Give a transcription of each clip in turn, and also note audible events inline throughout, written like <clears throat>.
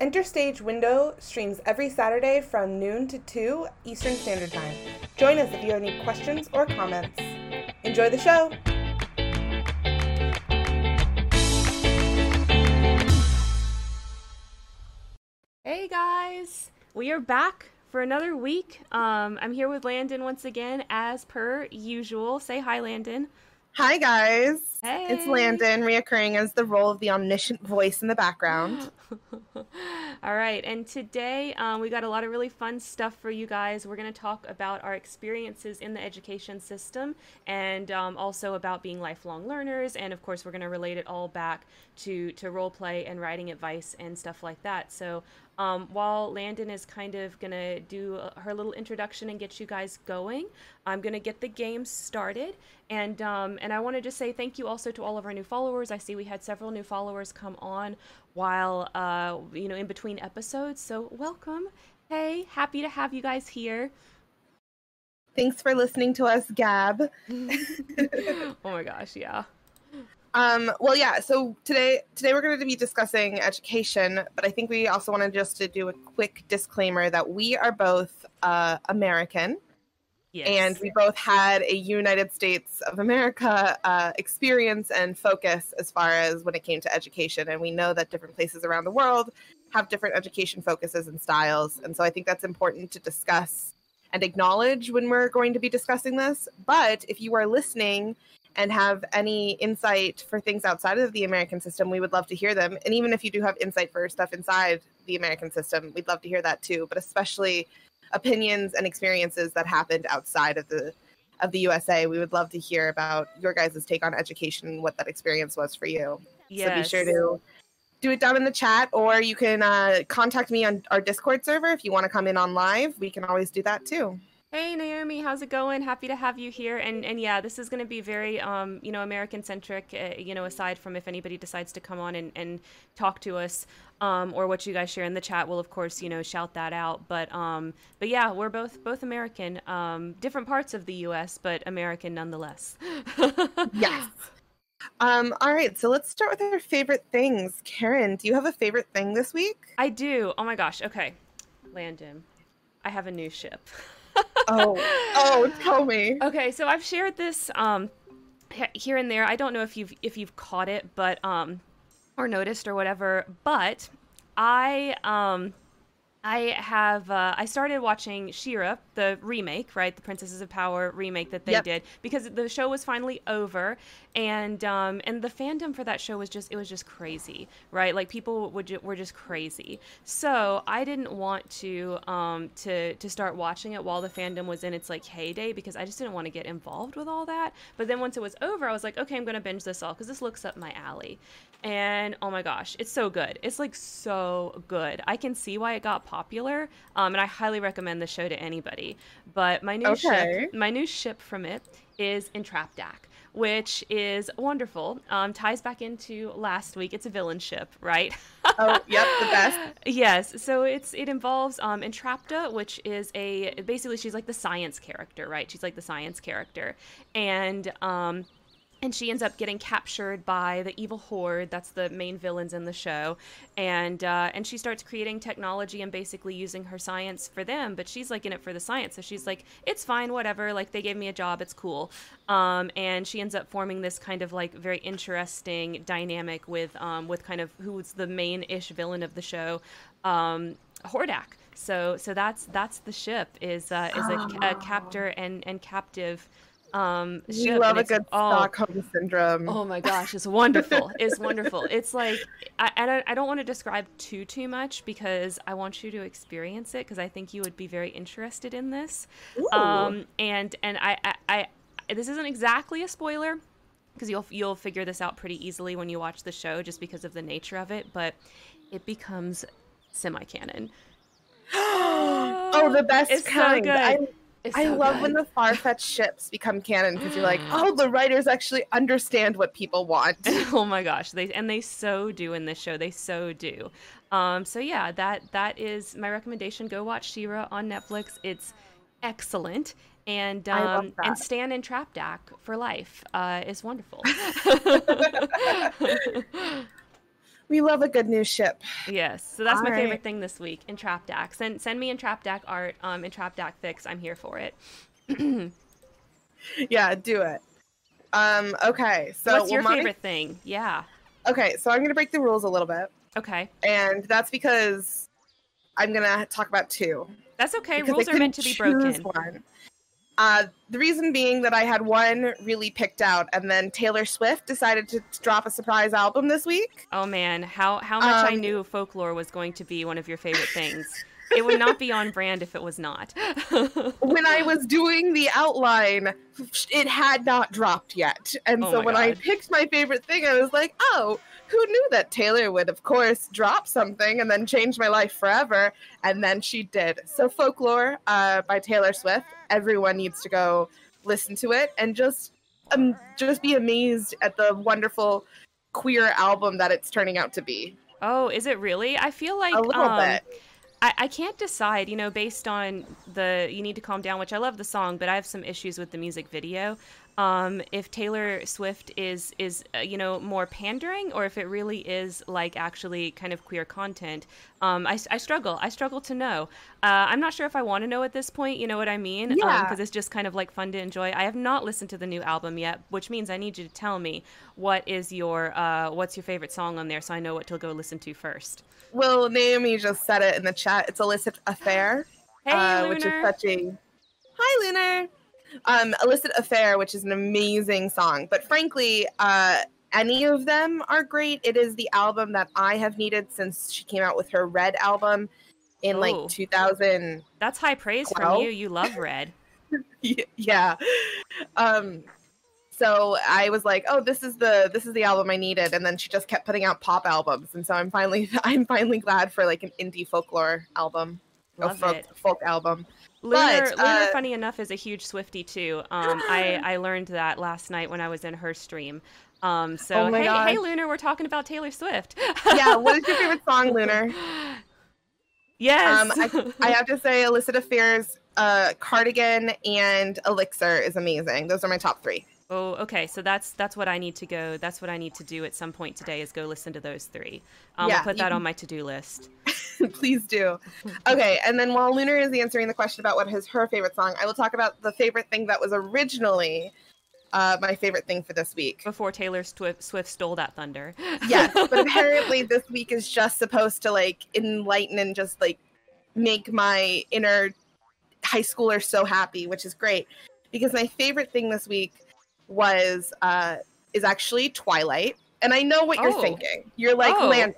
Enterstage Window streams every Saturday from noon to 2 Eastern Standard Time. Join us if you have any questions or comments. Enjoy the show! Hey guys, we are back for another week. Um, I'm here with Landyn once again, as per usual. Say hi, Landyn. Hi, guys. Hey. It's Landyn, reoccurring as the role of the omniscient voice in the background. <laughs> All right, and today um, we got a lot of really fun stuff for you guys. We're going to talk about our experiences in the education system and um, also about being lifelong learners. And of course, we're going to relate it all back to, to role play and writing advice and stuff like that. So um, while Landyn is kind of going to do uh, her little introduction and get you guys going, I'm going to get the game started. And, um, and I want to just say thank you also to all of our new followers. I see we had several new followers come on while, uh, you know, in between episodes. So welcome. Hey, happy to have you guys here. Thanks for listening to us, Gab. <laughs> <laughs> oh my gosh, yeah. Um, well, yeah. So today, today we're going to be discussing education, but I think we also wanted just to do a quick disclaimer that we are both uh, American, Yes. and we both had a United States of America uh, experience and focus as far as when it came to education. And we know that different places around the world have different education focuses and styles, and so I think that's important to discuss and acknowledge when we're going to be discussing this. But if you are listening and have any insight for things outside of the American system, we would love to hear them. And even if you do have insight for stuff inside the American system, we'd love to hear that too. But especially opinions and experiences that happened outside of the of the USA, we would love to hear about your guys' take on education and what that experience was for you. So be sure to do it down in the chat, or you can uh, contact me on our Discord server if you want to come in on live. We can always do that too. Hey Naomi, how's it going? Happy to have you here. And and yeah, this is going to be very um, you know American centric. Uh, you know, aside from if anybody decides to come on and, and talk to us, um, or what you guys share in the chat, we'll of course you know shout that out. But um, but yeah, we're both both American, um, different parts of the U.S., but American nonetheless. <laughs> Yes. Um, all right, so let's start with our favorite things. Karen, do you have a favorite thing this week? I do. Oh my gosh. Okay, Landyn, I have a new ship. <laughs> Oh, oh, tell me. Okay, so I've shared this um here and there. I don't know if you've if you've caught it, but um or noticed or whatever, but I um I have uh, I started watching She-Ra, the remake, right, the Princesses of Power remake that they Yep. did because the show was finally over, and um, and the fandom for that show was just it was just crazy, right? Like people would ju- were just crazy. So I didn't want to um, to to start watching it while the fandom was in its like heyday because I just didn't want to get involved with all that. But then once it was over, I was like, okay, I'm gonna binge this all because this looks up my alley and oh my gosh it's so good it's like so good i can see why it got popular um, and i highly recommend the show to anybody but my new Okay. ship my new ship from it is Entrapdak which is wonderful um, ties back into last week it's a villain ship right Oh, yep, the best. <laughs> Yes, so it's it involves um Entrapta, which is a basically she's like the science character, right? She's like the science character, and um. And she ends up getting captured by the evil horde. That's the main villains in the show, and uh, and she starts creating technology and basically using her science for them. But she's like in it for the science, so she's like, it's fine, whatever. Like they gave me a job, it's cool. Um, and she ends up forming this kind of like very interesting dynamic with um, with kind of who's the main ish villain of the show, um, Hordak. So so that's that's the ship is uh, is a, a captor and and captive. Um, We ship, love a good oh, Stockholm syndrome. Oh my gosh, it's wonderful. it's <laughs> wonderful. It's like, I, I, I don't want to describe too too much because I want you to experience it because I think you would be very interested in this. Ooh. Um, and and I, I, I this isn't exactly a spoiler because you'll you'll figure this out pretty easily when you watch the show just because of the nature of it. But it becomes semi-canon. <gasps> oh, the <gasps> best It's so kind. good. I, It's I so love when the far-fetched <laughs> ships become canon because you're like, oh, the <gasps> writers actually understand what people want. <laughs> oh my gosh they and they so do in this show they so do. Um so yeah that that is my recommendation. Go watch She-Ra on netflix. It's excellent and um and stan Entrapdak for life uh is wonderful <laughs> We love a good new ship. Yes, so that's All my right. favorite thing this week. Entrapdak. Send send me Entrapdak art. Um, Entrapdak fix. I'm here for it. <clears throat> Yeah, do it. Um, okay, so What's well, your my- favorite thing? Yeah. Okay, so I'm gonna break the rules a little bit, Okay, and that's because I'm gonna talk about two. that's okay. Rules are meant to be broken. One. Uh, the reason being that I had one really picked out, and then Taylor Swift decided to drop a surprise album this week. Oh man, how how much I Um, knew folklore was going to be one of your favorite things. it would not be on brand if it was not. <laughs> when I was doing the outline, it had not dropped yet. And Oh so when I picked my favorite thing, I was like, oh, who knew that Taylor would, of course, drop something and then change my life forever? And then she did. So, Folklore uh, by Taylor Swift, everyone needs to go listen to it and just um, just be amazed at the wonderful queer album that it's turning out to be. oh, is it really? I feel like a little um, bit. I, I can't decide, you know, based on the You Need to Calm Down, which I love the song, but I have some issues with the music video. Um, if Taylor Swift is is uh, you know more pandering, or if it really is like actually kind of queer content, um, I, I struggle. I struggle to know. Uh, I'm not sure if I want to know at this point. You know what I mean? Yeah. Because it's just kind of like fun to enjoy. I have not listened to the new album yet, which means I need you to tell me what is your uh, what's your favorite song on there, so I know what to go listen to first. Well, Naomi just said it in the chat. It's Illicit Affair. Hey, uh, which is such a hi lunar um illicit affair which is an amazing song but frankly uh any of them are great it is the album that i have needed since she came out with her red album in Oh. like 2000 That's high praise from you. You love Red. <laughs> yeah um so i was like oh this is the this is the album i needed and then she just kept putting out pop albums and so i'm finally <laughs> i'm finally glad for like an indie folklore album a folk, it. folk album Lunar, But, Lunar, uh, funny enough, is a huge Swifty too. Um, I <gasps> I learned that last night when I was in her stream. Um, so Oh hey, hey, Lunar, we're talking about Taylor Swift. yeah what is your <laughs> favorite song lunar yes. Um, I have to say, Illicit Affairs, uh, Cardigan, and Elixir is amazing. Those are my top three. oh, okay. So that's that's what I need to go. That's what I need to do at some point today is go listen to those three. Um, Yeah, I'll put that can- on my to do list. <laughs> Please do. Okay, and then while Lunar is answering the question about what is her favorite song, I will talk about the favorite thing that was originally uh, my favorite thing for this week. Before Taylor Swift, Swift stole that thunder. Yes, but <laughs> apparently this week is just supposed to like enlighten and just like make my inner high schooler so happy, which is great. Because my favorite thing this week was uh is actually Twilight. And I know what you're Oh. thinking. You're like, Oh. Landyn,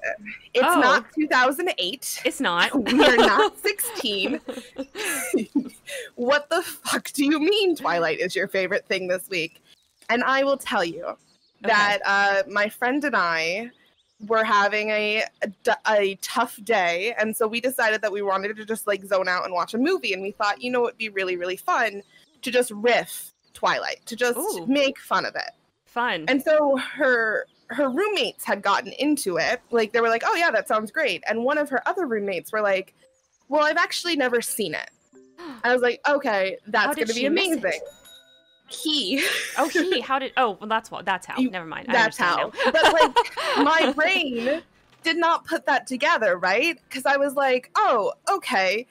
it's Oh. not 2008. it's not. <laughs> We are not <laughs> 16. <laughs> what the fuck do you mean Twilight is your favorite thing this week? And I will tell you that uh, my friend and I were having a a tough day. And so we decided that we wanted to just like zone out and watch a movie. And we thought, you know, it'd be really, really fun to just riff Twilight, to just Ooh. make fun of it. Fun. And so her her roommates had gotten into it. Like they were like, "Oh yeah, that sounds great." And one of her other roommates were like, "Well, I've actually never seen it." <gasps> I was like, "Okay, that's going to be she miss it? amazing." He, oh, he. <laughs> How did? Oh, well, that's what. That's how. You- Never mind. That's how. But like <laughs> my brain did not put that together, right? Cuz I was like, "Oh, okay.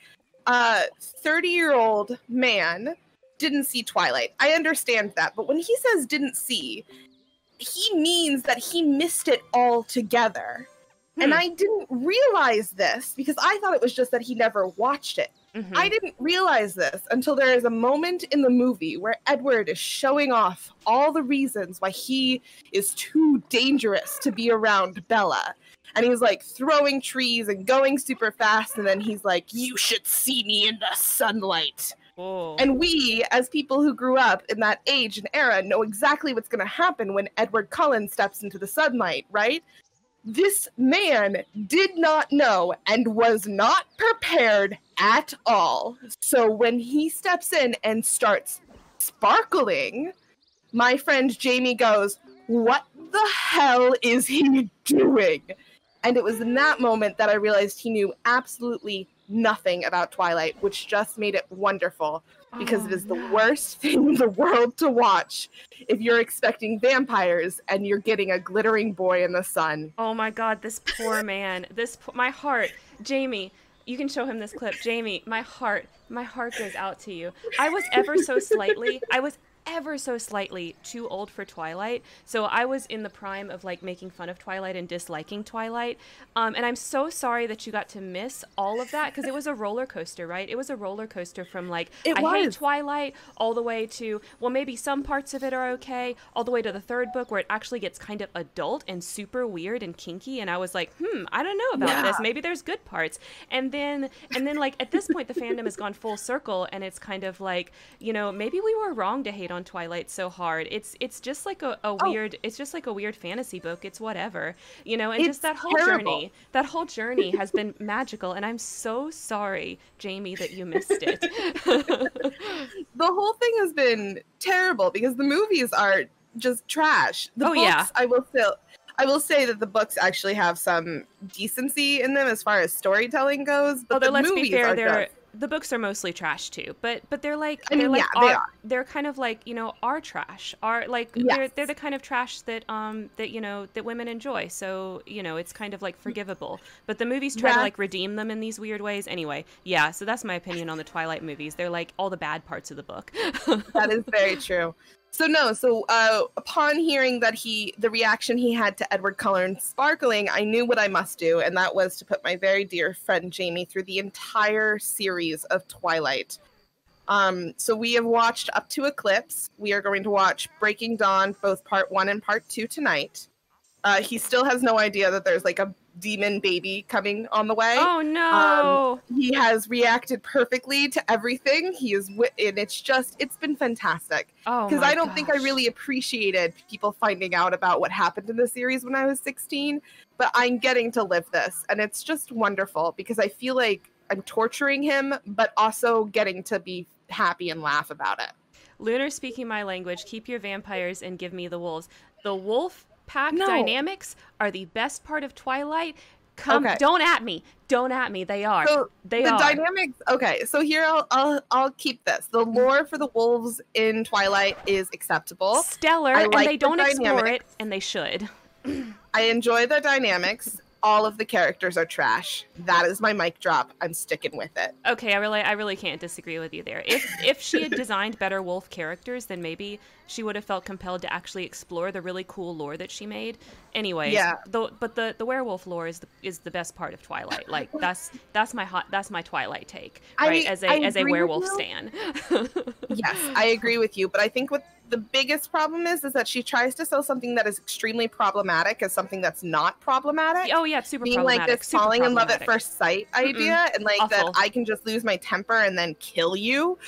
Uh 30-year-old man didn't see Twilight. I understand that. But when he says didn't see, he means that he missed it altogether. And Hmm. I didn't realize this because I thought it was just that he never watched it. Mhm. I didn't realize this until there is a moment in the movie where Edward is showing off all the reasons why he is too dangerous to be around Bella. And he's like throwing trees and going super fast. And then he's like, You should see me in the sunlight. Whoa. And we, as people who grew up in that age and era, know exactly what's going to happen when Edward Cullen steps into the sunlight, right? This man did not know and was not prepared at all. So when he steps in and starts sparkling, my friend Jamie goes, What the hell is he <laughs> doing? And it was in that moment that I realized he knew absolutely nothing about Twilight, which just made it wonderful because Oh, it is the no. worst <laughs> thing in the world to watch if you're expecting vampires and you're getting a glittering boy in the sun. Oh my god, this poor man. This po- my heart. Jamie, you can show him this clip. Jamie, my heart. My heart goes out to you. I was ever so slightly I was ever so slightly too old for Twilight. So I was in the prime of like making fun of Twilight and disliking Twilight. Um, and I'm so sorry that you got to miss all of that because it was a roller coaster, right? It was a roller coaster from like It I hate. Twilight all the way to well maybe some parts of it are okay, all the way to the third book where it actually gets kind of adult and super weird and kinky and I was like, "Hmm, I don't know about this. Maybe there's good parts." And then and then like at this point the fandom has gone full circle and it's kind of like, you know, maybe we were wrong to hate on Twilight so hard. It's it's just like a, a oh. weird it's just like a weird fantasy book. It's whatever. You know, and It's just that whole terrible. journey. That whole journey has been <laughs> magical and I'm so sorry, Jamie, that you missed it. <laughs> The whole thing has been terrible because the movies are just trash. The Oh, books, yeah. I will still I will say that the books actually have some decency in them as far as storytelling goes. But oh, Although the let's be movies fair, are they're just- the books are mostly trash too. But but they're like I they're mean, like yeah, they are. they're kind of like you know our trash. Our like they're they're the kind of trash that um that you know that women enjoy. So you know it's kind of like forgivable. But the movies try to like redeem them in these weird ways. Anyway, yeah. So that's my opinion on the Twilight movies. They're like all the bad parts of the book. that is very <laughs> true. So no, so uh, upon hearing that he, the reaction he had to Edward Cullen sparkling, I knew what I must do, and that was to put my very dear friend Jamie through the entire series of Twilight. Um, so we have watched up to Eclipse. We are going to watch Breaking Dawn, both part one and part two tonight. Uh, he still has no idea that there's like a demon baby coming on the way. Oh no. Um, he has reacted perfectly to everything. He is wi- and it's just it's been fantastic. Oh because i don't think i really appreciated people finding out about what happened in the series when i was 16 but i'm getting to live this and it's just wonderful because i feel like i'm torturing him but also getting to be happy and laugh about it. Lunar speaking my language, keep your vampires and give me the wolves. The wolf pack No. dynamics are the best part of Twilight. Come, Okay. don't at me. Don't at me. They are. so they the are. dynamics okay so here I'll, I'll i'll keep this the mm. lore for the wolves in twilight is acceptable stellar, I and like they the don't explore it, dynamics. and they should. <clears throat> I enjoy the dynamics. All of the characters are trash. That is my mic drop. I'm sticking with it. Okay, I really, I really can't disagree with you there. If if she had <laughs> designed better wolf characters, then maybe she would have felt compelled to actually explore the really cool lore that she made. Anyway, Yeah. The, but the the werewolf lore is the, is the best part of Twilight. Like <laughs> that's that's my hot that's my Twilight take, I- right? as a I as a werewolf stan. <laughs> Yes, I agree with you. But I think what the biggest problem is is that she tries to sell something that is extremely problematic as something that's not problematic. oh yeah, it's super Being problematic. like this falling in love at first sight idea, and like Awful. that I can just lose my temper and then kill you.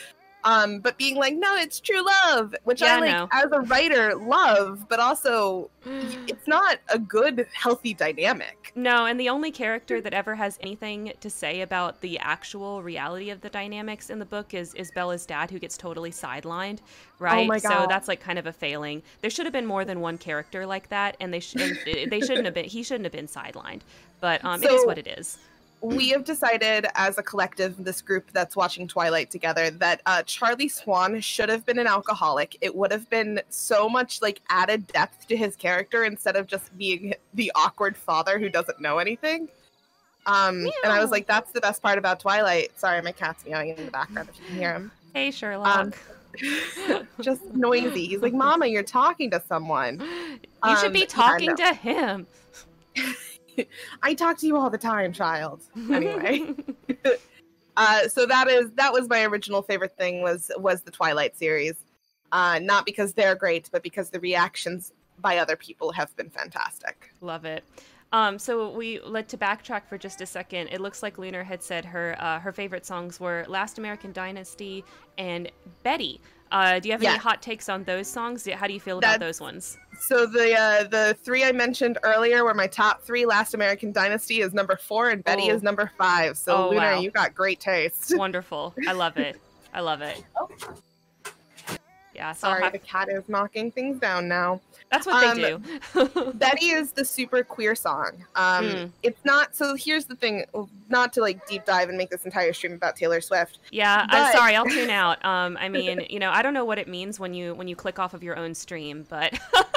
Um, but being like, no, it's true love, which Yeah, I like no. as a writer love, but also <sighs> it's not a good, healthy dynamic. No, and the only character that ever has anything to say about the actual reality of the dynamics in the book is is Bella's dad, who gets totally sidelined, right? Oh my God. So that's like kind of a failing. There should have been more than one character like that, and they sh- and they shouldn't have been. He shouldn't have been sidelined. But um, it is what it is. We have decided as a collective, this group that's watching Twilight together, that uh, Charlie Swan should have been an alcoholic. It would have been so much like added depth to his character instead of just being the awkward father who doesn't know anything. Um, and I was like, that's the best part about Twilight. Sorry, my cat's meowing in the background if you can hear him. Hey, Sherlock. <laughs> Just noisy. He's like, Mama, you're talking to someone. you should um, be talking to him. <laughs> <laughs> I talk to you all the time, child. Anyway. <laughs> <laughs> uh, so that is that was my original favorite thing was was the Twilight series. Uh, not because they're great, but because the reactions by other people have been fantastic. Love it. Um, so we let to backtrack for just a second. It looks like Lunar had said her uh, her favorite songs were "Last American Dynasty" and "Betty." Uh, do you have any hot takes on those songs? How do you feel about That's- those ones? So the uh, the three I mentioned earlier were my top three. Last American Dynasty is number four, and Betty Oh. is number five. So Oh, Luna, wow. you got great taste. <laughs> Wonderful. I love it. I love it. Oh. Yeah, so Sorry, have- the cat is knocking things down now. That's what um, they do. <laughs> Betty is the super queer song. Um, Mm. It's not. So here's the thing. Not to like deep dive and make this entire stream about Taylor Swift. yeah, I'm sorry. I'll tune <laughs> out. Um, I mean, you know, I don't know what it means when you when you click off of your own stream, but <laughs>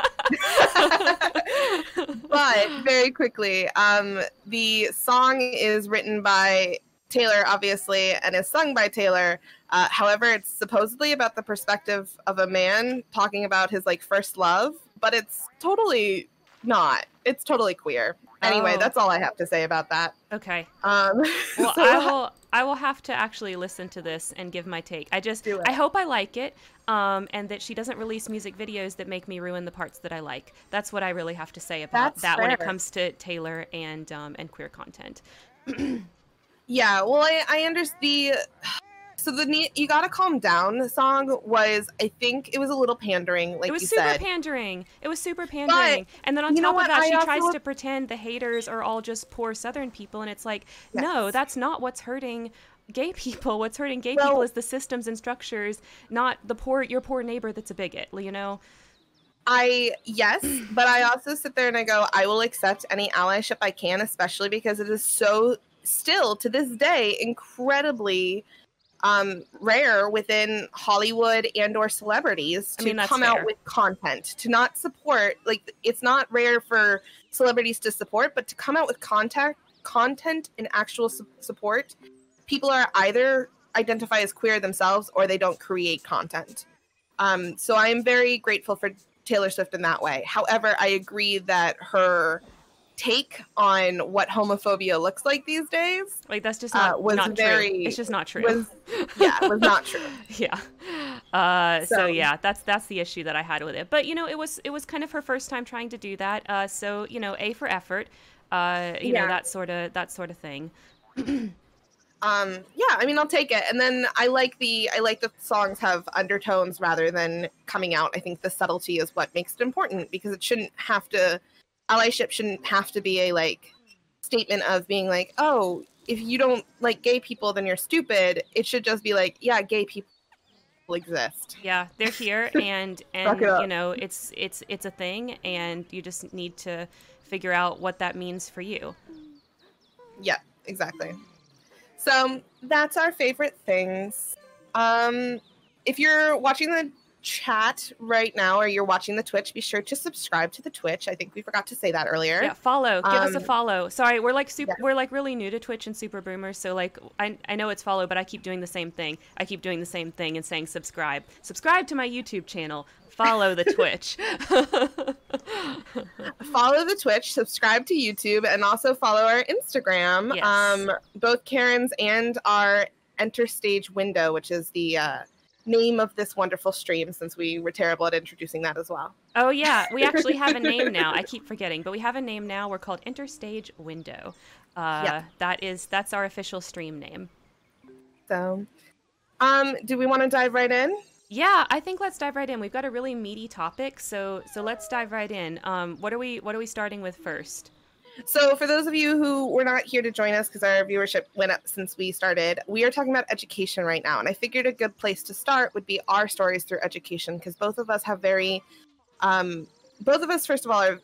but very quickly, um, the song is written by Taylor, obviously, and is sung by Taylor. Uh, however, it's supposedly about the perspective of a man talking about his like first love, but it's totally not. It's totally queer. Anyway, Oh. that's all I have to say about that. okay. Um, <laughs> Well, so- I will. I will have to actually listen to this and give my take. I just, Do it. I hope I like it, um, and that she doesn't release music videos that make me ruin the parts that I like. That's what I really have to say about That's that when it comes to Taylor and um, and queer content. <clears throat> Yeah, well, I, I understand the. So the you gotta calm down song was I think it was a little pandering, like it was super said. pandering. It was super pandering. and then on top of that, I she tries to pretend the haters are all just poor Southern people, and it's like, no, that's not what's hurting gay people. <laughs> What's hurting gay Well- people is the systems and structures, not the poor your poor neighbor that's a bigot. You know? I yes, but I also sit there and I go, I will accept any allyship I can, especially because it is so still to this day incredibly um rare within Hollywood and or celebrities I to mean, come fair. out with content to not support like it's not rare for celebrities to support but to come out with contact content and actual su- support people are either identify as queer themselves or they don't create content um, so I am very grateful for Taylor Swift in that way. However, I agree that her take on what homophobia looks like these days Like that's just Uh, not, was not very- true. It's just not true. was, yeah, was not true. <laughs> yeah. Uh, so, So- yeah, that's that's the issue that I had with it. But you know, it was it was kind of her first time trying to do that. Uh, so you know, a for effort. Uh, you know that sort of that sort of thing. <clears throat> Um, yeah, I mean, I'll take it. And then I like the I like the songs have undertones rather than coming out. I think the subtlety is what makes it important because it shouldn't have to allyship shouldn't have to be a like statement of being like, oh, if you don't like gay people, then you're stupid. It should just be like, yeah, gay people exist. Yeah, they're here, <laughs> and and Suck it up. you know, it's it's it's a thing, and you just need to figure out what that means for you. Yeah, exactly. So that's our favorite things. Um, if you're watching the chat right now or you're watching the Twitch, be sure to subscribe to the Twitch. I think we forgot to say that earlier. Yeah, follow. Give us a Um, follow. Sorry, we're like super. yeah. We're like really new to Twitch and Super Boomers, so like I I know it's follow, but I keep doing the same thing. I keep doing the same thing and saying subscribe. Subscribe to my YouTube channel. Follow the Twitch. <laughs> <laughs> Follow the Twitch, subscribe to YouTube, and also follow our Instagram. Yes. Um, both Karen's and our Enter Stage Window, which is the uh, name of this wonderful stream, since we were terrible at introducing that as well. oh yeah, we actually have a <laughs> name now. I keep forgetting, but we have a name now. We're called Interstage Window. Uh, Yeah. That is that's our official stream name. So, um, do we want to dive right in? Yeah, I think let's dive right in. We've got a really meaty topic, so so let's dive right in. Um, what are we what are we starting with first? So, for those of you who were not here to join us because our viewership went up since we started, we are talking about education right now. And I figured a good place to start would be our stories through education because both of us have very, um, both of us, first of all, are,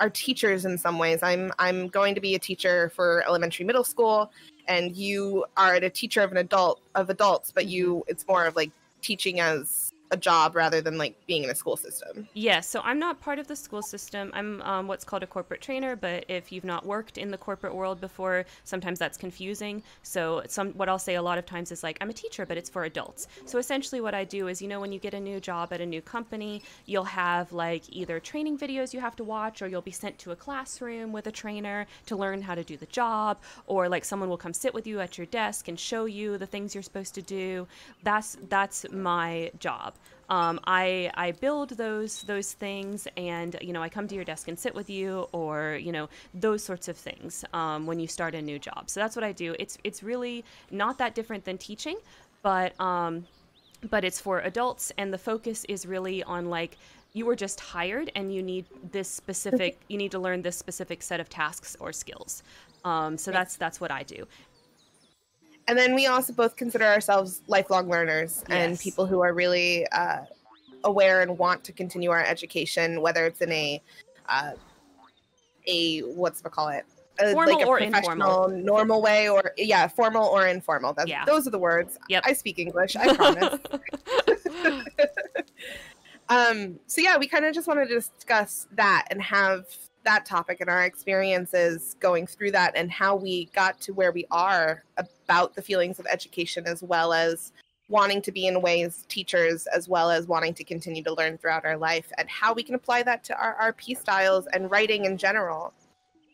are teachers in some ways. I'm I'm going to be a teacher for elementary, middle school, and you are a teacher of an adult of adults, but you it's more of like teaching as a job rather than like being in a school system. Yes, so I'm not part of the school system. I'm um, what's called a corporate trainer, but if you've not worked in the corporate world before, sometimes that's confusing. So some what I'll say a lot of times is like I'm a teacher, but it's for adults. So essentially, what I do is you know when you get a new job at a new company, you'll have like either training videos you have to watch, or you'll be sent to a classroom with a trainer to learn how to do the job, or like someone will come sit with you at your desk and show you the things you're supposed to do. That's that's my job um, I I build those those things, and you know I come to your desk and sit with you, or you know those sorts of things um, when you start a new job. So that's what I do. It's it's really not that different than teaching, but um, but it's for adults, and the focus is really on like you were just hired and you need this specific you need to learn this specific set of tasks or skills. Um, so that's that's what I do. And then we also both consider ourselves lifelong learners and people who are really uh, aware and want to continue our education, whether it's in a uh, a what's it call it a, formal like a or professional, informal. normal way, or yeah, formal or informal. That's, yeah. those are the words. Yep. I speak English. I promise. <laughs> <laughs> um. So yeah, we kind of just wanted to discuss that and have that topic and our experiences going through that and how we got to where we are about the feelings of education as well as wanting to be in ways teachers as well as wanting to continue to learn throughout our life and how we can apply that to our RP styles and writing in general.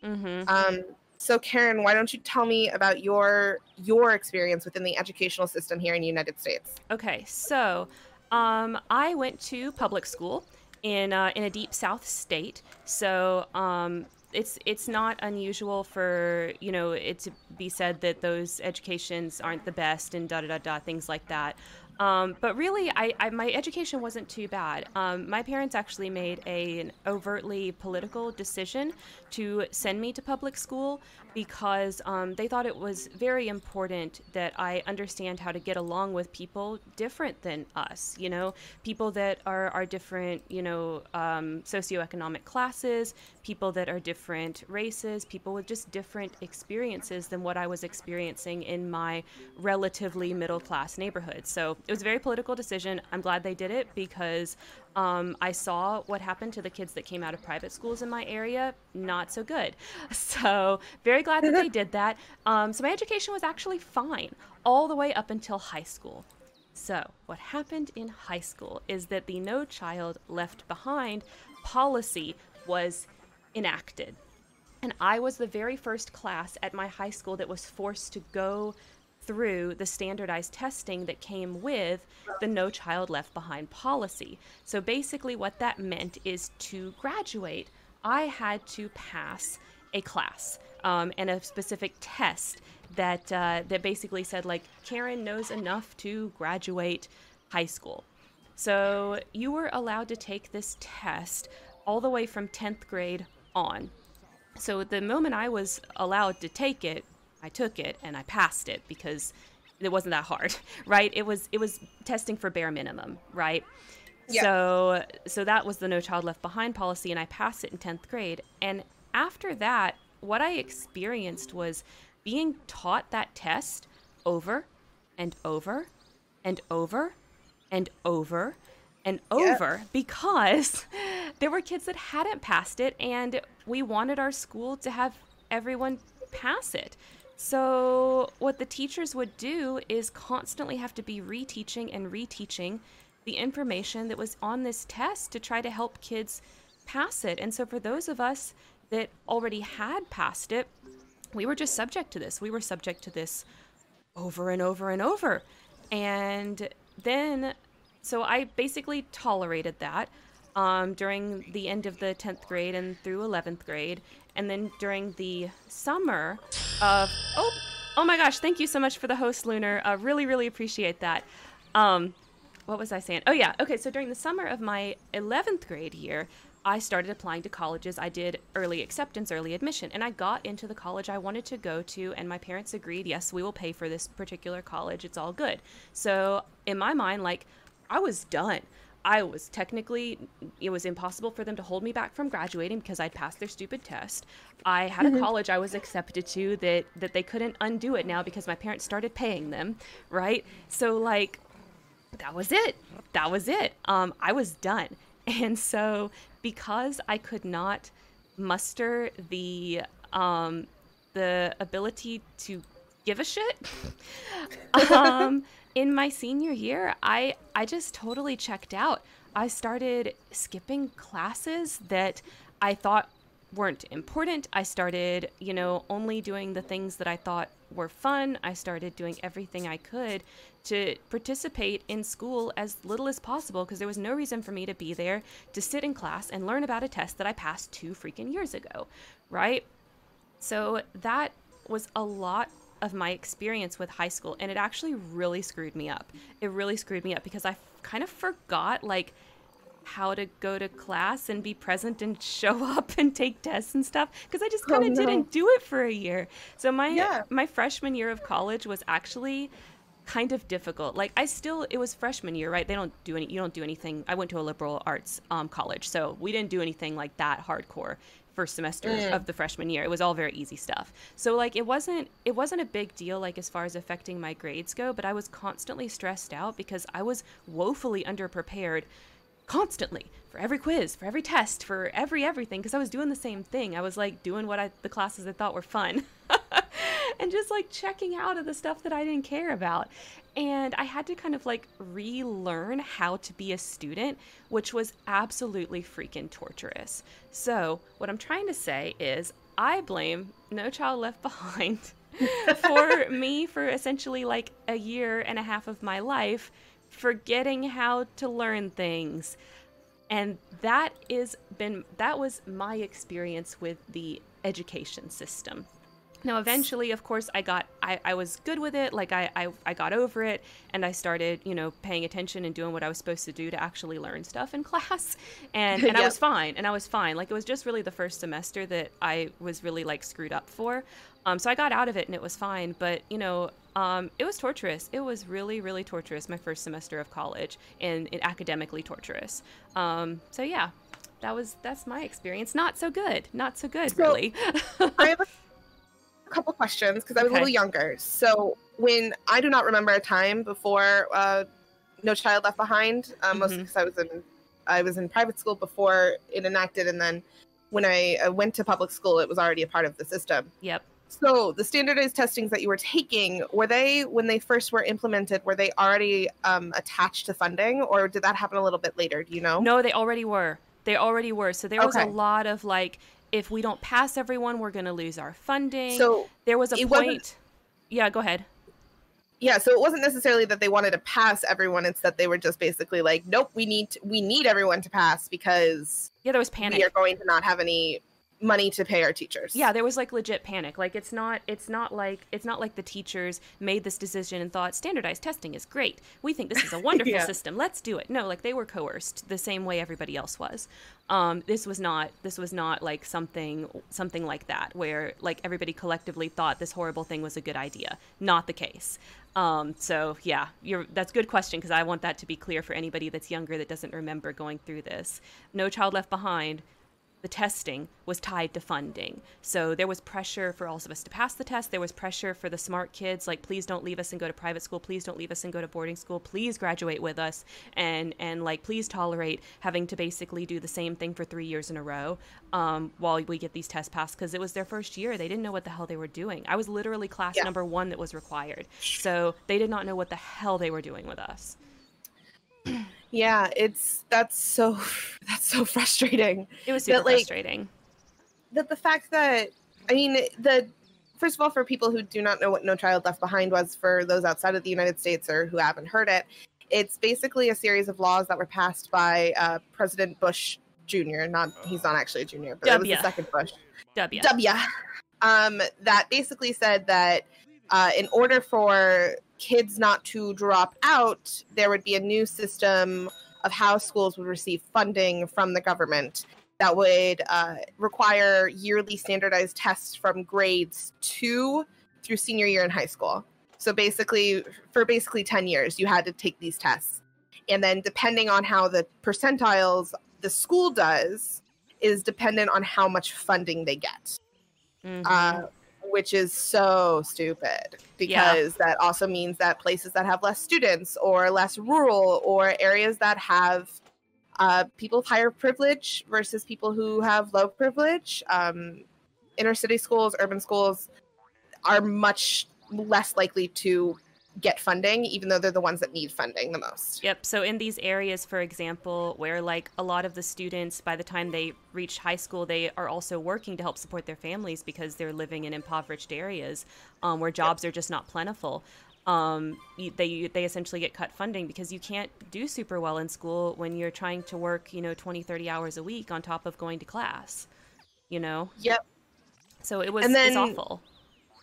Mm-hmm. Um, so Karen, why don't you tell me about your your experience within the educational system here in the United States? Okay, so um, I went to public school in uh, in a deep South state, so um, it's it's not unusual for you know it to be said that those educations aren't the best and da da da da things like that. Um, but really, I, I, my education wasn't too bad. Um, my parents actually made a, an overtly political decision to send me to public school because um, they thought it was very important that I understand how to get along with people different than us. You know, people that are are different. You know, um, socioeconomic classes, people that are different races, people with just different experiences than what I was experiencing in my relatively middle class neighborhood. So it was a very political decision. I'm glad they did it because um, I saw what happened to the kids that came out of private schools in my area. Not so good. <laughs> So, very glad that they <laughs> did that. Um, so, my education was actually fine all the way up until high school. So, what happened in high school is that the No Child Left Behind policy was enacted. And I was the very first class at my high school that was forced to go through the standardized testing that came with the No Child Left Behind policy. So basically, what that meant is to graduate, I had to pass a class um, and a specific test that uh, that basically said like Karen knows enough to graduate high school. So you were allowed to take this test all the way from 10th grade on. So the moment I was allowed to take it, I took it and I passed it because it wasn't that hard, <laughs> right? It was it was testing for bare minimum, right? Yeah. So so that was the no child left behind policy and I passed it in 10th grade. And after that, what I experienced was being taught that test over and over and over and over and over yep. because <laughs> there were kids that hadn't passed it and we wanted our school to have everyone pass it. So, what the teachers would do is constantly have to be reteaching and reteaching the information that was on this test to try to help kids pass it. And so, for those of us that already had passed it, we were just subject to this. We were subject to this over and over and over. And then, so I basically tolerated that um, during the end of the 10th grade and through 11th grade. And then during the summer of oh oh my gosh, thank you so much for the host, Lunar. Uh, really really appreciate that. Um, what was I saying? Oh yeah, okay. So during the summer of my 11th grade year, I started applying to colleges. I did early acceptance, early admission, and I got into the college I wanted to go to. And my parents agreed, yes, we will pay for this particular college. It's all good. So in my mind, like I was done. I was technically, it was impossible for them to hold me back from graduating because I'd passed their stupid test. I had a mm-hmm. college I was accepted to that that they couldn't undo it now because my parents started paying them, right? So like, that was it. That was it. Um, I was done, <laughs> and so because I could not muster the um, the ability to give a shit. <laughs> um, in my senior year, I I just totally checked out. I started skipping classes that I thought weren't important. I started, you know, only doing the things that I thought were fun. I started doing everything I could to participate in school as little as possible because there was no reason for me to be there to sit in class and learn about a test that I passed two freaking years ago, right? So that was a lot of my experience with high school and it actually really screwed me up. It really screwed me up because I kind of forgot like how to go to class and be present and <laughs> show up and take tests and stuff because I just kind of oh, no. didn't do it for a year. So my yeah. my freshman year of college was actually kind of difficult. Like I still, it was freshman year, right? They don't do any, you don't do anything. I went to a liberal arts um, college, so we didn't do anything like that hardcore first semester mm. of the freshman year. It was all very easy stuff. So like it wasn't it wasn't a big deal like as far as affecting my grades go, but I was constantly stressed out because I was woefully underprepared constantly for every quiz, for every test, for every everything because I was doing the same thing. I was like doing what I the classes I thought were fun. <laughs> and just like checking out of the stuff that I didn't care about. And I had to kind of like relearn how to be a student, which was absolutely freaking torturous. So, what I'm trying to say is, I blame No Child Left Behind <laughs> for me for essentially like a year and a half of my life forgetting how to learn things. And that is been that was my experience with the education system. Now, eventually, of course, I got, I, I was good with it. Like, I, I, I got over it and I started, you know, paying attention and doing what I was supposed to do to actually learn stuff in <laughs> class. And, and yep. I was fine. And I was fine. Like, it was just really the first semester that I was really, like, screwed up for. Um, so I got out of it and it was fine. But, you know, um, it was torturous. It was really, really torturous my first semester of college and, and academically torturous. Um, so, yeah, that was, that's my experience. Not so good. Not so good, so, really. I have a couple questions because I was okay. a little younger. So when I do not remember a time before uh, No Child Left Behind, um, mm-hmm. mostly because I was in I was in private school before it enacted, and then when I uh, went to public school, it was already a part of the system. Yep. So the standardized testings that you were taking were they when they first were implemented were they already um, attached to funding or did that happen a little bit later? Do you know? No, they already were. They already were. So there was okay. a lot of like if we don't pass everyone, we're going to lose our funding. So there was a point. Yeah, go ahead. Yeah, so it wasn't necessarily that they wanted to pass everyone; it's that they were just basically like, "Nope, we need to, we need everyone to pass because yeah, there was panic. We are going to not have any money to pay our teachers. Yeah, there was like legit panic. Like it's not it's not like it's not like the teachers made this decision and thought standardized testing is great. We think this is a <laughs> wonderful yeah. system. Let's do it. No, like they were coerced the same way everybody else was. Um, this was not this was not like something something like that where like everybody collectively thought this horrible thing was a good idea. Not the case. Um, so yeah, you're that's a good question because I want that to be clear for anybody that's younger that doesn't remember going through this. No Child Left Behind the testing was tied to funding. So there was pressure for all of us to pass the test. There was pressure for the smart kids, like, please don't leave us and go to private school. Please don't leave us and go to boarding school. Please graduate with us. And, and like, please tolerate having to basically do the same thing for three years in a row um, while we get these tests passed because it was their first year. They didn't know what the hell they were doing. I was literally class yeah. number one that was required. So they did not know what the hell they were doing with us. Yeah, it's that's so <laughs> that's so frustrating. It was super that, like, frustrating. That the fact that I mean the first of all for people who do not know what No Child Left Behind was for those outside of the United States or who haven't heard it, it's basically a series of laws that were passed by uh, President Bush Jr. Not he's not actually a junior, but w. it was the second Bush. W. W. Um, that basically said that uh, in order for kids not to drop out, there would be a new system of how schools would receive funding from the government that would uh, require yearly standardized tests from grades two through senior year in high school. So basically, for basically 10 years, you had to take these tests. And then, depending on how the percentiles the school does, is dependent on how much funding they get. Mm-hmm. Uh, which is so stupid because yeah. that also means that places that have less students or less rural or areas that have uh, people of higher privilege versus people who have low privilege, um, inner city schools, urban schools are much less likely to get funding, even though they're the ones that need funding the most. Yep. So in these areas, for example, where like a lot of the students, by the time they reach high school, they are also working to help support their families because they're living in impoverished areas um, where jobs yep. are just not plentiful. Um, they they essentially get cut funding because you can't do super well in school when you're trying to work, you know, 20, 30 hours a week on top of going to class. You know. Yep. So it was and then, it's awful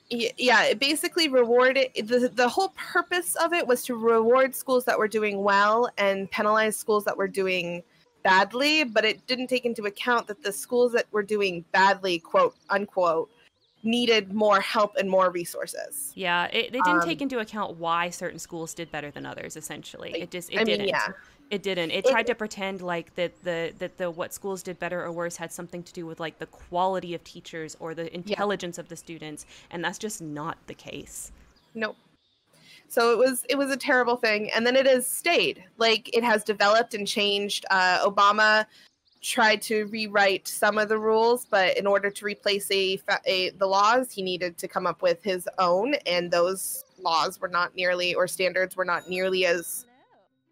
yeah it basically rewarded the, the whole purpose of it was to reward schools that were doing well and penalize schools that were doing badly but it didn't take into account that the schools that were doing badly quote unquote needed more help and more resources. Yeah, it, they didn't um, take into account why certain schools did better than others. Essentially, it just it I didn't. Mean, yeah. It didn't. It, it tried to pretend like that the that the what schools did better or worse had something to do with like the quality of teachers or the intelligence yeah. of the students, and that's just not the case. Nope. So it was it was a terrible thing, and then it has stayed. Like it has developed and changed. Uh, Obama tried to rewrite some of the rules, but in order to replace a, a, the laws, he needed to come up with his own, and those laws were not nearly or standards were not nearly as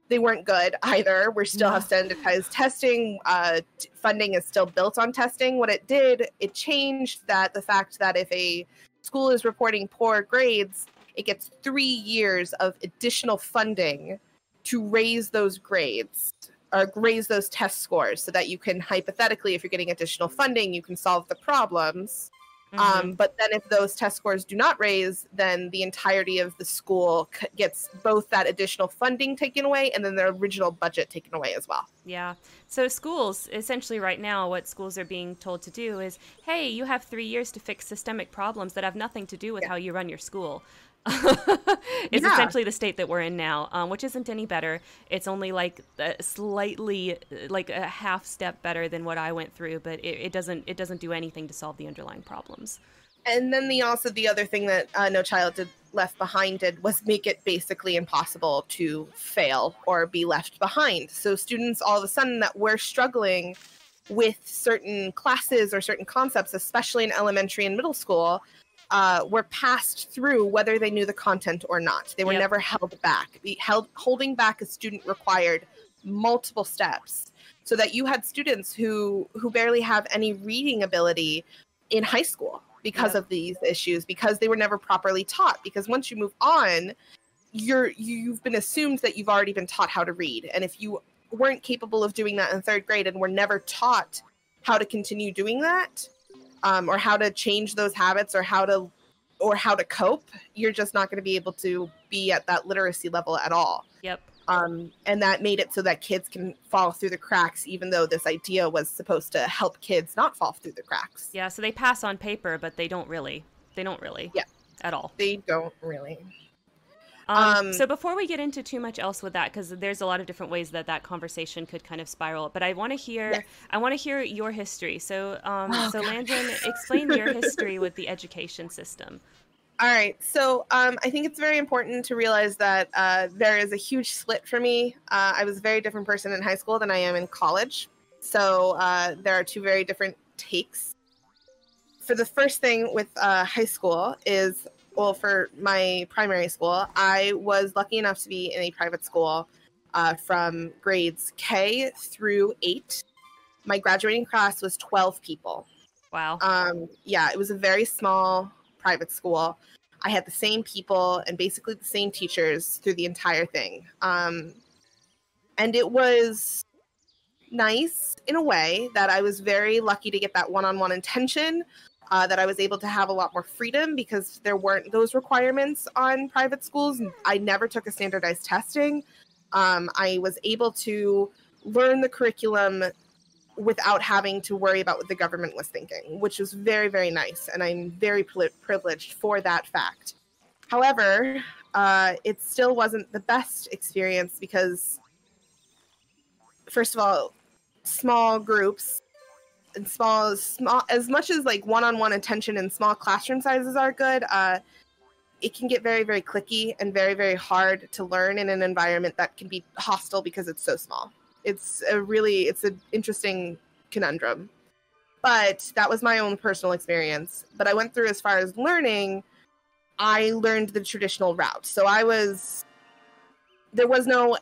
they weren't good either. We still have standardized testing. Uh, funding is still built on testing. What it did, it changed that the fact that if a school is reporting poor grades, it gets three years of additional funding to raise those grades or raise those test scores so that you can hypothetically, if you're getting additional funding, you can solve the problems. Mm-hmm. Um, but then if those test scores do not raise, then the entirety of the school c- gets both that additional funding taken away and then their original budget taken away as well. Yeah. So schools, essentially right now, what schools are being told to do is, hey, you have three years to fix systemic problems that have nothing to do with yeah. how you run your school. <laughs> it's yeah. essentially the state that we're in now, um, which isn't any better. It's only like slightly, like a half step better than what I went through, but it, it, doesn't it doesn't do anything to solve the underlying problems. And then the also the other thing that uh, No Child did left behind did was make it basically impossible to fail or be left behind. So students all of a sudden that were struggling with certain classes or certain concepts, especially in elementary and middle school uh, were passed through whether they knew the content or not. They were yep. never held back. The held, holding back a student required multiple steps so that you had students who who barely have any reading ability in high school because yep. of these issues because they were never properly taught because once you move on you're you've been assumed that you've already been taught how to read and if you weren't capable of doing that in third grade and were never taught how to continue doing that um, or how to change those habits or how to or how to cope you're just not going to be able to be at that literacy level at all. Yep. Um, and that made it so that kids can fall through the cracks even though this idea was supposed to help kids not fall through the cracks. Yeah so they pass on paper but they don't really they don't really yeah. at all. They don't really um, um, so before we get into too much else with that, because there's a lot of different ways that that conversation could kind of spiral, but I want to hear, yes. I want to hear your history. So, um, oh, so God. Landyn, explain your history with the education system. <laughs> All right. So um, I think it's very important to realize that uh, there is a huge split for me. Uh, I was a very different person in high school than I am in college. So uh, there are two very different takes. For the first thing with uh, high school is well, for my primary school, I was lucky enough to be in a private school uh, from grades K through eight. My graduating class was 12 people. Wow. Um, yeah, it was a very small private school. I had the same people and basically the same teachers through the entire thing. Um, and it was nice in a way that I was very lucky to get that one on one attention uh, that I was able to have a lot more freedom because there weren't those requirements on private schools. I never took a standardized testing. Um, I was able to learn the curriculum without having to worry about what the government was thinking, which was very, very nice. And I'm very pri- privileged for that fact. However, uh, it still wasn't the best experience because, first of all, small groups and small small as much as like one-on-one attention and small classroom sizes are good uh it can get very very clicky and very very hard to learn in an environment that can be hostile because it's so small. It's a really it's an interesting conundrum. But that was my own personal experience. But i went through as far as learning i learned the traditional route. So i was there was no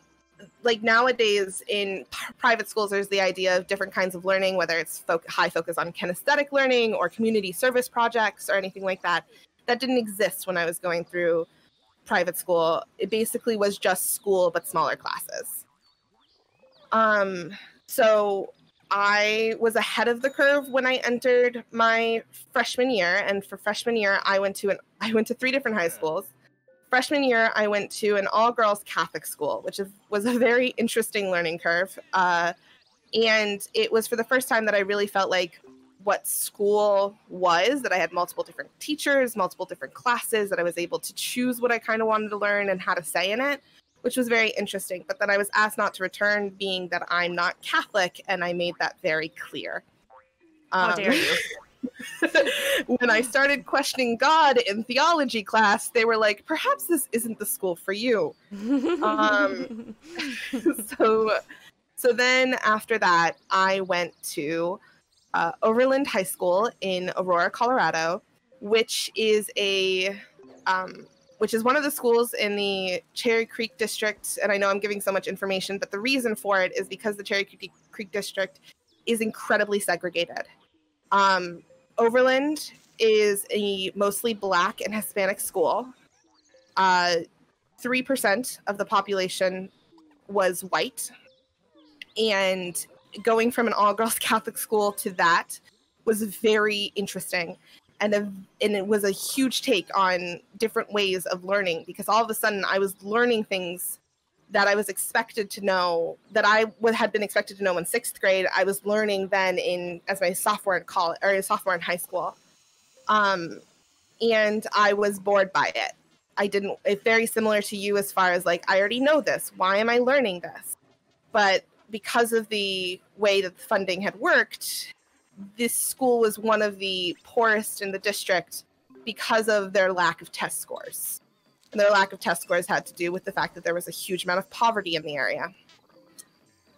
like nowadays in p- private schools there's the idea of different kinds of learning whether it's fo- high focus on kinesthetic learning or community service projects or anything like that. That didn't exist when i was going through private school. It basically was just school but smaller classes. Um so i was ahead of the curve when i entered my freshman year and for freshman year i went to an i went to three different high schools freshman year, I went to an all girls Catholic school, which was a very interesting learning curve. Uh, and it was for the first time that I really felt like what school was that I had multiple different teachers, multiple different classes, that I was able to choose what I kind of wanted to learn and how to say in it, which was very interesting. But then I was asked not to return, being that I'm not Catholic, and I made that very clear. How um, dare you? <laughs> <laughs> when I started questioning God in theology class, they were like, perhaps this isn't the school for you. um, <laughs> so, so then after that, I went to uh, Overland High School in Aurora, Colorado, which is a um, which is one of the schools in the Cherry Creek district. And I know I'm giving so much information, but the reason for it is because the Cherry Creek district is incredibly segregated. Um, Overland is a mostly black and Hispanic school. Uh, 3% of the population was white. And going from an all girls <laughs> Catholic school to that was very interesting. And, a, and it was a huge take on different ways of learning because all of a sudden I was learning things that I was expected to know that I would, had been expected to know in sixth grade. I was learning then in as my sophomore in college or sophomore in high school, um, and I was bored by it. I didn't. It's very similar to you as far as like I already know this. Why am I learning this? But because of the way that the funding had worked, this school was one of the poorest in the district because of their lack of test scores. And their lack of test scores had to do with the fact that there was a huge amount of poverty in the area.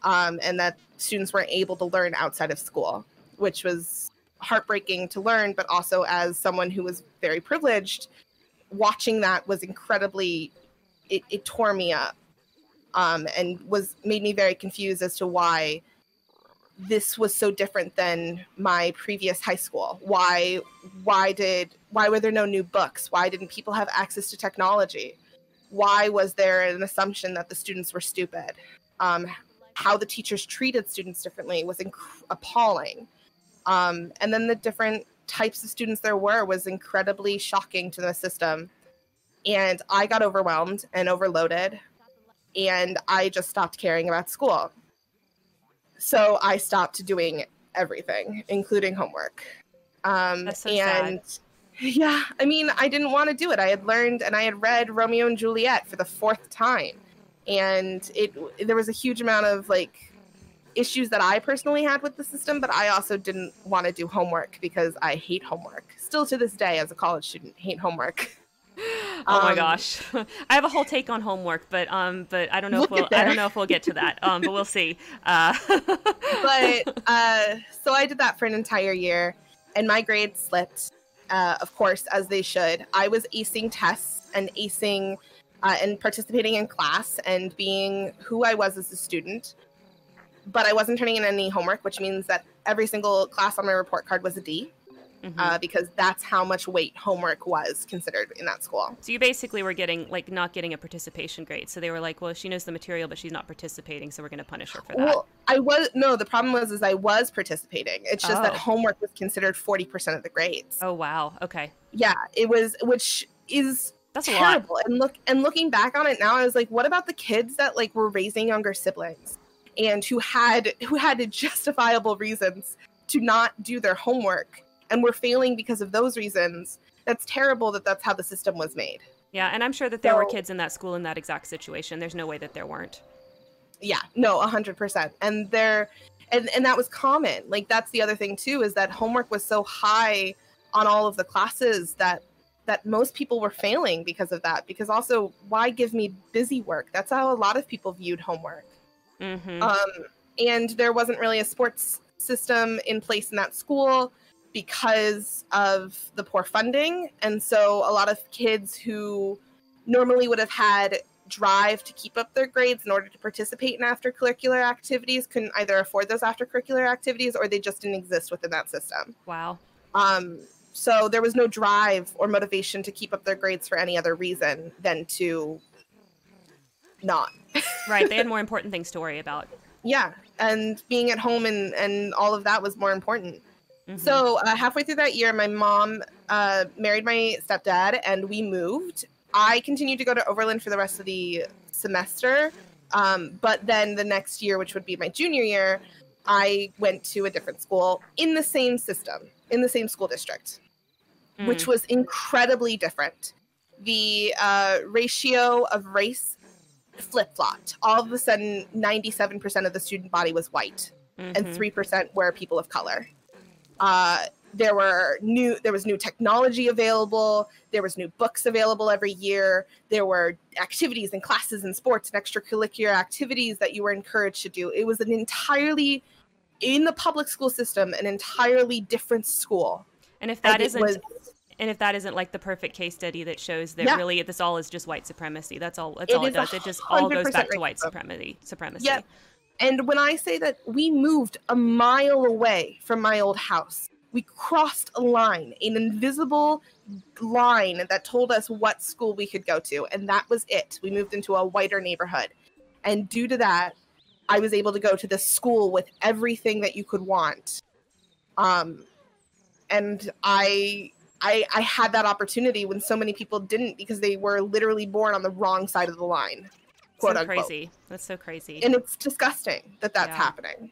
Um, and that students weren't able to learn outside of school, which was heartbreaking to learn, but also as someone who was very privileged, watching that was incredibly, it, it tore me up um, and was made me very confused as to why this was so different than my previous high school. Why why did why were there no new books? Why didn't people have access to technology? Why was there an assumption that the students were stupid? Um, how the teachers treated students differently was inc- appalling. Um, and then the different types of students there were was incredibly shocking to the system. And i got overwhelmed and overloaded and i just stopped caring about school so I stopped doing everything, including homework. Um, so and sad. yeah, I mean, I didn't want to do it. I had learned and I had read Romeo and Juliet for the fourth time, and it there was a huge amount of like issues that I personally had with the system, but I also didn't want to do homework because I hate homework. Still to this day, as a college student, hate homework. <laughs> oh my um, gosh, <laughs> I have a whole take on homework, but um, but I don't know if we'll I don't know if we'll get to that. Um, but we'll see. Uh. <laughs> but uh, so I did that for an entire year, and my grades slipped, uh, of course, as they should. I was acing tests and acing uh, and participating in class and being who I was as a student, but I wasn't turning in any homework, which means that every single class on my report card was a D mm-hmm. uh, because that's how much weight homework was considered in that school. So you basically were getting like not getting a participation grade. So they were like, well, she knows the material, but she's not participating, so we're going to punish her for that. Well, I was no. The problem was is I was participating. It's just oh. that homework was considered forty percent of the grades. Oh wow. Okay. Yeah, it was, which is that's terrible. And look and looking back on it now, I was like, what about the kids that like were raising younger siblings and who had who had <laughs> justifiable reasons to not do their homework and we're failing because of those reasons that's terrible that that's how the system was made. Yeah and i'm sure that there so, were kids in that school in that exact situation. There's no way that there weren't. Yeah no 100% and there and and that was common. Like that's the other thing too is that homework was so high on all of the classes that that most people were failing because of that because also why give me busy work? That's how a lot of people viewed homework. Mm-hmm. um, and there wasn't really a sports system in place in that school because of the poor funding. And so a lot of kids who normally would have had drive to keep up their grades in order to participate in after-curricular activities couldn't either afford those after-curricular activities or they just didn't exist within that system. Wow. Um, so there was no drive or motivation to keep up their grades for any other reason than to not. <laughs> right. They had more important things to worry about. Yeah. And being at home and, and all of that was more important. Mm-hmm. So uh, halfway through that year, my mom uh, married my stepdad, and we moved. I continued to go to Overland for the rest of the semester, um, but then the next year, which would be my junior year, I went to a different school in the same system, in the same school district, Mm. which was incredibly different. The uh, ratio of race flip flopped. All of a sudden, 97% of the student body was white, and Mhm. 3% were people of color. Uh, there were new there was new technology available. There was new books available every year. There were activities and classes and sports and extracurricular activities that you were encouraged to do. It was an entirely in the public school system an entirely different school. And if that isn't was- and if that isn't like the perfect case study that shows that Yeah. really this all is just white supremacy that's all that's It all it does. It just all goes 100% back to white supremacy supremacy. Yep. And when I say that we moved a mile away from my old house, we crossed a line, an invisible line that told us what school we could go to. And that was it. We moved into a whiter neighborhood. And due to that, I was able to go to this school with everything that you could want. Um, and I. I, I had that opportunity when so many people didn't because they were literally born on the wrong side of the line. Quote so unquote. crazy that's so crazy And it's disgusting that that's Yeah. happening.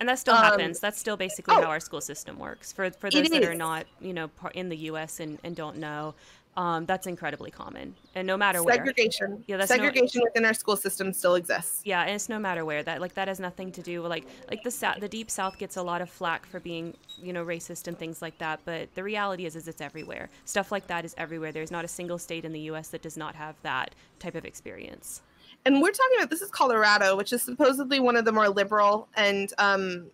And that still Um, happens. That's still basically oh. how our school system works. For for those that are not, you know, in the U.S. and, and don't know, um, that's incredibly common. And no matter where, segregation Yeah, that's no- segregation within our school system still exists yeah, and it's no matter where that like that has nothing to do with like like the south, the deep south gets a lot of flack for being you know racist and things like that. But the reality is, is it's everywhere. Stuff like that is everywhere. There's not a single state in the U.S. that does not have that type of experience. And we're talking about this is colorado which is supposedly one of the more liberal and um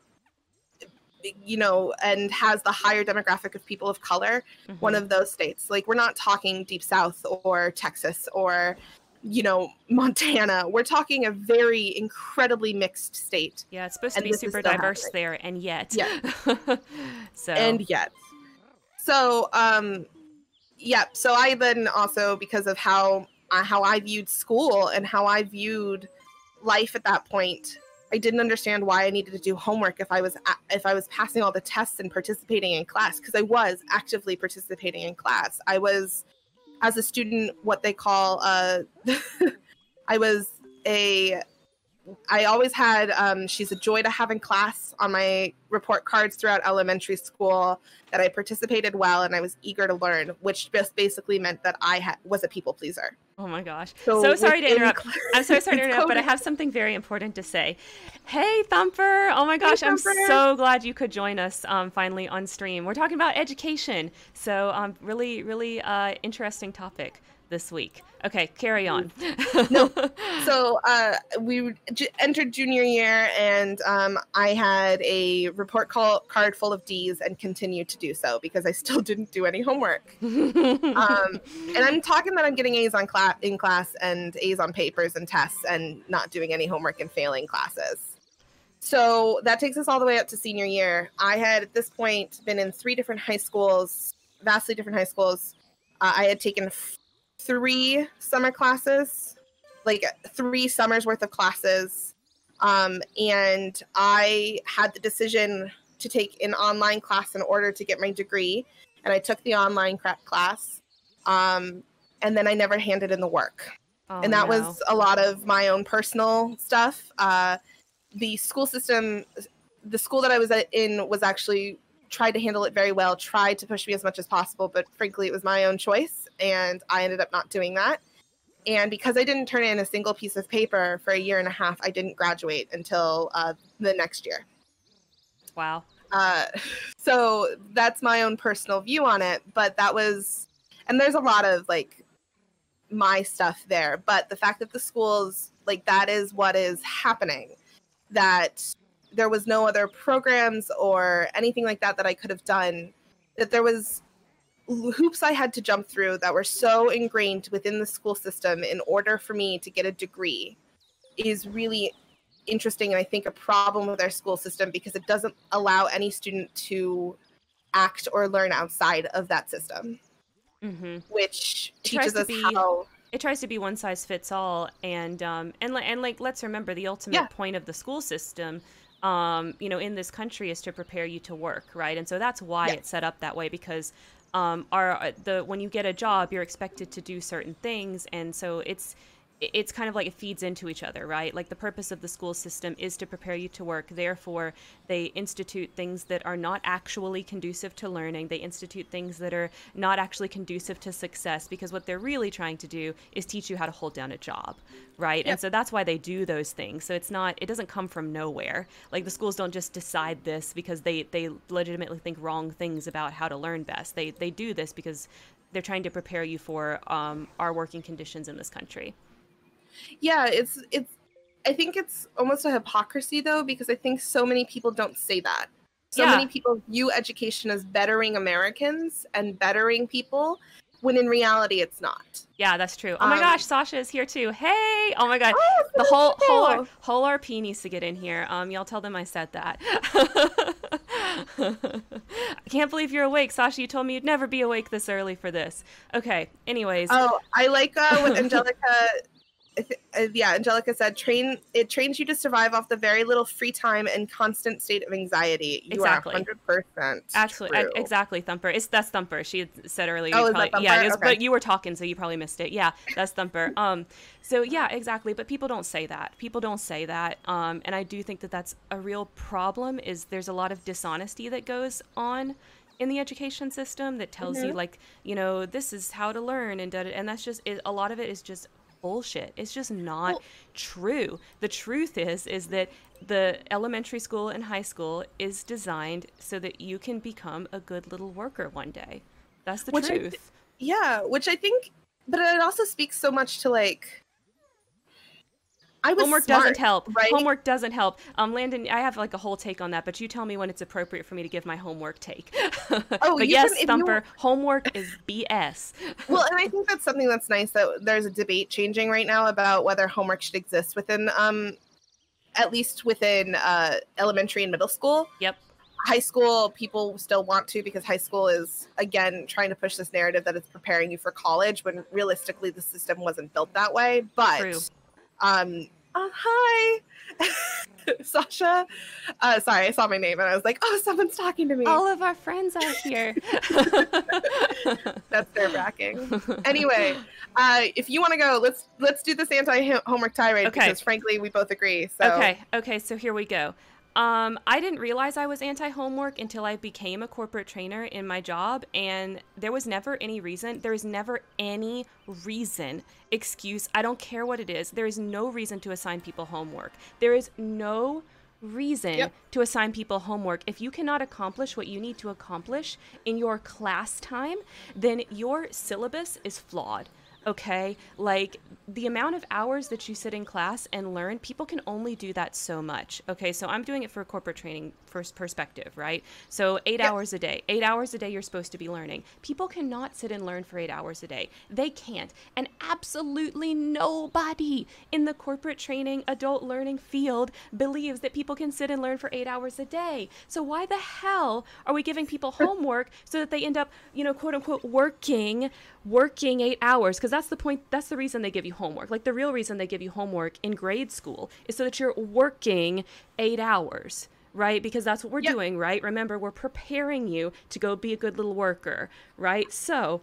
you know and has the higher demographic of people of color one Mhm. of those states. Like we're not talking deep south or texas or you know <laughs> montana. We're talking a very incredibly mixed state. Yeah, it's supposed to be super diverse happening. there, and yet, Yeah. <laughs> so. And yet. So um yeah so i then also because of how uh, how i viewed school and how i viewed life at that point i didn't understand why i needed to do homework if i was if i was passing all the tests and participating in class because i was actively participating in class i was as a student what they call uh <laughs> i was a I always had um, she's a joy to have in class on my report cards throughout elementary school that I participated well and I was eager to learn, which just basically meant that I was a people pleaser. Oh my gosh. So So, sorry to interrupt. cl- I'm so sorry to <laughs> interrupt, but I have something very important to say. Hey, Thumper. Oh my gosh, I'm so glad you could join us um, finally on stream. We're talking about education. So, um, really, really uh, interesting topic this week. Okay, carry on. <laughs> No. So uh, we j- entered junior year, and um, I had a report call- card full of D's, and continued to do so because I still <laughs> didn't do any homework. um, and I'm talking that I'm getting A's on class in class and A's on papers and tests, and not doing any homework and failing classes. So that takes us all the way up to senior year. I had at this point been in three different high schools, vastly different high schools. Uh, I had taken three summer classes, like three summers worth of classes, um, and I had the decision to take an online class in order to get my degree, and I took the online class, um, and then I never handed in the work Oh, and that no. was a lot of my own personal stuff. Uh, the school system, the school that I was in, was actually tried to handle it very well, tried to push me as much as possible, but frankly, it was my own choice, and I ended up not doing that. And because I didn't turn in a single piece of paper for a year and a half, I didn't graduate until uh, the next year. wow. Uh, <laughs> so that's my own personal view on it. But that was, and there's a lot of like my stuff there. But the fact that the schools, like, that is what is happening, that there was no other programs or anything like that that I could have done, that there was hoops I had to jump through that were so ingrained within the school system in order for me to get a degree is really interesting and I think a problem with our school system because it doesn't allow any student to act or learn outside of that system, hmm which It tries teaches to us be- how it tries to be one size fits all and um and and like let's remember the ultimate Yeah. point of the school system um you know in this country is to prepare you to work right and so that's why Yeah. it's set up that way because um our uh, the when you get a job you're expected to do certain things. And so it's it's kind of like it feeds into each other, right? Like the purpose of the school system is to prepare you to work. Therefore, they institute things that are not actually conducive to learning. They institute things that are not actually conducive to success because what they're really trying to do is teach you how to hold down a job, right? Yep. And so that's why they do those things. So it's not it doesn't come from nowhere. Like the schools don't just decide this because they they legitimately think wrong things about how to learn best. They they do this because they're trying to prepare you for um, our working conditions in this country yeah it's it's i think it's almost a hypocrisy though because i think so many people don't say that. So yeah. many people view education as bettering americans and bettering people when in reality it's not. Yeah that's true. Oh my um, gosh sasha is here too. Hey! Oh my god. Oh, the whole whole whole rp needs to get in here. Um y'all tell them i said that. <laughs> I can't believe you're awake. Sasha you told me you'd never be awake this early for this. Okay anyways. Oh i like uh with <laughs> angelica uh, yeah, Angelica said, train it trains you to survive off the very little free time and constant state of anxiety. You exactly. are 100% Actually, exactly, Thumper. It's that's Thumper. She said earlier. Oh, probably, yeah, was, okay. but you were talking, so you probably missed it. Yeah, that's Thumper. Um, so yeah, exactly. But people don't say that. People don't say that. Um, and I do think that that's a real problem. Is there's a lot of dishonesty that goes on in the education system that tells mm-hmm. you like you know this is how to learn and and that's just it, a lot of it is just bullshit. It's just not well, true. The truth is is that the elementary school and high school is designed so that you can become a good little worker one day. That's the truth. Yeah, which I think but it also speaks so much to like I was homework smart, doesn't help. Right? Homework doesn't help. Um, Landyn, I have like a whole take on that, but you tell me when it's appropriate for me to give my homework take. <laughs> oh, but yes, can, Thumper, <laughs> homework is BS. well, and I think that's something that's nice that there's a debate changing right now about whether homework should exist within, um, at least within uh, elementary and middle school. Yep. High school, people still want to because high school is again trying to push this narrative that it's preparing you for college when realistically the system wasn't built that way. But True um, uh, hi, <laughs> Sasha. Uh, sorry, I saw my name and I was like, oh, someone's talking to me. All of our friends are here. <laughs> That's nerve wracking. Anyway, uh, if you want to go, let's let's do this anti homework tirade okay. because frankly, we both agree. So. Okay, okay, so here we go. Um, I didn't realize I was anti homework until I became a corporate trainer in my job, and there was never any reason. There is never any reason, excuse. I don't care what it is. There is no reason to assign people homework. There is no reason yep. to assign people homework. If you cannot accomplish what you need to accomplish in your class time, then your syllabus is flawed okay? Like the amount of hours that you sit in class and learn, people can only do that so much, okay? So I'm doing it for corporate training first perspective, right? So eight yep. hours a day, eight hours a day you're supposed to be learning. People cannot sit and learn for eight hours a day. They can't. And absolutely nobody in the corporate training, adult learning field believes that people can sit and learn for eight hours a day. So why the hell are we giving people <laughs> homework so that they end up, you know, quote unquote, working, working eight hours? Because that's the point, that's the reason they give you homework. Like the real reason they give you homework in grade school is so that you're working eight hours right? Because that's what we're yep. doing, right? Remember, we're preparing you to go be a good little worker, right? So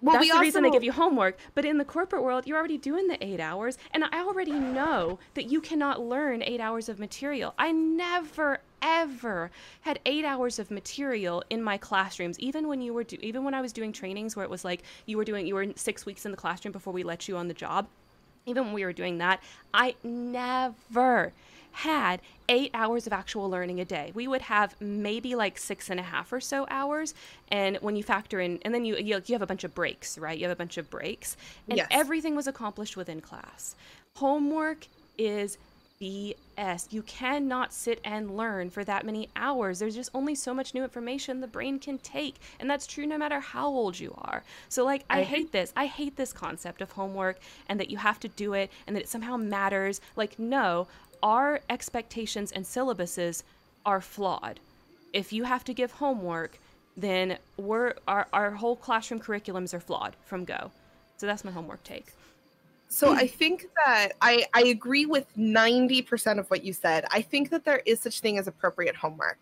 well, that's the reason they give you homework. But in the corporate world, you're already doing the eight hours, and I already know that you cannot learn eight hours of material. I never ever had eight hours of material in my classrooms even when you were do- even when i was doing trainings where it was like you were doing you were six weeks in the classroom before we let you on the job even when we were doing that i never had eight hours of actual learning a day. We would have maybe like six and a half or so hours. And when you factor in, and then you, you, you have a bunch of breaks, right? You have a bunch of breaks. And yes. everything was accomplished within class. Homework is BS. You cannot sit and learn for that many hours. There's just only so much new information the brain can take. And that's true no matter how old you are. So, like, I, I hate this. I hate this concept of homework and that you have to do it and that it somehow matters. Like, no, our expectations and syllabuses are flawed. If you have to give homework, then we're our, our whole classroom curriculums are flawed from go. So that's my homework take. So I think that I, I agree with 90% of what you said. I think that there is such thing as appropriate homework.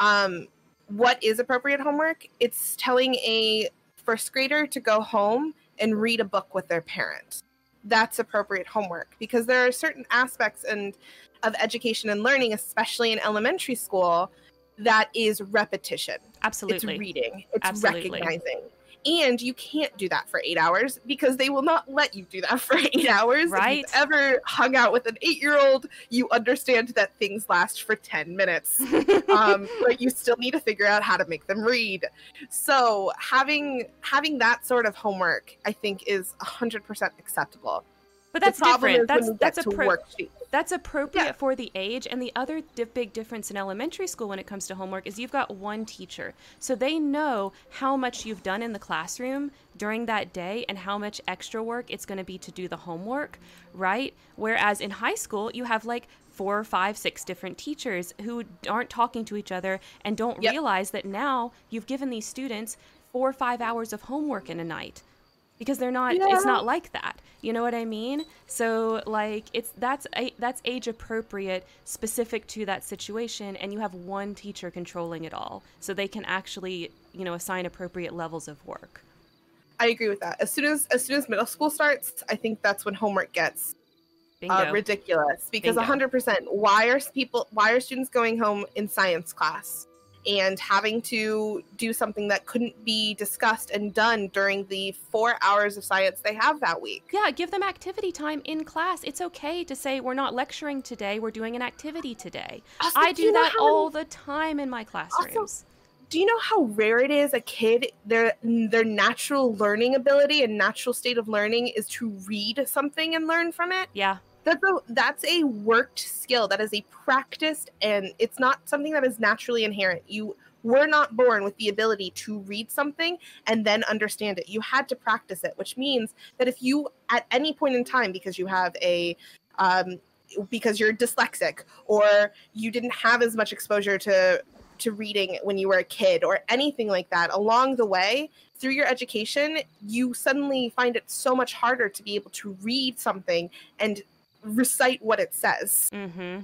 Um, what is appropriate homework? It's telling a first grader to go home and read a book with their parent that's appropriate homework because there are certain aspects and of education and learning, especially in elementary school, that is repetition. Absolutely. It's reading. It's Absolutely. recognizing. And you can't do that for eight hours because they will not let you do that <laughs> for eight hours. Right. If you've ever hung out with an eight year old, you understand that things last for 10 minutes. <laughs> um, but you still need to figure out how to make them read. So having having that sort of homework, I think, is 100% acceptable. but that's different. That's that's get to appro- worksheets. That's appropriate Yeah. for the age. And the other di- big difference in elementary school when it comes to homework is you've got one teacher. So they know how much you've done in the classroom during that day and how much extra work it's going to be to do the homework, right? Whereas in high school, you have like four, five, six different teachers who aren't talking to each other and don't Yep. realize that now you've given these students four or five hours of homework in a night because they're not it's not like that. You know what i mean? So like it's that's a, that's age appropriate specific to that situation and you have one teacher controlling it all. So they can actually you know assign appropriate levels of work. I agree with that. As soon as as soon as middle school starts, I think that's when homework gets uh, ridiculous because Bingo. 100% why are people why are students going home in science class and having to do something that couldn't be discussed and done during the 4 hours of science they have that week. Yeah give them activity time in class. It's okay to say we're not lecturing today we're doing an activity today. Also, i do do that how all the time in my classrooms. Do you know how rare it is a kid their their natural learning ability and natural state of learning is to read something and learn from it? Yeah that's a that's a worked skill. That is a practiced and it's not something that is naturally inherent. You were not born with the ability to read something and then understand it. You had to practice it which means that if you at any point in time because you have a um, because you're dyslexic or you didn't have as much exposure to to reading when you were a kid or anything like that along the way through your education you suddenly find it so much harder to be able to read something and recite what it says. Mm-hmm.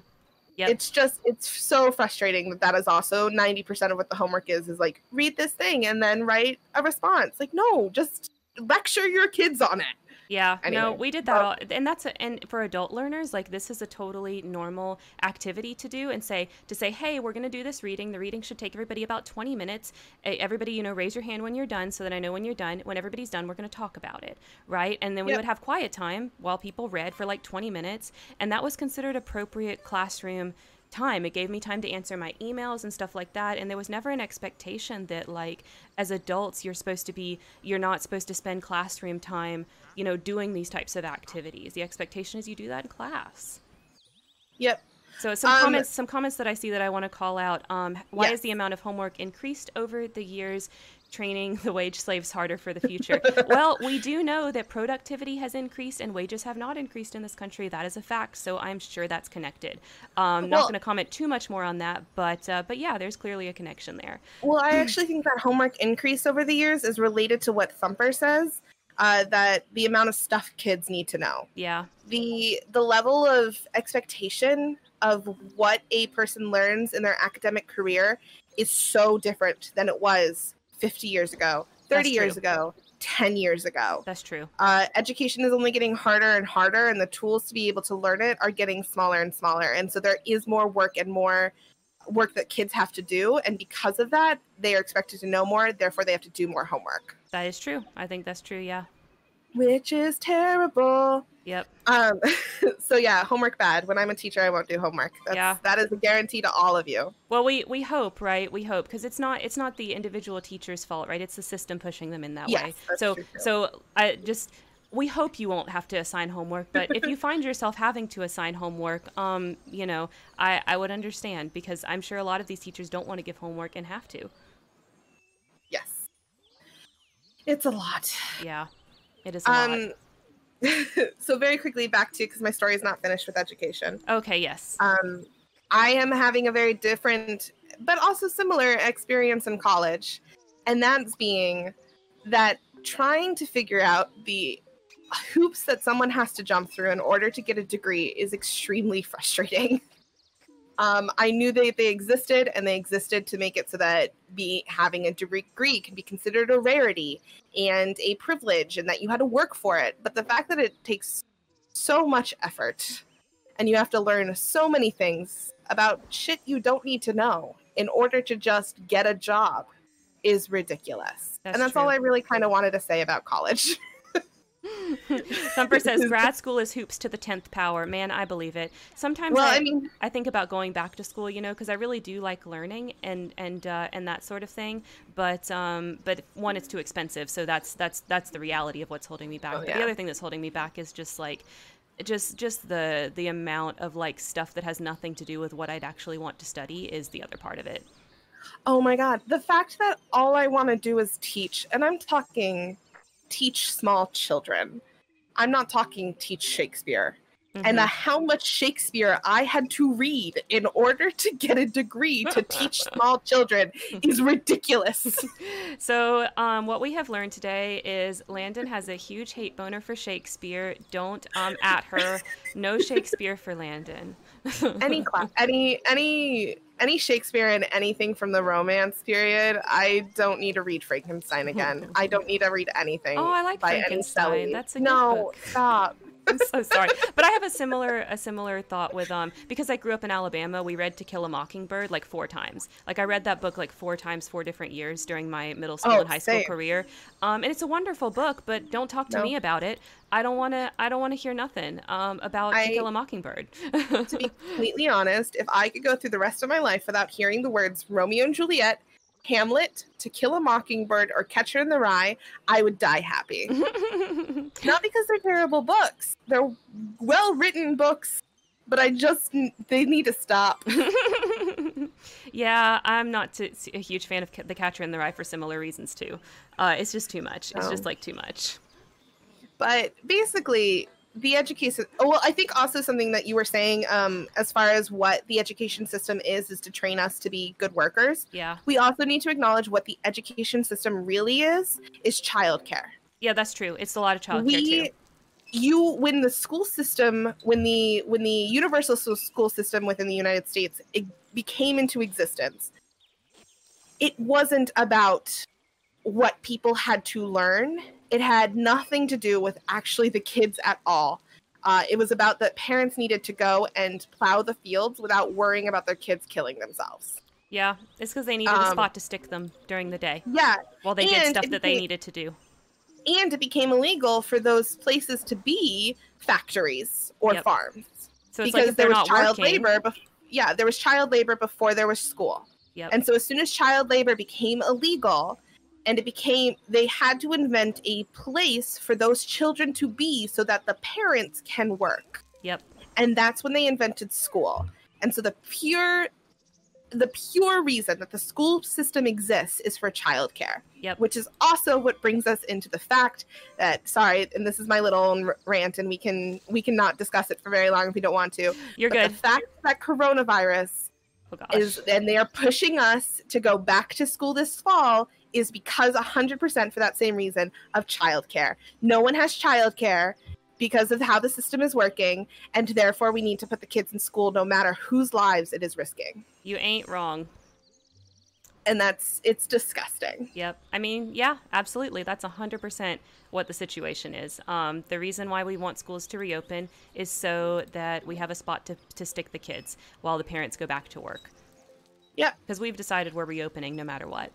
Yep. it's just it's so frustrating that that is also 90% of what the homework is is like read this thing and then write a response. Like no just lecture your kids on it Yeah, no, we did that well- all, and that's a, and for adult learners, like this is a totally normal activity to do, and say to say, hey, we're gonna do this reading. The reading should take everybody about twenty minutes. Everybody, you know, raise your hand when you're done, so that I know when you're done. When everybody's done, we're gonna talk about it, right? And then we Yep. would have quiet time while people read for like twenty minutes, and that was considered appropriate classroom time. It gave me time to answer my emails and stuff like that. And there was never an expectation that, like, as adults, you're supposed to be, you're not supposed to spend classroom time, you know, doing these types of activities. The expectation is you do that in class. yep So some Um, comments, some comments that I see that I want to call out. Um, why Yes. is the amount of homework increased over the years? Training the wage slaves harder for the future. <laughs> well, we do know that productivity has increased and wages have not increased in this country. That is a fact. So I'm sure that's connected. Um, not going to comment too much more on that, but uh, but yeah, there's clearly a connection there. Well, I actually think that homework increase over the years is related to what Thumper says, uh, that the amount of stuff kids need to know. Yeah, The the level of expectation of what a person learns in their academic career is so different than it was 50 years ago, 30 That's years ago, 10 years ago. that's true. Uh, education is only getting harder and harder, and the tools to be able to learn it are getting smaller and smaller. And so there is more work and more work that kids have to do. And because of that, they are expected to know more. Therefore, they have to do more homework, That is true. I think that's true. Yeah. Which is terrible. Yep. Um, <laughs> so yeah, homework bad. When I'm a teacher, I won't do homework. That's, Yeah. that is a guarantee to all of you. Well, we we hope, right? We hope because it's not it's not the individual teacher's fault, right? It's the system pushing them in that Yes, way. So true, so I just we hope you won't have to assign homework, but if you <laughs> find yourself having to assign homework, um, you know, I I would understand because I'm sure a lot of these teachers don't want to give homework and have to. Yes, it's a lot. Yeah, it is. Um, <laughs> so very quickly back to because my story is not finished with education. Okay, yes. um, I am having a very different, but also similar experience in college. And that's being that trying to figure out the hoops that someone has to jump through in order to get a degree is extremely <laughs> frustrating. Um, I knew that they existed, and they existed to make it so that be having a degree can be considered a rarity and a privilege, and that you had to work for it. But the fact that it takes so much effort, and you have to learn so many things about shit you don't need to know in order to just get a job, is ridiculous. That's and that's true. all I really kind of wanted to say about college. <laughs> Thumper says grad school is hoops to the tenth power. Man, I believe it. Sometimes well, I, I mean, I think about going back to school, you know, because I really do like learning and and uh, and that sort of thing. But um, but one, it's too expensive, so that's that's that's the reality of what's holding me back. Oh, but yeah. the other thing that's holding me back is just like just just the the amount of like stuff that has nothing to do with what I'd actually want to study is the other part of it. Oh my god, the fact that all I want to do is teach, and I'm talking teach small children. I'm not talking teach Shakespeare. And Mhm. uh, how much Shakespeare I had to read in order to get a degree to teach <laughs> small children is ridiculous. <laughs> So, um, what we have learned today is Landyn has a huge hate boner for Shakespeare. Don't um, at her. No <laughs> Shakespeare for Landyn. any class, any any any Shakespeare and anything from the Romance period, I don't need to read Frankenstein <laughs> again. I don't need to read anything. Oh, I like by any Frankenstein. Shelley. That's a good no, stop. I'm so sorry, but I have a similar a similar thought with um because I grew up in Alabama. We read To Kill a Mockingbird like four times. Like I read that book like four times, four different years during my middle school Oh, and high school same. career. Um, and it's a wonderful book, but don't talk to No. me about it. I don't want to. I don't want to hear nothing um about To Kill a Mockingbird. to be <laughs> completely honest, if I could go through the rest of my life without hearing the words Romeo and Juliet, Hamlet, To Kill a Mockingbird, or Catcher in the Rye, I would die happy. <laughs> Not because they're terrible books. They're well written books, but I just they need to stop. <laughs> yeah, I'm not t- a huge fan of The Catcher in the Rye for similar reasons too. Uh, it's just too much. It's just Oh. like too much. But basically, the education. Well, I think also something that you were saying, um, as far as what the education system is, is to train us to be good workers. Yeah, We also need to acknowledge what the education system really is: is childcare. yeah, that's true. It's a lot of childcare we too. you when the school system when the when the universal school system within the united states it became into existence it wasn't about what people had to learn it had nothing to do with actually the kids at all uh, it was about that parents needed to go and plow the fields without worrying about their kids killing themselves Yeah, it's because they needed a Um, spot to stick them during the day yeah while they did stuff that they needed to do. and it became illegal for those places to be factories or Yep. farms So it's because like there was not child working, labor. Bef- yeah, there was child labor before there was school, Yep. and so as soon as child labor became illegal, and it became they had to invent a place for those children to be so that the parents can work, Yep. and that's when they invented school. And so the pure the pure reason that the school system exists is for childcare, Yep. which is also what brings us into the fact that sorry, and this is my little rant, and we can we cannot discuss it for very long if we don't want to. You're good. The fact that coronavirus Oh is, and they are pushing us to go back to school this fall, is because 100% for that same reason of childcare. No one has childcare because of how the system is working, and therefore we need to put the kids in school no matter whose lives it is risking. you ain't wrong. And that's, it's disgusting. Yep. I mean, yeah, absolutely. That's 100% what the situation is. Um, the reason why we want schools to reopen is so that we have a spot to, to stick the kids while the parents go back to work. Yeah. Because we've decided we're reopening no matter what.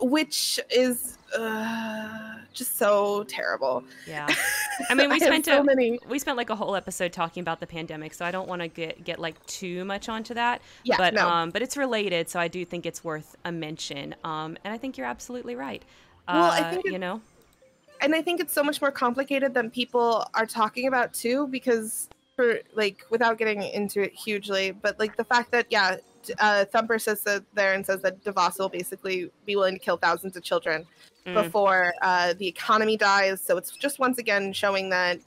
Which is uh, just so terrible. Yeah. <laughs> I mean, we spent so a, many. we spent like a whole episode talking about the pandemic, so I don't want to get get like too much onto that. Yeah, but no. um, but it's related, so I do think it's worth a mention. Um, and I think you're absolutely right. Well, I Uh, think it- you know, and I think it's so much more complicated than people are talking about too, because for like without getting into it hugely, but like the fact that yeah, uh, Thumper says that there and says that DeVos will basically be willing to kill thousands of children Mm. before uh, the economy dies. So it's just once again showing that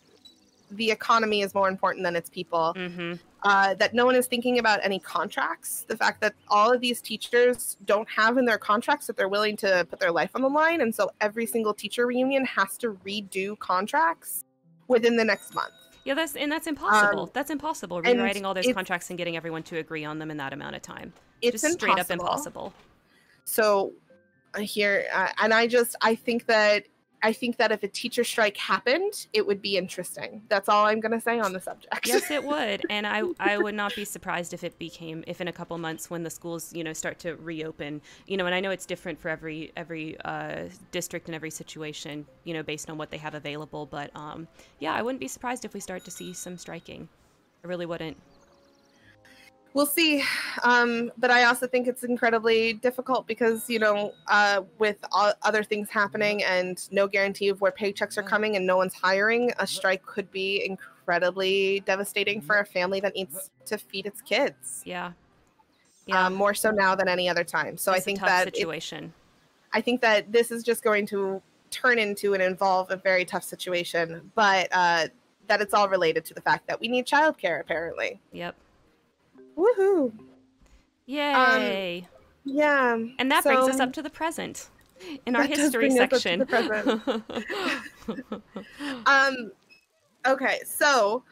the economy is more important than its people. hmm Uh, that no one is thinking about any contracts. The fact that all of these teachers don't have in their contracts that they're willing to put their life on the line. And so every single teacher reunion has to redo contracts within the next month. Yeah, that's and that's impossible. Um, that's impossible. Rewriting all those contracts and getting everyone to agree on them in that amount of time. It's Just straight up impossible. impossible. So uh, here, uh, and I just I think that I think that if a teacher strike happened, it would be interesting. That's all I'm gonna say on the subject. yes, it <laughs> would, and I I would not be surprised if it became if in a couple months when the schools you know start to reopen, you know, and I know it's different for every every uh, district and every situation, you know, based on what they have available. But um, yeah, I wouldn't be surprised if we start to see some striking. I really wouldn't. We'll see. Um, but I also think it's incredibly difficult because you know, uh, with all other things happening and no guarantee of where paychecks are coming and no one's hiring, a strike could be incredibly devastating for a family that needs to feed its kids. Yeah. Yeah. Um, more so now than any other time. So I It's a think tough that it- situation. I think that this is just going to turn into and involve a very tough situation, but uh, that it's all related to the fact that we need childcare apparently. Yep. Woohoo! Yay. Yeah. and that brings us up to the present in our history bring us to section. the <laughs> Um. Okay, so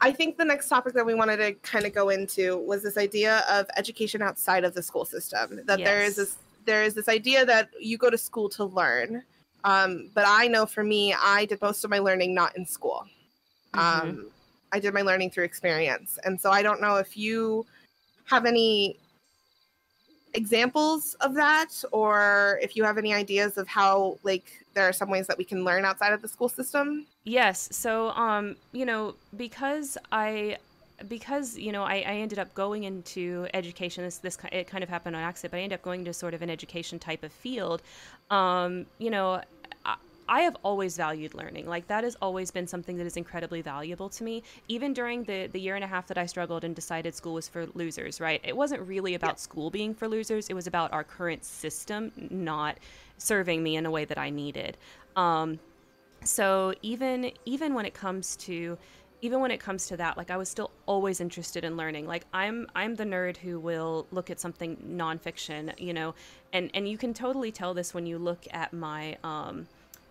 I think the next topic that we wanted to kind of go into was this idea of education outside of the school system. That there is this there is this idea that you go to school to learn. Um, but I know for me, I did most of my learning not in school. Mhm. Um, I did my learning through experience, and so I don't know if you have any examples of that or if you have any ideas of how like there are some ways that we can learn outside of the school system Yes. So, um, you know, because I, because you know, I, I ended up going into education. This, this, it kind of happened on accident, but I ended up going to sort of an education type of field. Um, you know, I have always valued learning. Like that has always been something that is incredibly valuable to me. Even during the the year and a half that I struggled and decided school was for losers. Right. It wasn't really about school being for losers. It was about our current system not serving me in a way that I needed. Um, so even even when it comes to even when it comes to that like i was still always interested in learning like i'm i'm the nerd who will look at something nonfiction you know and and you can totally tell this when you look at my um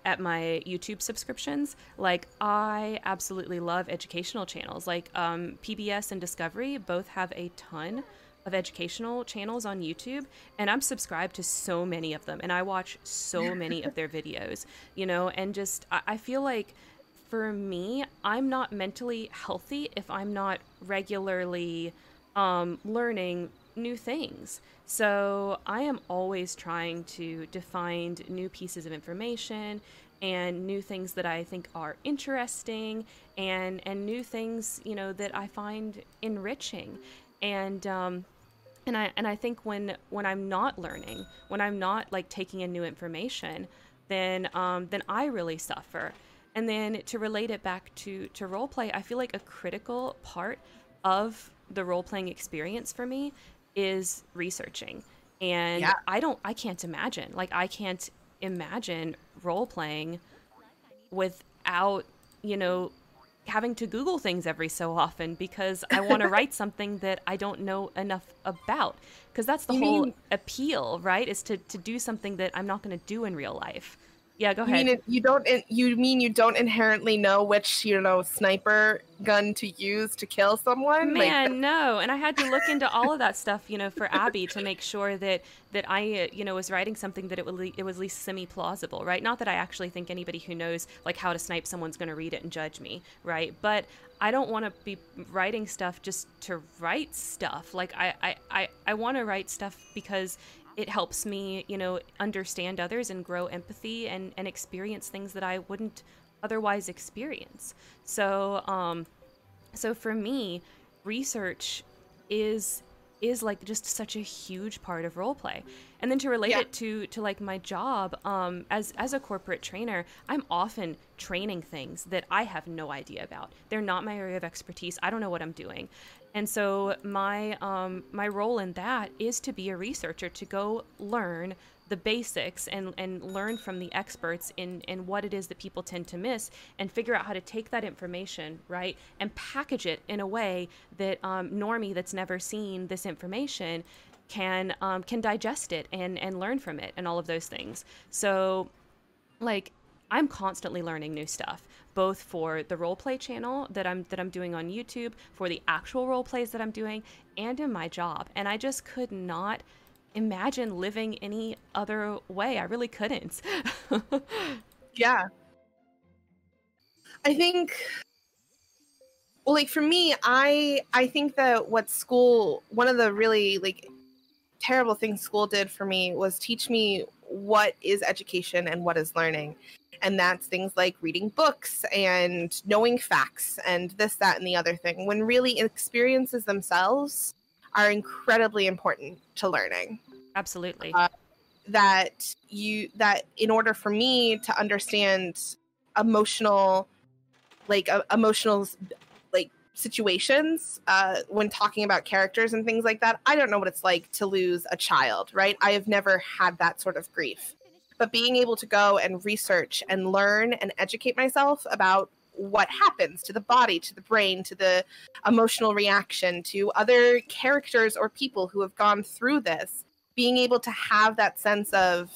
at my youtube subscriptions like i absolutely love educational channels. Like um, pbs and discovery both have a ton of educational channels on YouTube, and I'm subscribed to so many of them, and I watch so <laughs> many of their videos, you know, and just I, I feel like for me, I'm not mentally healthy if I'm not regularly um, learning new things. So I am always trying to to find new pieces of information and new things that I think are interesting and and new things you know that I find enriching and um, and I and I think when when I'm not learning, when I'm not like taking in new information, then um, then I really suffer. And then to relate it back to to role play, I feel like a critical part of the role playing experience for me is researching. And Yeah. I don't I can't imagine like I can't imagine role playing without you know having to Google things every so often because I want to <laughs> write something that I don't know enough about. Because that's the You whole mean- appeal, right? Is to, to do something that I'm not going to do in real life. Yeah, go you ahead. mean you don't you mean you don't inherently know which you know sniper gun to use to kill someone Man, no. And I had to look into all of that stuff, you know, for Abby to make sure that that I, uh, you know, was writing something that it was le- it was at least semi plausible, right? Not that I actually think anybody who knows like how to snipe someone's going to read it and judge me, right? But I don't want to be writing stuff just to write stuff. Like I I I, I want to write stuff because it helps me, you know, understand others and grow empathy and and experience things that I wouldn't otherwise experience. So, um so for me research is is like just such a huge part of role play and then to relate Yeah. it to to like my job um as as a corporate trainer i'm often training things that i have no idea about they're not my area of expertise i don't know what i'm doing and so my um my role in that is to be a researcher to go learn the basics and, and learn from the experts in, in what it is that people tend to miss and figure out how to take that information, right, and package it in a way that um, normie that's never seen this information can um, can digest it and, and learn from it and all of those things. So like I'm constantly learning new stuff, both for the role play channel that I'm that I'm doing on YouTube, for the actual role plays that I'm doing, and in my job. And I just could not imagine living any other way. I really couldn't. <laughs> yeah. I think well like for me, I I think that what school one of the really like terrible things school did for me was teach me what is education and what is learning. And that's things like reading books and knowing facts and this, that, and the other thing, when really experiences themselves are incredibly important to learning. Absolutely. Uh, that you, that in order for me to understand emotional, like uh, emotional situations uh, when talking about characters and things like that. I don't know what it's like to lose a child, right? I have never had that sort of grief. But being able to go and research and learn and educate myself about what happens to the body, to the brain, to the emotional reaction, to other characters or people who have gone through this, being able to have that sense of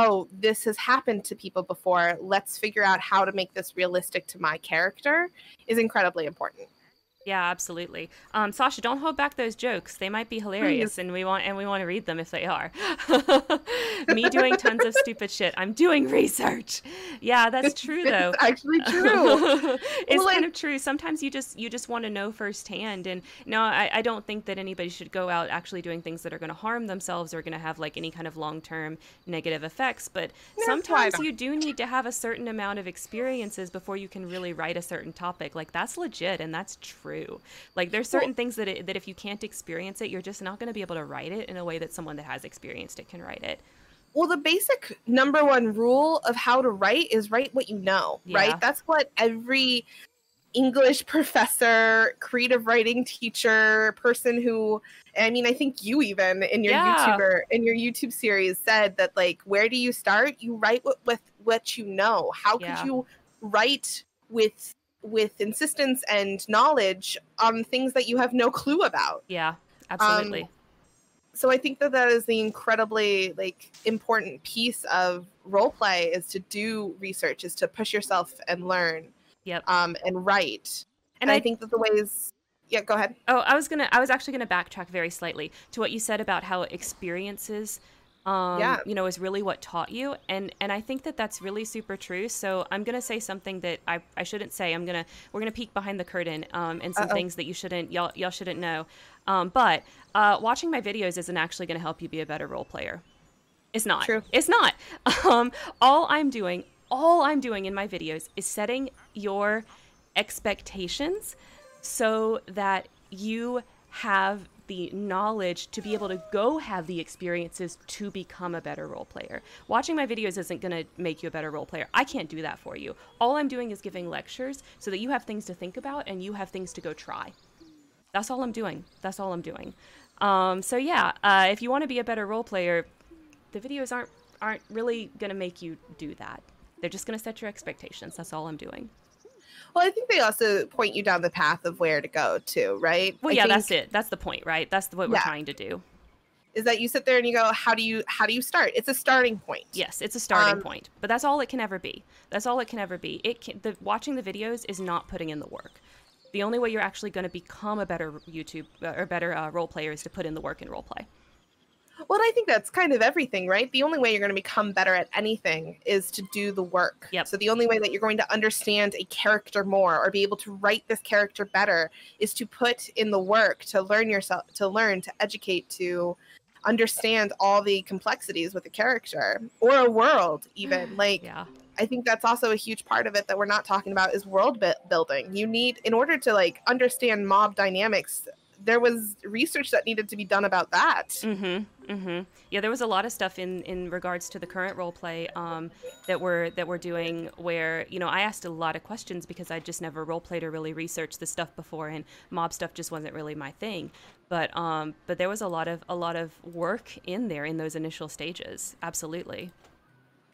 oh, this has happened to people before. Let's figure out how to make this realistic to my character is incredibly important. Yeah, absolutely. Um, Sasha, don't hold back those jokes. They might be hilarious, and we want and we want to read them if they are. <laughs> Me doing tons of stupid shit. I'm doing research. Yeah, that's true though. It's actually <laughs> true. it's well, kind of true. Sometimes you just you just want to know firsthand. And no, I, I don't think that anybody should go out actually doing things that are going to harm themselves or going to have like any kind of long term negative effects. But no, sometimes you do need to have a certain amount of experiences before you can really write a certain topic. Like that's legit and that's true true. Like there's certain well, things that it, that if you can't experience it, you're just not going to be able to write it in a way that someone that has experienced it can write it. Well, the basic number one rule of how to write is write what you know, yeah. right? That's what every English professor, creative writing teacher, person who I mean, I think you even in your yeah. YouTuber in your YouTube series said that like where do you start? You write with, with what you know. How yeah. could you write with with insistence and knowledge on things that you have no clue about. Yeah, absolutely. Um, so I think that that is the incredibly like important piece of role play is to do research, is to push yourself and learn. Yep. Um, and write. And, and I, I think that the ways yeah, go ahead. Oh, I was gonna I was actually gonna backtrack very slightly to what you said about how experiences um, yeah. you know, is really what taught you. And and I think that that's really super true. So I'm gonna say something that I, I shouldn't say. I'm gonna we're gonna peek behind the curtain um, and some Uh-oh. things that you shouldn't y'all y'all shouldn't know. Um, but uh, watching my videos isn't actually gonna help you be a better role player. It's not. True. It's not. <laughs> Um, all I'm doing, all I'm doing in my videos is setting your expectations so that you have the knowledge to be able to go have the experiences to become a better role player. Watching my videos isn't going to make you a better role player. I can't do that for you. All I'm doing is giving lectures so that you have things to think about and you have things to go try. That's all I'm doing. That's all I'm doing. Um, so yeah, uh, if you want to be a better role player, the videos aren't aren't really going to make you do that. They're just going to set your expectations. That's all I'm doing. Well, I think they also point you down the path of where to go too, right? Well, I yeah, that's it. That's the point, right? That's what we're yeah. trying to do. Is that you sit there and you go, how do you how do you start? It's a starting point. Yes, it's a starting um, point, but that's all it can ever be. That's all it can ever be. It can, the watching the videos is not putting in the work. The only way you're actually going to become a better YouTube uh, or better uh, role player is to put in the work in role play. Well, I think that's kind of everything, right? The only way you're going to become better at anything is to do the work. Yep. So the only way that you're going to understand a character more or be able to write this character better is to put in the work to learn yourself, to learn, to educate, to understand all the complexities with a character or a world, even. <gasps> Like, yeah. I think that's also a huge part of it that we're not talking about is world building. You need, in order to like understand mob dynamics there was research that needed to be done about that. Mm-hmm. Mm-hmm. Yeah, there was a lot of stuff in in regards to the current role play um, that we're that we're doing. Where you know, I asked a lot of questions because I just never role played or really researched the stuff before, and mob stuff just wasn't really my thing. But um, but there was a lot of a lot of work in there in those initial stages. Absolutely.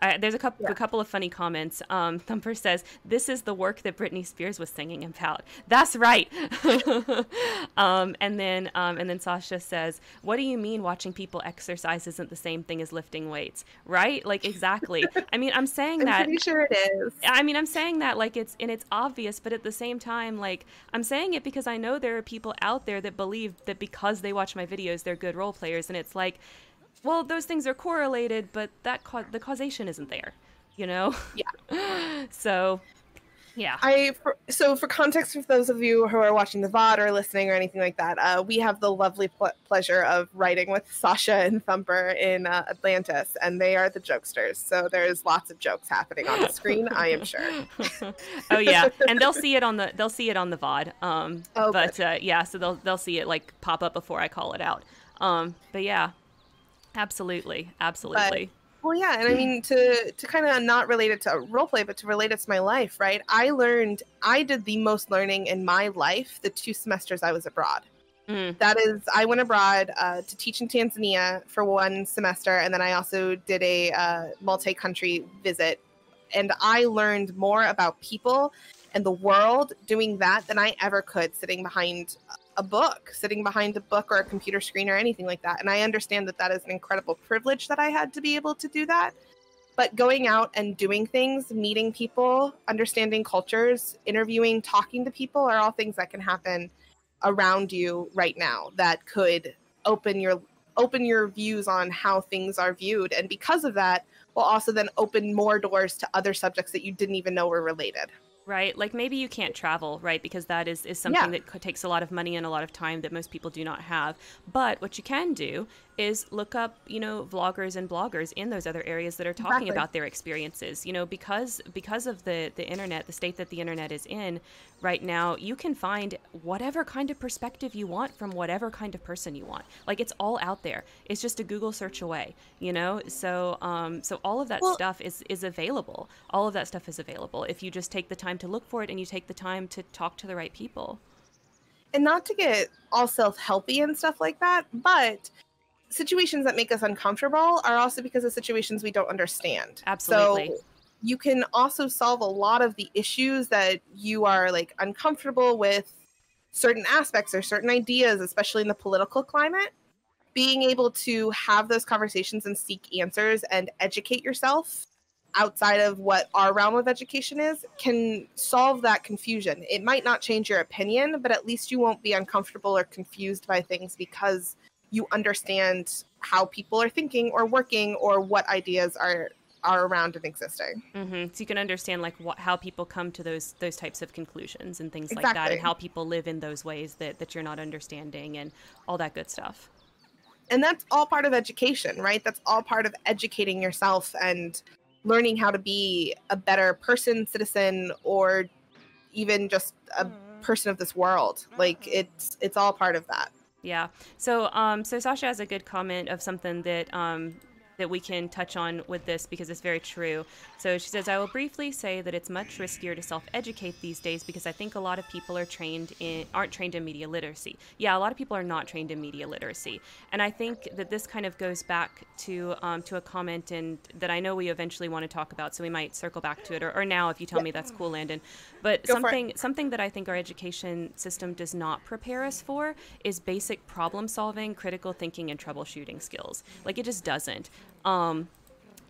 Uh, there's a couple yeah. a couple of funny comments. Um, <laughs> Thumper says, "This is the work that Britney Spears was singing about." That's right. <laughs> um, and then um, and then Sasha says, "What do you mean watching people exercise isn't the same thing as lifting weights?" Right? Like exactly. <laughs> I mean, I'm saying I'm that. Pretty sure it is. I mean, I'm saying that like it's and it's obvious, but at the same time, like I'm saying it because I know there are people out there that believe that because they watch my videos, they're good role players, and it's like well, those things are correlated, but that ca- the causation isn't there, you know? Yeah. <laughs> so, yeah. I for, so for context for those of you who are watching the VOD or listening or anything like that, uh, we have the lovely pl- pleasure of writing with Sasha and Thumper in uh, Atlantis, and they are the jokesters. So there's lots of jokes happening on the screen, I am sure. <laughs> oh yeah, and they'll see it on the they'll see it on the VOD. Um, oh, but uh, yeah, so they'll they'll see it like pop up before I call it out. Um, but yeah, Absolutely, absolutely. But, well, yeah, and I mean to to kind of not relate it to role play, but to relate it to my life, right? I learned I did the most learning in my life the two semesters I was abroad. Mm. That is, I went abroad uh, to teach in Tanzania for one semester, and then I also did a uh, multi-country visit, and I learned more about people and the world doing that than I ever could sitting behind a book, sitting behind a book or a computer screen or anything like that. And I understand that that is an incredible privilege that I had to be able to do that. But going out and doing things, meeting people, understanding cultures, interviewing, talking to people are all things that can happen around you right now that could open your open your views on how things are viewed and because of that will also then open more doors to other subjects that you didn't even know were related right? Like maybe you can't travel, right? Because that is, is something yeah. that takes a lot of money and a lot of time that most people do not have. But what you can do is look up, you know, vloggers and bloggers in those other areas that are talking exactly. about their experiences. You know, because because of the the internet, the state that the internet is in right now, you can find whatever kind of perspective you want from whatever kind of person you want. Like it's all out there. It's just a Google search away, you know? So um so all of that well, stuff is is available. All of that stuff is available if you just take the time to look for it and you take the time to talk to the right people and not to get all self-helpy and stuff like that but situations that make us uncomfortable are also because of situations we don't understand. Absolutely. So you can also solve a lot of the issues that you are like uncomfortable with certain aspects or certain ideas, especially in the political climate. Being able to have those conversations and seek answers and educate yourself outside of what our realm of education is can solve that confusion. It might not change your opinion, but at least you won't be uncomfortable or confused by things because you understand how people are thinking or working or what ideas are are around and existing. Mm-hmm. So you can understand like what, how people come to those those types of conclusions and things exactly. like that, and how people live in those ways that that you're not understanding, and all that good stuff. And that's all part of education, right? That's all part of educating yourself and learning how to be a better person, citizen, or even just a mm-hmm. person of this world. Like mm-hmm. it's it's all part of that. Yeah. So, um, so Sasha has a good comment of something that um, that we can touch on with this because it's very true. So she says, I will briefly say that it's much riskier to self-educate these days because I think a lot of people are trained in aren't trained in media literacy. Yeah, a lot of people are not trained in media literacy, and I think that this kind of goes back to um, to a comment and that I know we eventually want to talk about. So we might circle back to it, or, or now if you tell yeah. me that's cool, Landyn. But Go something something that I think our education system does not prepare us for is basic problem solving, critical thinking, and troubleshooting skills. Like it just doesn't. Um,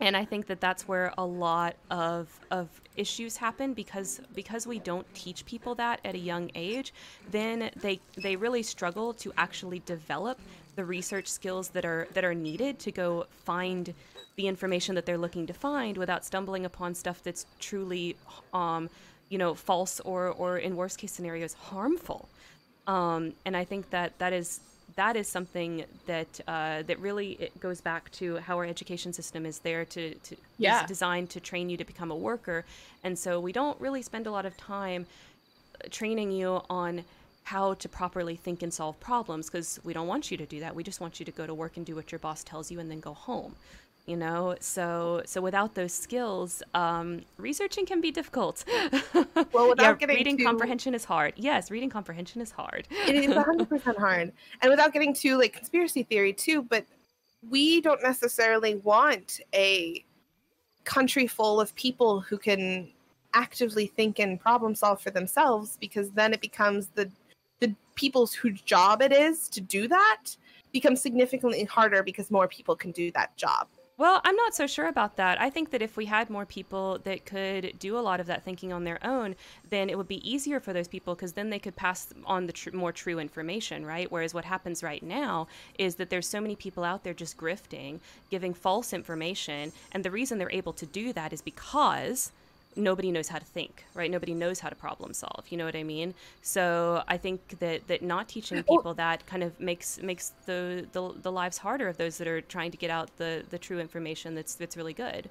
and I think that that's where a lot of of issues happen because because we don't teach people that at a young age, then they they really struggle to actually develop the research skills that are that are needed to go find the information that they're looking to find without stumbling upon stuff that's truly um, you know false or or in worst case scenarios harmful. Um, and I think that that is that is something that uh, that really it goes back to how our education system is there to, to yeah. is designed to train you to become a worker, and so we don't really spend a lot of time uh, training you on how to properly think and solve problems because we don't want you to do that. We just want you to go to work and do what your boss tells you and then go home you know? So so without those skills um, researching can be difficult. <laughs> Well without yeah, getting reading comprehension is hard. Yes reading comprehension is hard. It is 100% hard. And without getting to like conspiracy theory too but we don't necessarily want a country full of people who can actively think and problem solve for themselves because then it becomes the the people's whose job it is to do that becomes significantly harder because more people can do that job. Well, I'm not so sure about that. I think that if we had more people that could do a lot of that thinking on their own, then it would be easier for those people because then they could pass on the tr- more true information, right? Whereas what happens right now is that there's so many people out there just grifting, giving false information, and the reason they're able to do that is because nobody knows how to think, right? Nobody knows how to problem solve. You know what I mean? So I think that that not teaching people that kind of makes makes the, the the lives harder of those that are trying to get out the the true information that's that's really good.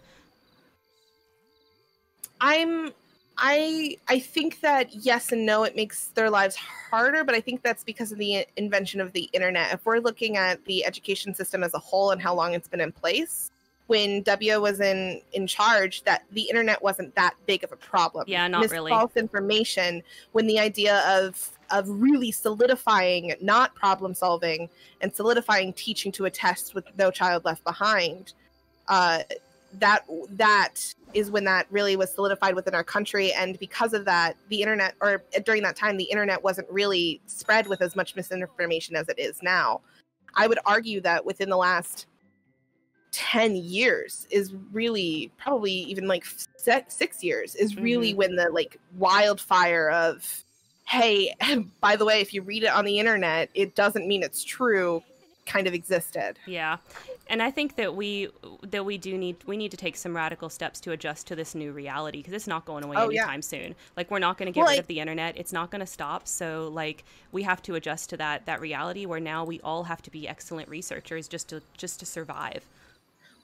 I'm I I think that yes and no it makes their lives harder but I think that's because of the invention of the internet. If we're looking at the education system as a whole and how long it's been in place, when W was in in charge that the internet wasn't that big of a problem. Yeah, not really. False information when the idea of of really solidifying not problem solving and solidifying teaching to a test with no child left behind uh, that that is when that really was solidified within our country and because of that the internet or during that time the internet wasn't really spread with as much misinformation as it is now i would argue that within the last 10 years is really probably even like six years is really mm-hmm. when the like wildfire of hey <laughs> by the way if you read it on the internet it doesn't mean it's true kind of existed. Yeah. And i think that we that we do need we need to take some radical steps to adjust to this new reality because it's not going away oh, anytime yeah. soon. Like we're not going to get well, rid I- of the internet. It's not going to stop. So like we have to adjust to that that reality where now we all have to be excellent researchers just to just to survive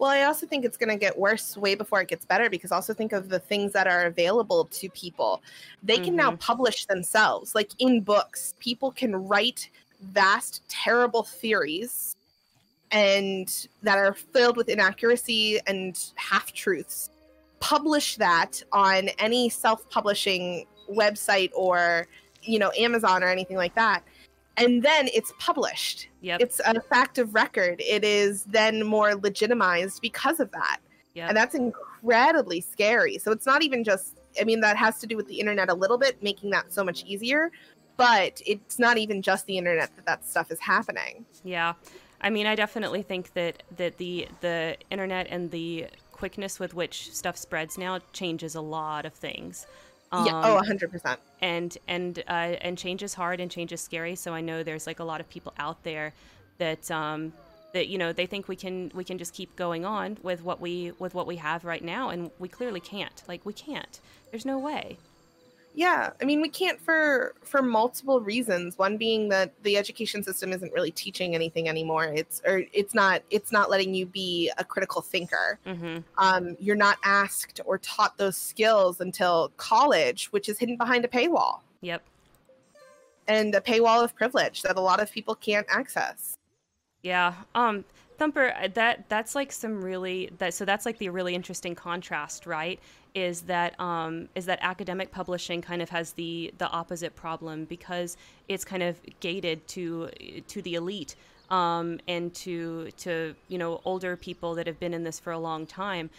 well, I also think it's going to get worse way before it gets better because also think of the things that are available to people. They can mm-hmm. now publish themselves, like in books. People can write vast, terrible theories and that are filled with inaccuracy and half truths. Publish that on any self publishing website or, you know, Amazon or anything like that and then it's published. Yep. It's a fact of record. It is then more legitimized because of that. Yep. And that's incredibly scary. So it's not even just I mean that has to do with the internet a little bit making that so much easier, but it's not even just the internet that that stuff is happening. Yeah. I mean, I definitely think that that the the internet and the quickness with which stuff spreads now changes a lot of things. Um, yeah. Oh, 100%. Um, and and uh, and change is hard and change is scary. So I know there's like a lot of people out there that um, that you know they think we can we can just keep going on with what we with what we have right now, and we clearly can't. Like we can't. There's no way. Yeah, I mean we can't for for multiple reasons. One being that the education system isn't really teaching anything anymore. It's or it's not it's not letting you be a critical thinker. Mm-hmm. Um, you're not asked or taught those skills until college, which is hidden behind a paywall. Yep. And a paywall of privilege that a lot of people can't access. Yeah. Um Thumper, uh, that that's like some really that so that's like the really interesting contrast, right? Is that um, is that academic publishing kind of has the the opposite problem because it's kind of gated to to the elite um, and to to you know older people that have been in this for a long time.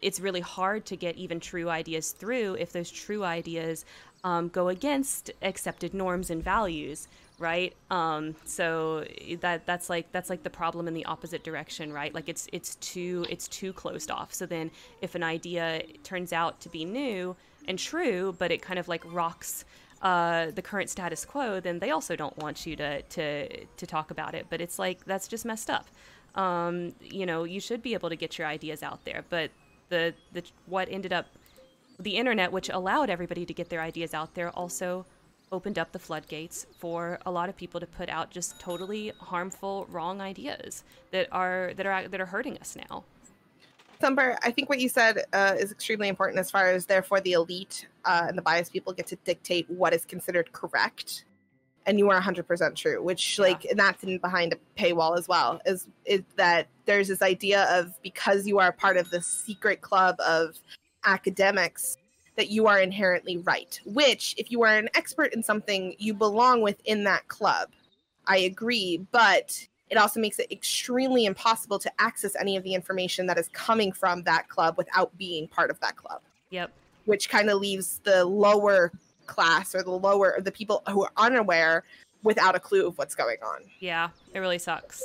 It's really hard to get even true ideas through if those true ideas um, go against accepted norms and values, right um so that that's like that's like the problem in the opposite direction right like it's it's too it's too closed off so then if an idea turns out to be new and true but it kind of like rocks uh, the current status quo, then they also don't want you to to to talk about it. But it's like that's just messed up. Um, you know, you should be able to get your ideas out there, but the the what ended up the internet, which allowed everybody to get their ideas out there, also opened up the floodgates for a lot of people to put out just totally harmful, wrong ideas that are that are that are hurting us now. Thumper, I think what you said uh, is extremely important as far as therefore the elite uh, and the biased people get to dictate what is considered correct. And you are 100% true, which, yeah. like, and that's in behind a paywall as well, is, is that there's this idea of because you are part of the secret club of academics that you are inherently right, which, if you are an expert in something, you belong within that club. I agree, but it also makes it extremely impossible to access any of the information that is coming from that club without being part of that club. Yep. Which kind of leaves the lower class or the lower the people who are unaware without a clue of what's going on. Yeah, it really sucks.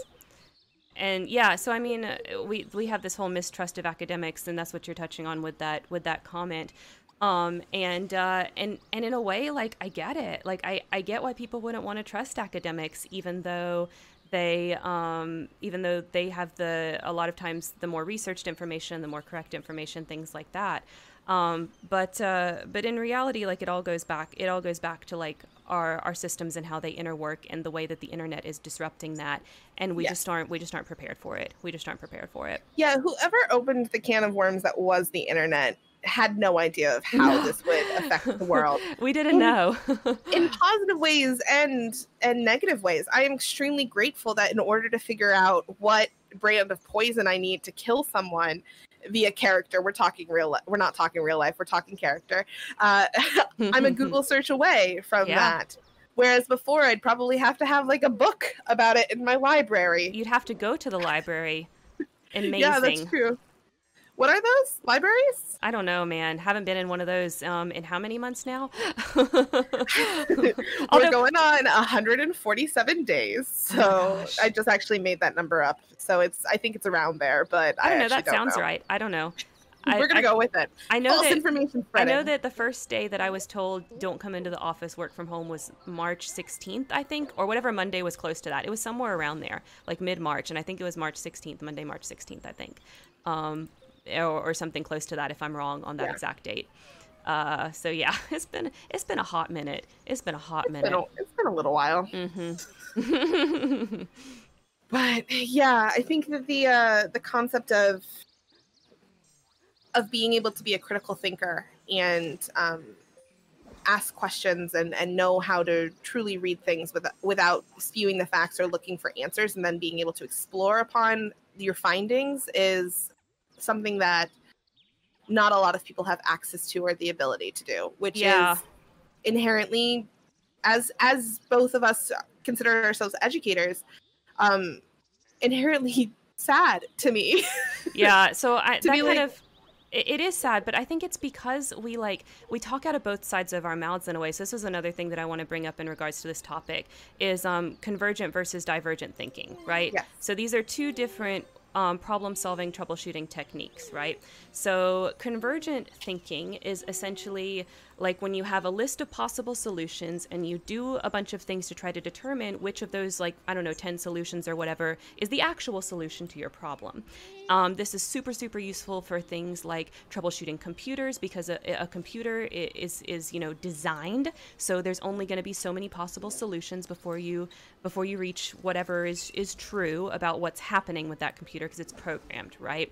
And yeah, so I mean, we we have this whole mistrust of academics, and that's what you're touching on with that with that comment. Um, and uh, and and in a way, like I get it. Like I I get why people wouldn't want to trust academics, even though they um, even though they have the a lot of times the more researched information, the more correct information, things like that. Um, but uh, but in reality, like it all goes back. It all goes back to like our our systems and how they interwork and the way that the internet is disrupting that. And we yes. just aren't we just aren't prepared for it. We just aren't prepared for it. Yeah, whoever opened the can of worms that was the internet had no idea of how no. this would affect the <laughs> world. we didn't know. in <laughs> positive ways and and negative ways. I am extremely grateful that in order to figure out what brand of poison I need to kill someone, via character. We're talking real. Li- we're not talking real life. We're talking character. Uh, <laughs> I'm a Google search away from yeah. that. Whereas before, I'd probably have to have like a book about it in my library. You'd have to go to the library. Amazing. yeah, that's true. What are those libraries? I don't know, man. Haven't been in one of those um, in how many months now? <laughs> We're going on 147 days, so oh I just actually made that number up. So it's I think it's around there, but I don't know. That don't sounds know. right. I don't know. We're gonna I, go with it. I know False that information I know that the first day that I was told don't come into the office, work from home was March 16th, I think, or whatever Monday was close to that. It was somewhere around there, like mid March, and I think it was March 16th, Monday, March 16th, I think. Um, or, or something close to that if I'm wrong on that yeah. exact date. Uh, so yeah, <laughs> it's been it's been a hot minute. It's been a hot it's minute. Been a, it's been a little while. Mm-hmm. <laughs> but yeah, I think that the uh, the concept of of being able to be a critical thinker and um, ask questions and, and know how to truly read things with, without spewing the facts or looking for answers and then being able to explore upon your findings is something that not a lot of people have access to or the ability to do, which yeah. is inherently as as both of us consider ourselves educators, um inherently <laughs> sad to me. <laughs> yeah, so I that kind like, of it is sad but i think it's because we like we talk out of both sides of our mouths in a way so this is another thing that i want to bring up in regards to this topic is um, convergent versus divergent thinking right yes. so these are two different um, problem solving troubleshooting techniques, right? So, convergent thinking is essentially like when you have a list of possible solutions and you do a bunch of things to try to determine which of those, like, I don't know, 10 solutions or whatever, is the actual solution to your problem. Um, this is super, super useful for things like troubleshooting computers because a, a computer is, is, you know, designed so there's only going to be so many possible solutions before you before you reach whatever is is true about what's happening with that computer because it's programmed, right?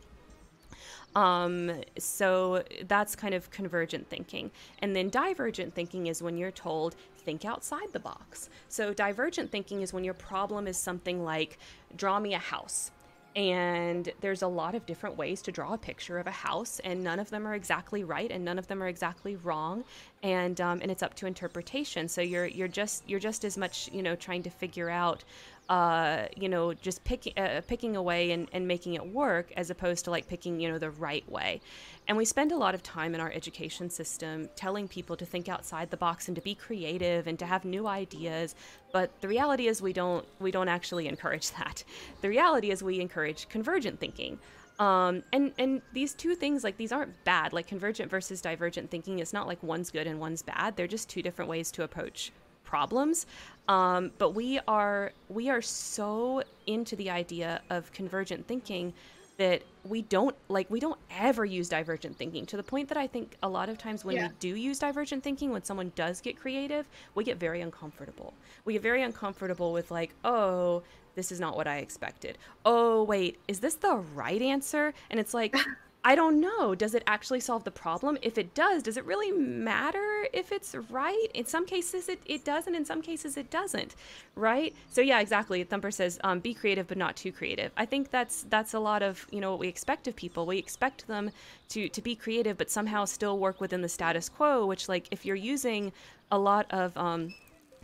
Um, so that's kind of convergent thinking. And then divergent thinking is when you're told, think outside the box. So divergent thinking is when your problem is something like, draw me a house. And there's a lot of different ways to draw a picture of a house, and none of them are exactly right, and none of them are exactly wrong, and um, and it's up to interpretation. So you're you're just you're just as much you know trying to figure out uh, you know, just picking uh, picking away and, and making it work as opposed to like picking, you know, the right way. And we spend a lot of time in our education system telling people to think outside the box and to be creative and to have new ideas. But the reality is we don't we don't actually encourage <laughs> that. The reality is we encourage convergent thinking. Um, and and these two things like these aren't bad like convergent versus divergent thinking it's not like one's good and one's bad they're just two different ways to approach problems. Um, but we are we are so into the idea of convergent thinking that we don't like we don't ever use divergent thinking to the point that I think a lot of times when yeah. we do use divergent thinking when someone does get creative we get very uncomfortable we get very uncomfortable with like oh this is not what I expected oh wait is this the right answer and it's like <laughs> I don't know. Does it actually solve the problem? If it does, does it really matter if it's right? In some cases, it, it does, and in some cases, it doesn't, right? So yeah, exactly. Thumper says, um, "Be creative, but not too creative." I think that's that's a lot of you know what we expect of people. We expect them to to be creative, but somehow still work within the status quo. Which, like, if you're using a lot of um,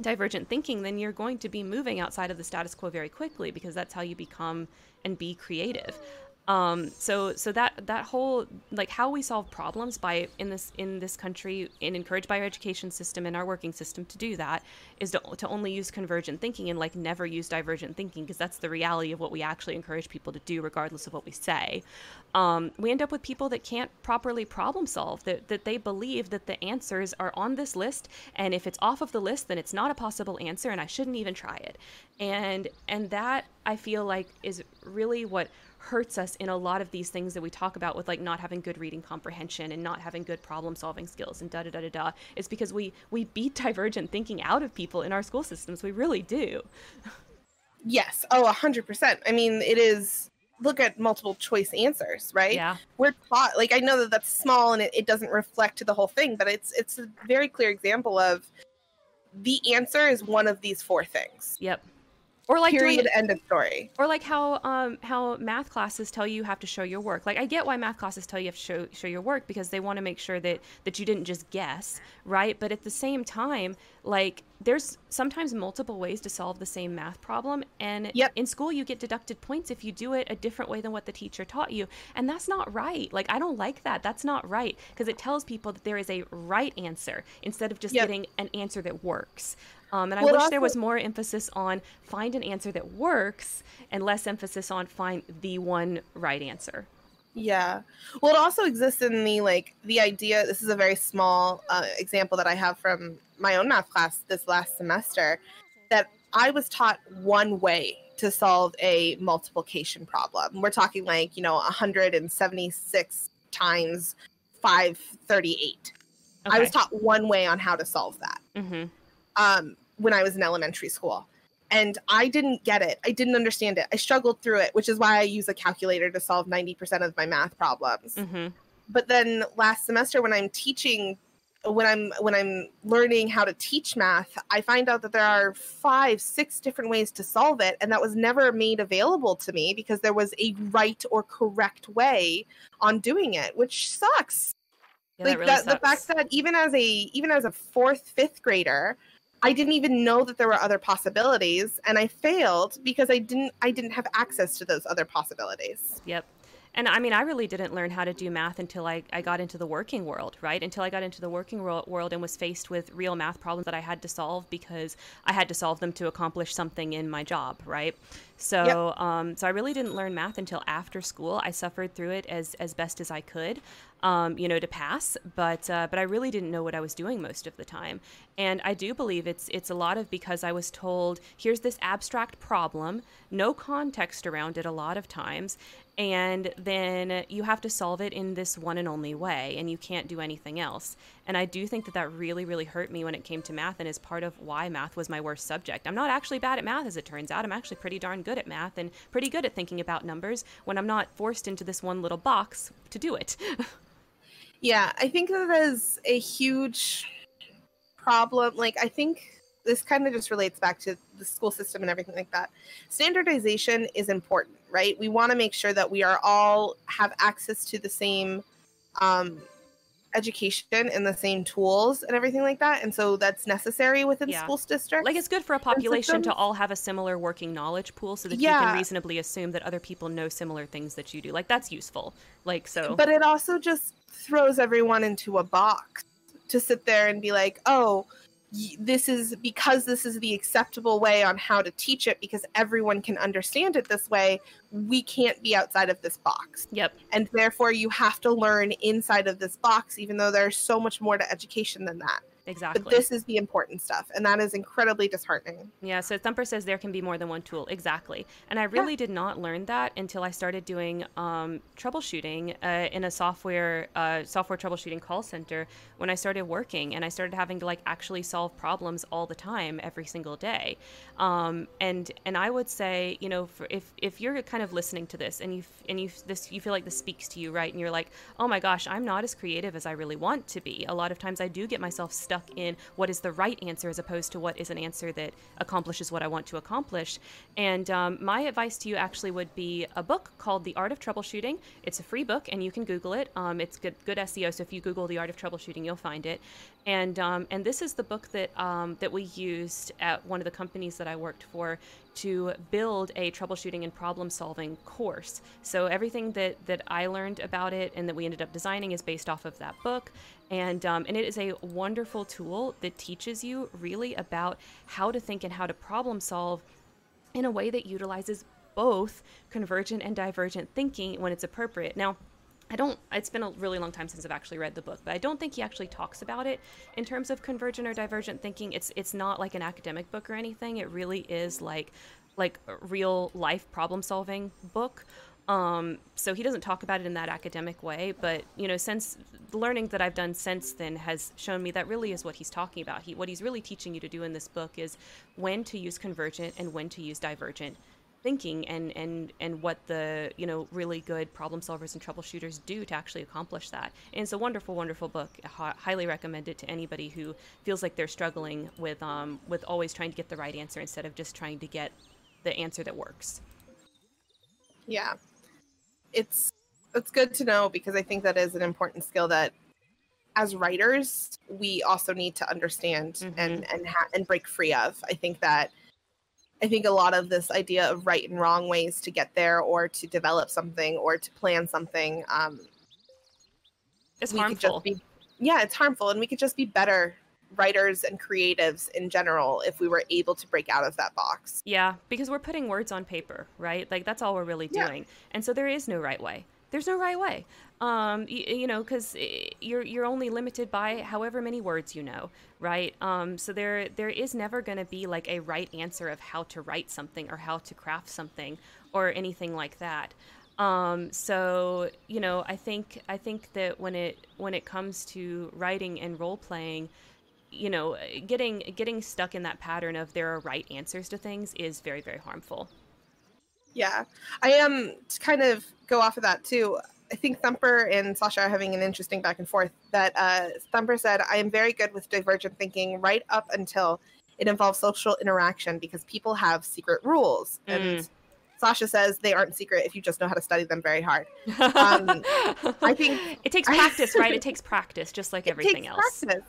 divergent thinking, then you're going to be moving outside of the status quo very quickly because that's how you become and be creative. Um, so so that that whole like how we solve problems by in this in this country and encouraged by our education system and our working system to do that is to, to only use convergent thinking and like never use divergent thinking because that's the reality of what we actually encourage people to do regardless of what we say. Um, we end up with people that can't properly problem solve that that they believe that the answers are on this list and if it's off of the list then it's not a possible answer and I shouldn't even try it. And and that I feel like is really what hurts us in a lot of these things that we talk about with like not having good reading comprehension and not having good problem solving skills and da da da da da. Is because we we beat <laughs> divergent thinking out of people in our school systems. We really do. Yes. Oh 100% i mean it is look at multiple choice answers right? Yeah. We're taught like i know that that's small and it, it doesn't reflect the whole thing but it's it's a very clear example of the answer is one of these four things. Yep or like period doing, end of story. or like how um how math classes tell you you have to show your work. Like i get why math classes tell you you have to show show your work because they want to make sure that that you didn't just guess right? But at the same time like there's sometimes multiple ways to solve the same math problem and Yep. in school you get deducted points if you do it a different way than what the teacher taught you and that's not right like i don't like that that's not right because it tells people that there is a right answer instead of just Yep. getting an answer that works um, and I Well, it wish there was more emphasis on find an answer that works and less emphasis on find the one right answer. Yeah. Well, it also exists in the like the idea. This is a very small uh, example that I have from my own math class this last semester. That I was taught one way to solve a multiplication problem. We're talking like you know 176 times 538. I was taught one way on how to solve that hmm um, when I was in elementary school. And I didn't get it. I didn't understand it. I struggled through it, which is why I use a calculator to solve 90% of my math problems. hmm But then last semester when I'm teaching when I'm when I'm learning how to teach math, I find out that there are 5, 6 different ways to solve it and that was never made available to me because there was a right or correct way on doing it, which sucks. Yeah, like that really that, the fact that even as a even as a fourth fifth grader i didn't even know that there were other possibilities and i failed because i didn't i didn't have access to those other possibilities. Yep. And I mean, I really didn't learn how to do math until I, I got into the working world, right? Until I got into the working world, world and was faced with real math problems that I had to solve because I had to solve them to accomplish something in my job, right? So, um, so I really didn't learn math until after school. I suffered through it as, as best as I could, um, you know, to pass. But uh, but I really didn't know what I was doing most of the time. And I do believe it's it's a lot of because I was told here's this abstract problem, no context around it a lot of times, and then you have to solve it in this one and only way and you can't do anything else and i do think that that really really hurt me when it came to math and is part of why math was my worst subject. I'm not actually bad at math as it turns out. I'm actually pretty darn good at math and pretty good at thinking about numbers when i'm not forced into this one little box to do it. <laughs> Yeah i think that is a huge problem. Like i think this kind of just relates back to the school system and everything like that. Standardization is important right? We want to make sure that we are all have access to the same um, education and the same tools and everything like that. And so that's necessary within Yeah. school districts like it's good for a population to all have a similar working knowledge pool so that you can reasonably assume that other people know similar things that you do. Like that's useful. Like so but it also just throws everyone into a box to sit there and be like oh this is because this is the acceptable way on how to teach it because everyone can understand it this way we can't be outside of this box. Yep. And therefore you have to learn inside of this box even though there's so much more to education than that exactly but this is the important stuff and that is incredibly disheartening Yeah, so Thumper says there can be more than one tool. Exactly. And I really did not learn that until I started doing um, troubleshooting uh, in a software uh, software troubleshooting call center when I started working and I started having to like actually solve problems all the time every single day. Um, and and I would say, you know, for, if if you're kind of listening to this and you and you this you feel like this speaks to you, right? And you're like, "Oh my gosh, I'm not as creative as I really want to be." A lot of times I do get myself stuck stuck in what is the right answer as opposed to what is an answer that accomplishes what I want to accomplish. And um, my advice to you actually would be a book called The Art of Troubleshooting. It's a free book, and you can Google it. Um, it's good, good SEO, so if you Google The Art of Troubleshooting, you'll find it. And um, and this is the book that um, that we used at one of the companies that I worked for to build a troubleshooting and problem solving course. So everything that that I learned about it and that we ended up designing is based off of that book. And um, and it is a wonderful tool that teaches you really about how to think and how to problem solve in a way that utilizes both convergent and divergent thinking when it's appropriate. Now, I don't, it's been a really long time since I've actually read the book, but I don't think he actually talks about it in terms of convergent or divergent thinking. It's, it's not like an academic book or anything. It really is like, like real life problem solving book. Um, so he doesn't talk about it in that academic way, but you know, since the learning that I've done since then has shown me that really is what he's talking about. He, what he's really teaching you to do in this book is when to use convergent and when to use divergent thinking and and and what the you know really good problem solvers and troubleshooters do to actually accomplish that. And it's a wonderful wonderful book. I highly recommend it to anybody who feels like they're struggling with um with always trying to get the right answer instead of just trying to get the answer that works. Yeah it's it's good to know because i think that is an important skill that as writers we also need to understand mm-hmm. and and ha- and break free of i think that I think a lot of this idea of right and wrong ways to get there or to develop something or to plan something um, it's harmful. Be, yeah, it's harmful. And we could just be better writers and creatives in general if we were able to break out of that box. Yeah, because we're putting words on paper, right? Like that's all we're really doing. Yeah. And so there is no right way. There's no right way um, you, you know, because eh, you're you're only limited by however many words you know, right? Um, so there there is never going to be like a right answer of how to write something or how to craft something or anything like that. Um, so you know, I think I think that when it when it comes to writing and role playing, you know, getting getting stuck in that pattern of there are right answers to things is very very harmful. Yeah, I am um, to kind of go off of that too. I think Thumper and Sasha are having an interesting back and forth. That uh, Thumper said, I am very good with divergent thinking right up until it involves social interaction because people have secret rules. Mm. And Sasha says they aren't secret if you just know how to study them very hard. <laughs> Um, I think it takes practice, right? It <laughs> takes practice, just like everything else. Practice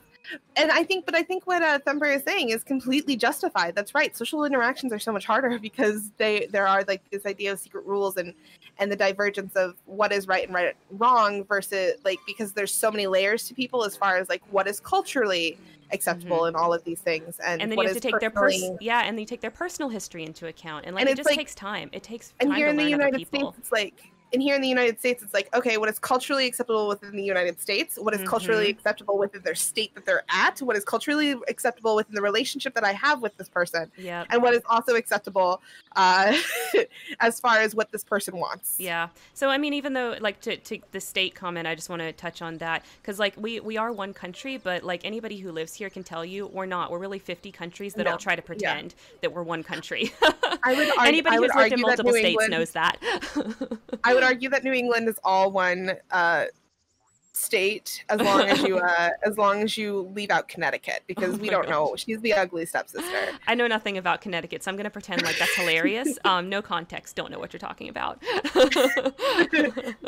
and I think, but I think what uh, Thumper is saying is completely justified. That's right. Social interactions are so much harder <laughs> because they there are like this idea of secret rules and and the divergence of what is right and right wrong versus like because there's so many layers to people as far as like what is culturally acceptable mm-hmm. and all of these things and, and then you have to take their person yeah and you take their personal history into account and like and it just like, takes time it takes time and here in the united states it's like and here in the United States, it's like, okay, what is culturally acceptable within the United States? What is mm-hmm. culturally acceptable within their state that they're at? What is culturally acceptable within the relationship that I have with this person? Yeah. And what is also acceptable uh, <laughs> as far as what this person wants? Yeah. So, I mean, even though, like, to, to the state comment, I just want to touch on that because, like, we, we are one country, but, like, anybody who lives here can tell you we're not. We're really 50 countries that no. all try to pretend yeah. that we're one country. I would <laughs> argue, anybody who's lived in multiple states England, knows that. I <laughs> would argue that New England is all one uh, state as long as you <laughs> uh, as long as you leave out Connecticut because oh we don't gosh. know she's the ugly stepsister. I know nothing about Connecticut, so I'm going to pretend like that's hilarious. <laughs> Um, no context, don't know what you're talking about.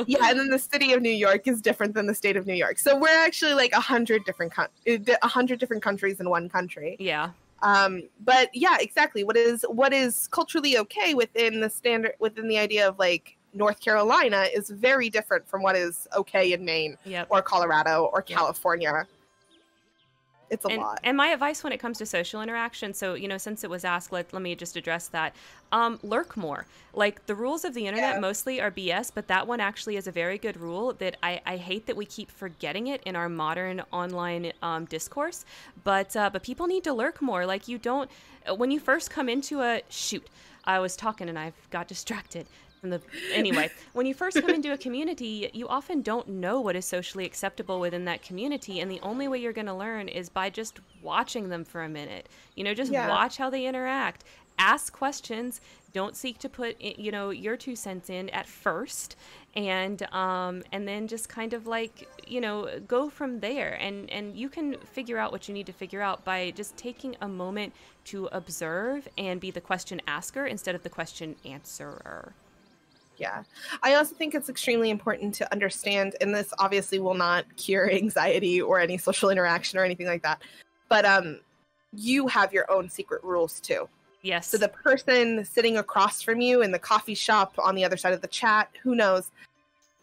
yeah, and then the city of New York is different than the state of New York, so we're actually like a hundred different a hundred different countries in one country. Yeah. Um, but yeah, exactly. What is what is culturally okay within the standard within the idea of like North Carolina is very different from what is okay in Maine yep. or Colorado or yep. California. It's a and, lot. And my advice when it comes to social interaction, so you know, since it was asked, let, let me just address that. Um, lurk more. Like the rules of the internet yeah. mostly are BS, but that one actually is a very good rule that I, I hate that we keep forgetting it in our modern online um, discourse. But uh, but people need to lurk more. Like you don't when you first come into a shoot. I was talking and I've got distracted the anyway when you first come into a community you often don't know what is socially acceptable within that community and the only way you're going to learn is by just watching them for a minute. You know just yeah. watch how they interact. Ask questions. Don't seek to put you know your two cents in at first and um, and then just kind of like you know go from there. And and you can figure out what you need to figure out by just taking a moment to observe and be the question asker instead of the question answerer yeah i also think it's extremely important to understand and this obviously will not cure <laughs> anxiety or any social interaction or anything like that but um you have your own secret rules too Yes. So the person sitting across from you in the coffee shop on the other side of the chat, who knows,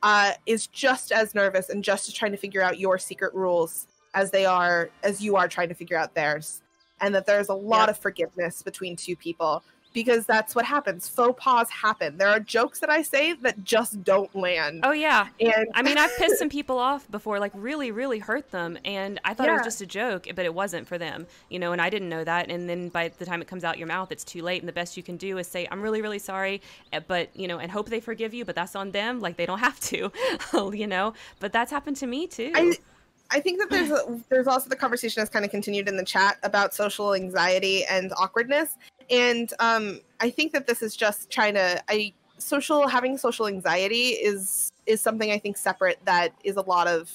uh, is just as nervous and just as trying to figure out your secret rules as they are, as you are trying to figure out theirs. And that there's a lot yep. of forgiveness between two people because that's what happens. Faux pas happen. There are jokes that I say that just don't land. Oh yeah. And I mean, I've pissed some <laughs> people off before, like really, really hurt them, and I thought yeah. it was just a joke, but it wasn't for them, you know. And I didn't know that. And then by the time it comes out your mouth, it's too late. And the best you can do is say, "I'm really, really sorry," eh, but you know, and hope they forgive you. But that's on them. Like they don't <laughs> have to, <laughs> you know. But that's happened to me too. I- I think that there's a, there's also the conversation has kind of continued in the chat about social anxiety and awkwardness, and um, I think that this is just trying to I social having social anxiety is is something I think separate that is a lot of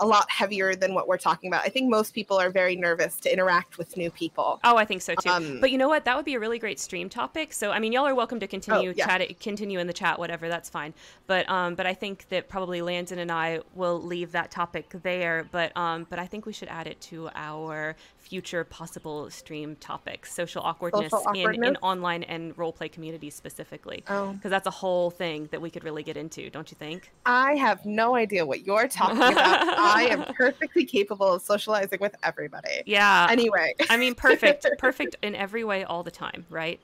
a lot heavier than what we're talking about. I think most people are very nervous to interact with new people. Oh, I think so too. Um, but you know what? That would be a really great stream topic. So I mean, y'all are welcome to continue oh, yeah. chat, continue in the chat, whatever. That's fine. But um, but I think that probably Landyn and I will leave that topic there. But um, but I think we should add it to our future possible stream topics social awkwardness, social awkwardness? In, in online and role play communities specifically because oh. that's a whole thing that we could really get into don't you think i have no idea what you're talking about <laughs> i am perfectly capable of socializing with everybody. Yeah. Anyway. I mean perfect. <laughs> Perfect in every way all the time right?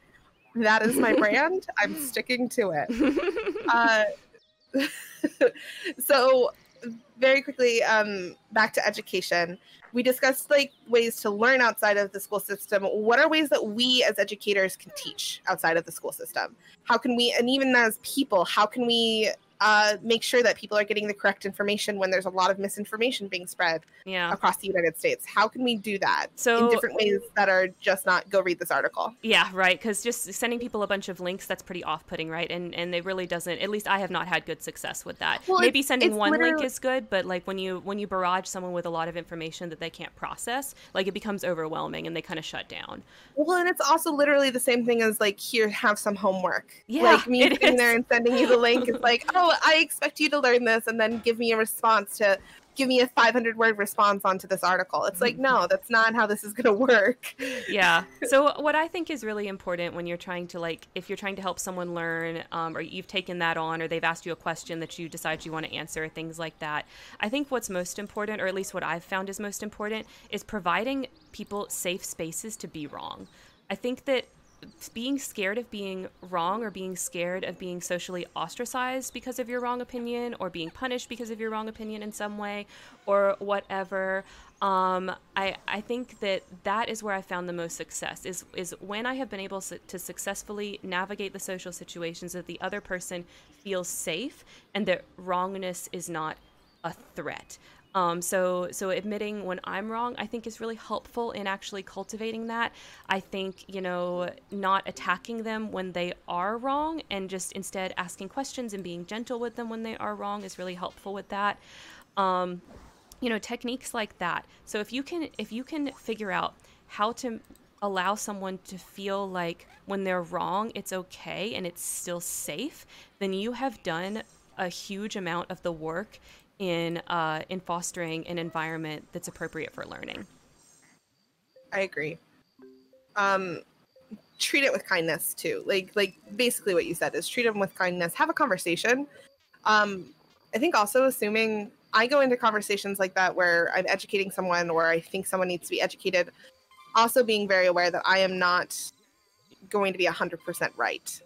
That is my <laughs> brand. I'm sticking to it. <laughs> Uh, so very quickly um, back to education. We discussed like ways to learn outside of the school system. What are ways that we as educators can teach outside of the school system? How can we and even as people how can we uh, make sure that people are getting the correct information when there's a lot of misinformation being spread yeah. across the United States. How can we do that so, in different ways that are just not go read this article? Yeah, right. Because just sending people a bunch of links that's pretty off-putting, right? And and it really doesn't. At least I have not had good success with that. Well, Maybe sending one link is good, but like when you when you barrage someone with a lot of information that they can't process, like it becomes overwhelming and they kind of shut down. Well, and it's also literally the same thing as like here, have some homework. Yeah, like me sitting is. there and sending you the link. It's like, oh, <laughs> I expect you to learn this and then give me a response to give me a 500 word response onto this article. It's like, no, that's not how this is going to work. Yeah. <laughs> So what I think is really important when you're trying to like, if you're trying to help someone learn, um, or you've taken that on, or they've asked you a question that you decide you want to answer, things like that. I think what's most important, or at least what I've found is most important, is providing people safe spaces to be wrong. I think that being scared of being wrong or being scared of being socially ostracized because of your wrong opinion or being punished because of your wrong opinion in some way or whatever um, I, I think that that is where I found the most success is is when I have been able to successfully navigate the social situations that the other person feels safe and that wrongness is not a threat. Um, so, so admitting when I'm wrong, I think is really helpful in actually cultivating that. I think you know not attacking them when they are wrong, and just instead asking questions and being gentle with them when they are wrong is really helpful with that. Um, you know, techniques like that. So if you can, if you can figure out how to allow someone to feel like when they're wrong, it's okay and it's still safe, then you have done a huge amount of the work in uh, in fostering an environment that's appropriate for learning. I agree. Um, treat it with kindness too. Like like basically what you said is treat them with kindness. Have a conversation. Um, I think also assuming I go into conversations like that where I'm educating someone or I think someone needs to be educated. Also being very aware that I am not going to be 100% right.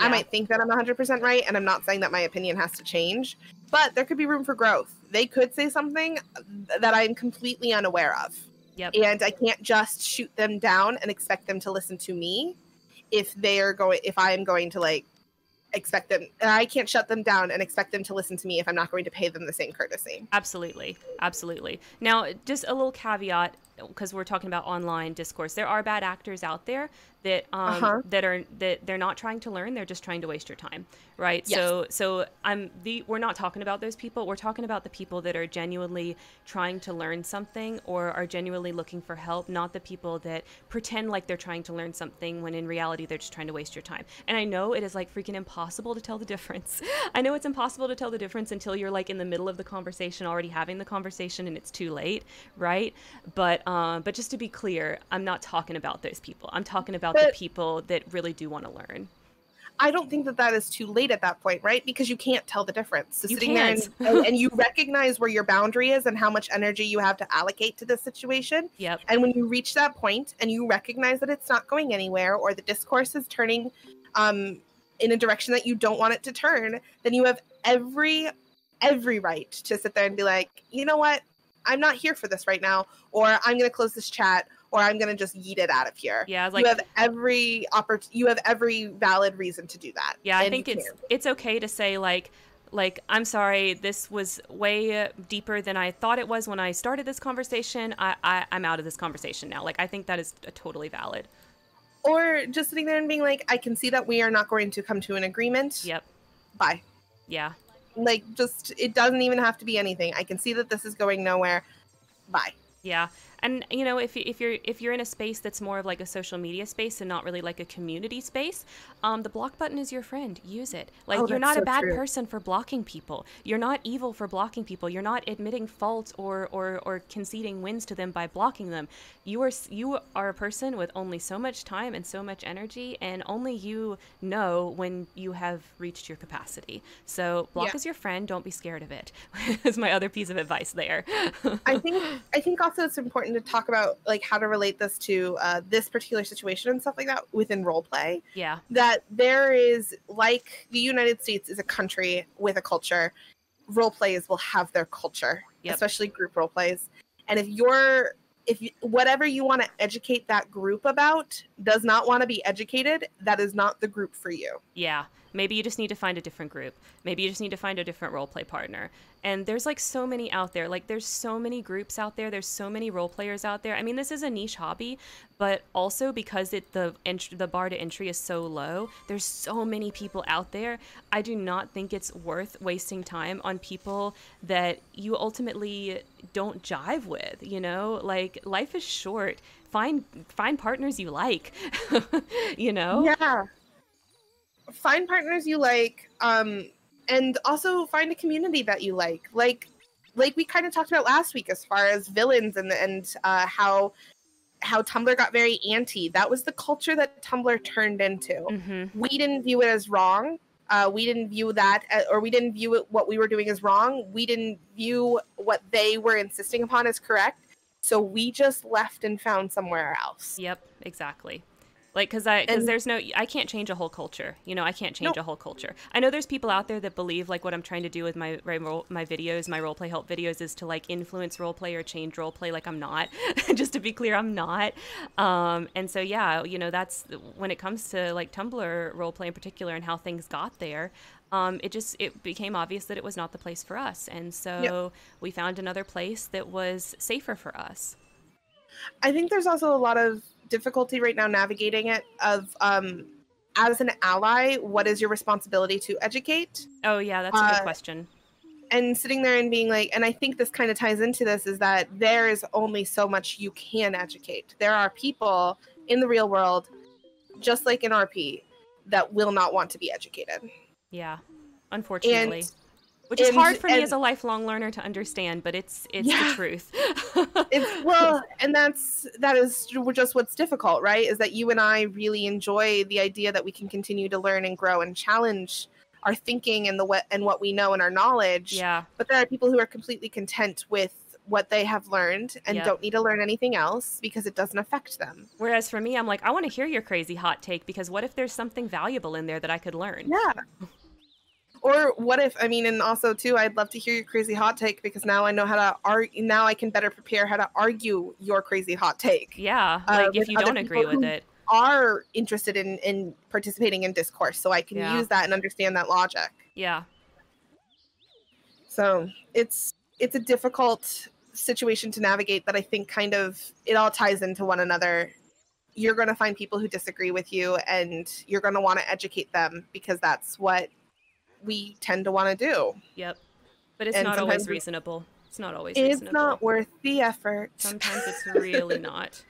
Yeah. I might think that I'm 100% right, and I'm not saying that my opinion has to change, but there could be room for growth. They could say something that I'm completely unaware of. Yep. And I can't just shoot them down and expect them to listen to me if they are going if I am going to like expect them I can't shut them down and expect them to listen to me if I'm not going to pay them the same courtesy. Absolutely. Absolutely. Now, just a little caveat because we're talking about online discourse, there are bad actors out there that um, Uh-huh. that are that they're not trying to learn; they're just trying to waste your time, right? Yes. So so I'm the we're not talking about those people. We're talking about the people that are genuinely trying to learn something or are genuinely looking for help, not the people that pretend like they're trying to learn something when in reality they're just trying to waste your time. And I know it is like freaking impossible to tell the difference. <laughs> I know it's impossible to tell the difference until you're like in the middle of the conversation, already having the conversation, and it's too late, right? But um, but just to be clear, I'm not talking about those people. I'm talking about the But- people that really do want to learn. I don't think that that is too late at that point, right? Because you can't tell the difference. So You sitting there and, can't. and, <laughs> and you recognize where your boundary is and how much energy you have to allocate to this situation. Yep. And when you reach that point and you recognize that it's not going anywhere or the discourse is turning um, in a direction that you don't want it to turn, then you have every every right to sit there and be like, you know what, I'm not here for this right now, or I'm going to close this chat, or I'm going to just yeet it out of here. Yeah, like you have every oppor- You have every valid reason to do that. Yeah, I think it's can. it's okay to say like like I'm sorry, this was way deeper than I thought it was when I started this conversation. I, I I'm out of this conversation now. Like I think that is totally valid. or just sitting there and being like, I can see that we are not going to come to an agreement. Yep. Bye. Yeah. Like, just it doesn't even have to be anything. I can see that this is going nowhere. Bye. Yeah. And you know, if, if you're if you're in a space that's more of like a social media space and not really like a community space, um, the block button is your friend. Use it. Like Oh, you're not a bad true. person for blocking people. You're not evil for blocking people. You're not admitting fault or or or conceding wins to them by blocking them. You are you are a person with only so much time and so much energy, and only you know when you have reached your capacity. So block Yeah. is your friend. Don't be scared of it. <laughs> is my other piece of advice there. I <laughs> think I think also it's important to talk about like how to relate this to uh, this particular situation and stuff like that within role play. yeah. That there is like the United States is a country with a culture. Role plays will have their culture, Yep. especially group role plays. And if you're if you, whatever you want to educate that group about does not want to be educated, that is not the group for you. Yeah, maybe you just need to find a different group. Maybe you just need to find a different role play partner. And there's like so many out there. Like there's so many groups out there. There's so many role players out there. I mean, this is a niche hobby, but also because it the ent- the bar to entry is so low, there's so many people out there. I do not think it's worth wasting time on people that you ultimately don't jive with, you know? Like life is short. Find find partners you like. <laughs> you know? Yeah. Find partners you like, um, and also find a community that you like. Like, like we kind of talked about last week, as far as villains and and uh, how how Tumblr got very anti. That was the culture that Tumblr turned into. Mhm. We didn't view it as wrong. Uh, we didn't view that, a- or we didn't view it what we were doing as wrong. We didn't view what they were insisting upon as correct. So we just left and found somewhere else. Yep, exactly. Like, cause I, cause there's no, I can't change a whole culture. You know, I can't change Nope. a whole culture. I know there's people out there that believe like what I'm trying to do with my my, role, my videos, my role play help videos, is to like influence role play or change role play. Like I'm not. <laughs> Just to be clear, I'm not. Um, and so yeah, you know, that's when it comes to like Tumblr role play in particular and how things got there. Um, it just it became obvious that it was not the place for us, and so we found another place that was safer for us. I think there's also a lot of difficulty right now navigating it of um as an ally, what is your responsibility to educate? Oh yeah, that's a good Uh, question. And sitting there and being like, and I think this kind of ties into this is that there is only so much you can educate. There are people in the real world, just like in RP, that will not want to be educated. Yeah, unfortunately. And Which is and- hard for me as a lifelong learner to understand, but it's it's the truth. <laughs> it's well and that's that is just what's difficult right is that you and i really enjoy the idea that we can continue to learn and grow and challenge our thinking and the what and what we know and our knowledge yeah, but there are people who are completely content with what they have learned and Yeah. don't need to learn anything else because it doesn't affect them whereas for me, I'm like, I want to hear your crazy hot take because what if there's something valuable in there that I could learn? yeah or what if i mean and also too i'd love to hear your crazy hot take because now i know how to argue now i can better prepare how to argue your crazy hot take Yeah, Uh, like if you don't agree with it. are interested in in participating in discourse so i can Yeah. use that and understand that logic Yeah, so it's it's a difficult situation to navigate that I think kind of it all ties into one another. You're going to find people who disagree with you and you're going to want to educate them because that's what we tend to want to do. Yep. But it's and not always reasonable. It's not always it's reasonable. not worth the effort. Sometimes it's <laughs> really not.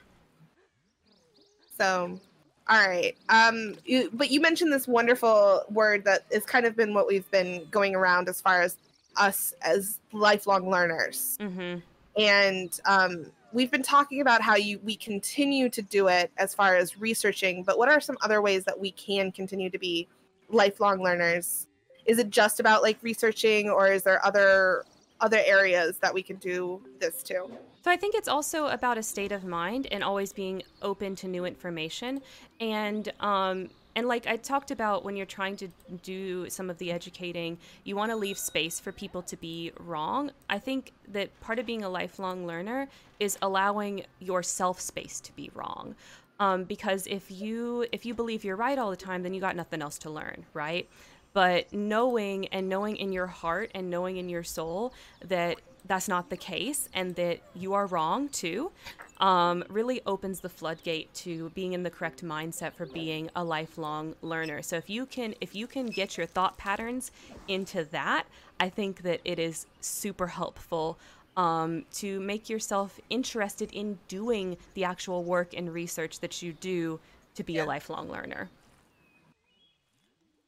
So, all right. Um, you, but you mentioned this wonderful word that has kind of been what we've been going around as far as us as lifelong learners. Mm-hmm. And um, we've been talking about how you we continue to do it as far as researching. But what are some other ways that we can continue to be lifelong learners? Is it just about like researching, or is there other other areas that we can do this too? So I think it's also about a state of mind and always being open to new information and um, and like I talked about when you're trying to do some of the educating, you want to leave space for people to be wrong. I think that part of being a lifelong learner is allowing yourself space to be wrong. Um, because if you if you believe you're right all the time, then you got nothing else to learn, right? But knowing and knowing in your heart and knowing in your soul that that's not the case and that you are wrong too um, really opens the floodgate to being in the correct mindset for being a lifelong learner so if you can if you can get your thought patterns into that i think that it is super helpful um, to make yourself interested in doing the actual work and research that you do to be yeah. a lifelong learner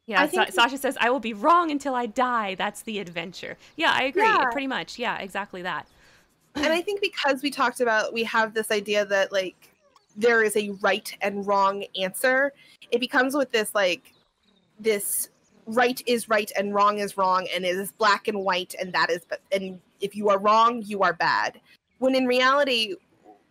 yeah, Sa- Sasha says, I will be wrong until I die. That's the adventure. Yeah, I agree. Yeah. Pretty much. Yeah, exactly that. and I think because we talked about, we have this idea that like there is a right and wrong answer, it becomes with this like, this right is right and wrong is wrong and it is black and white and that is, and if you are wrong, you are bad. When in reality,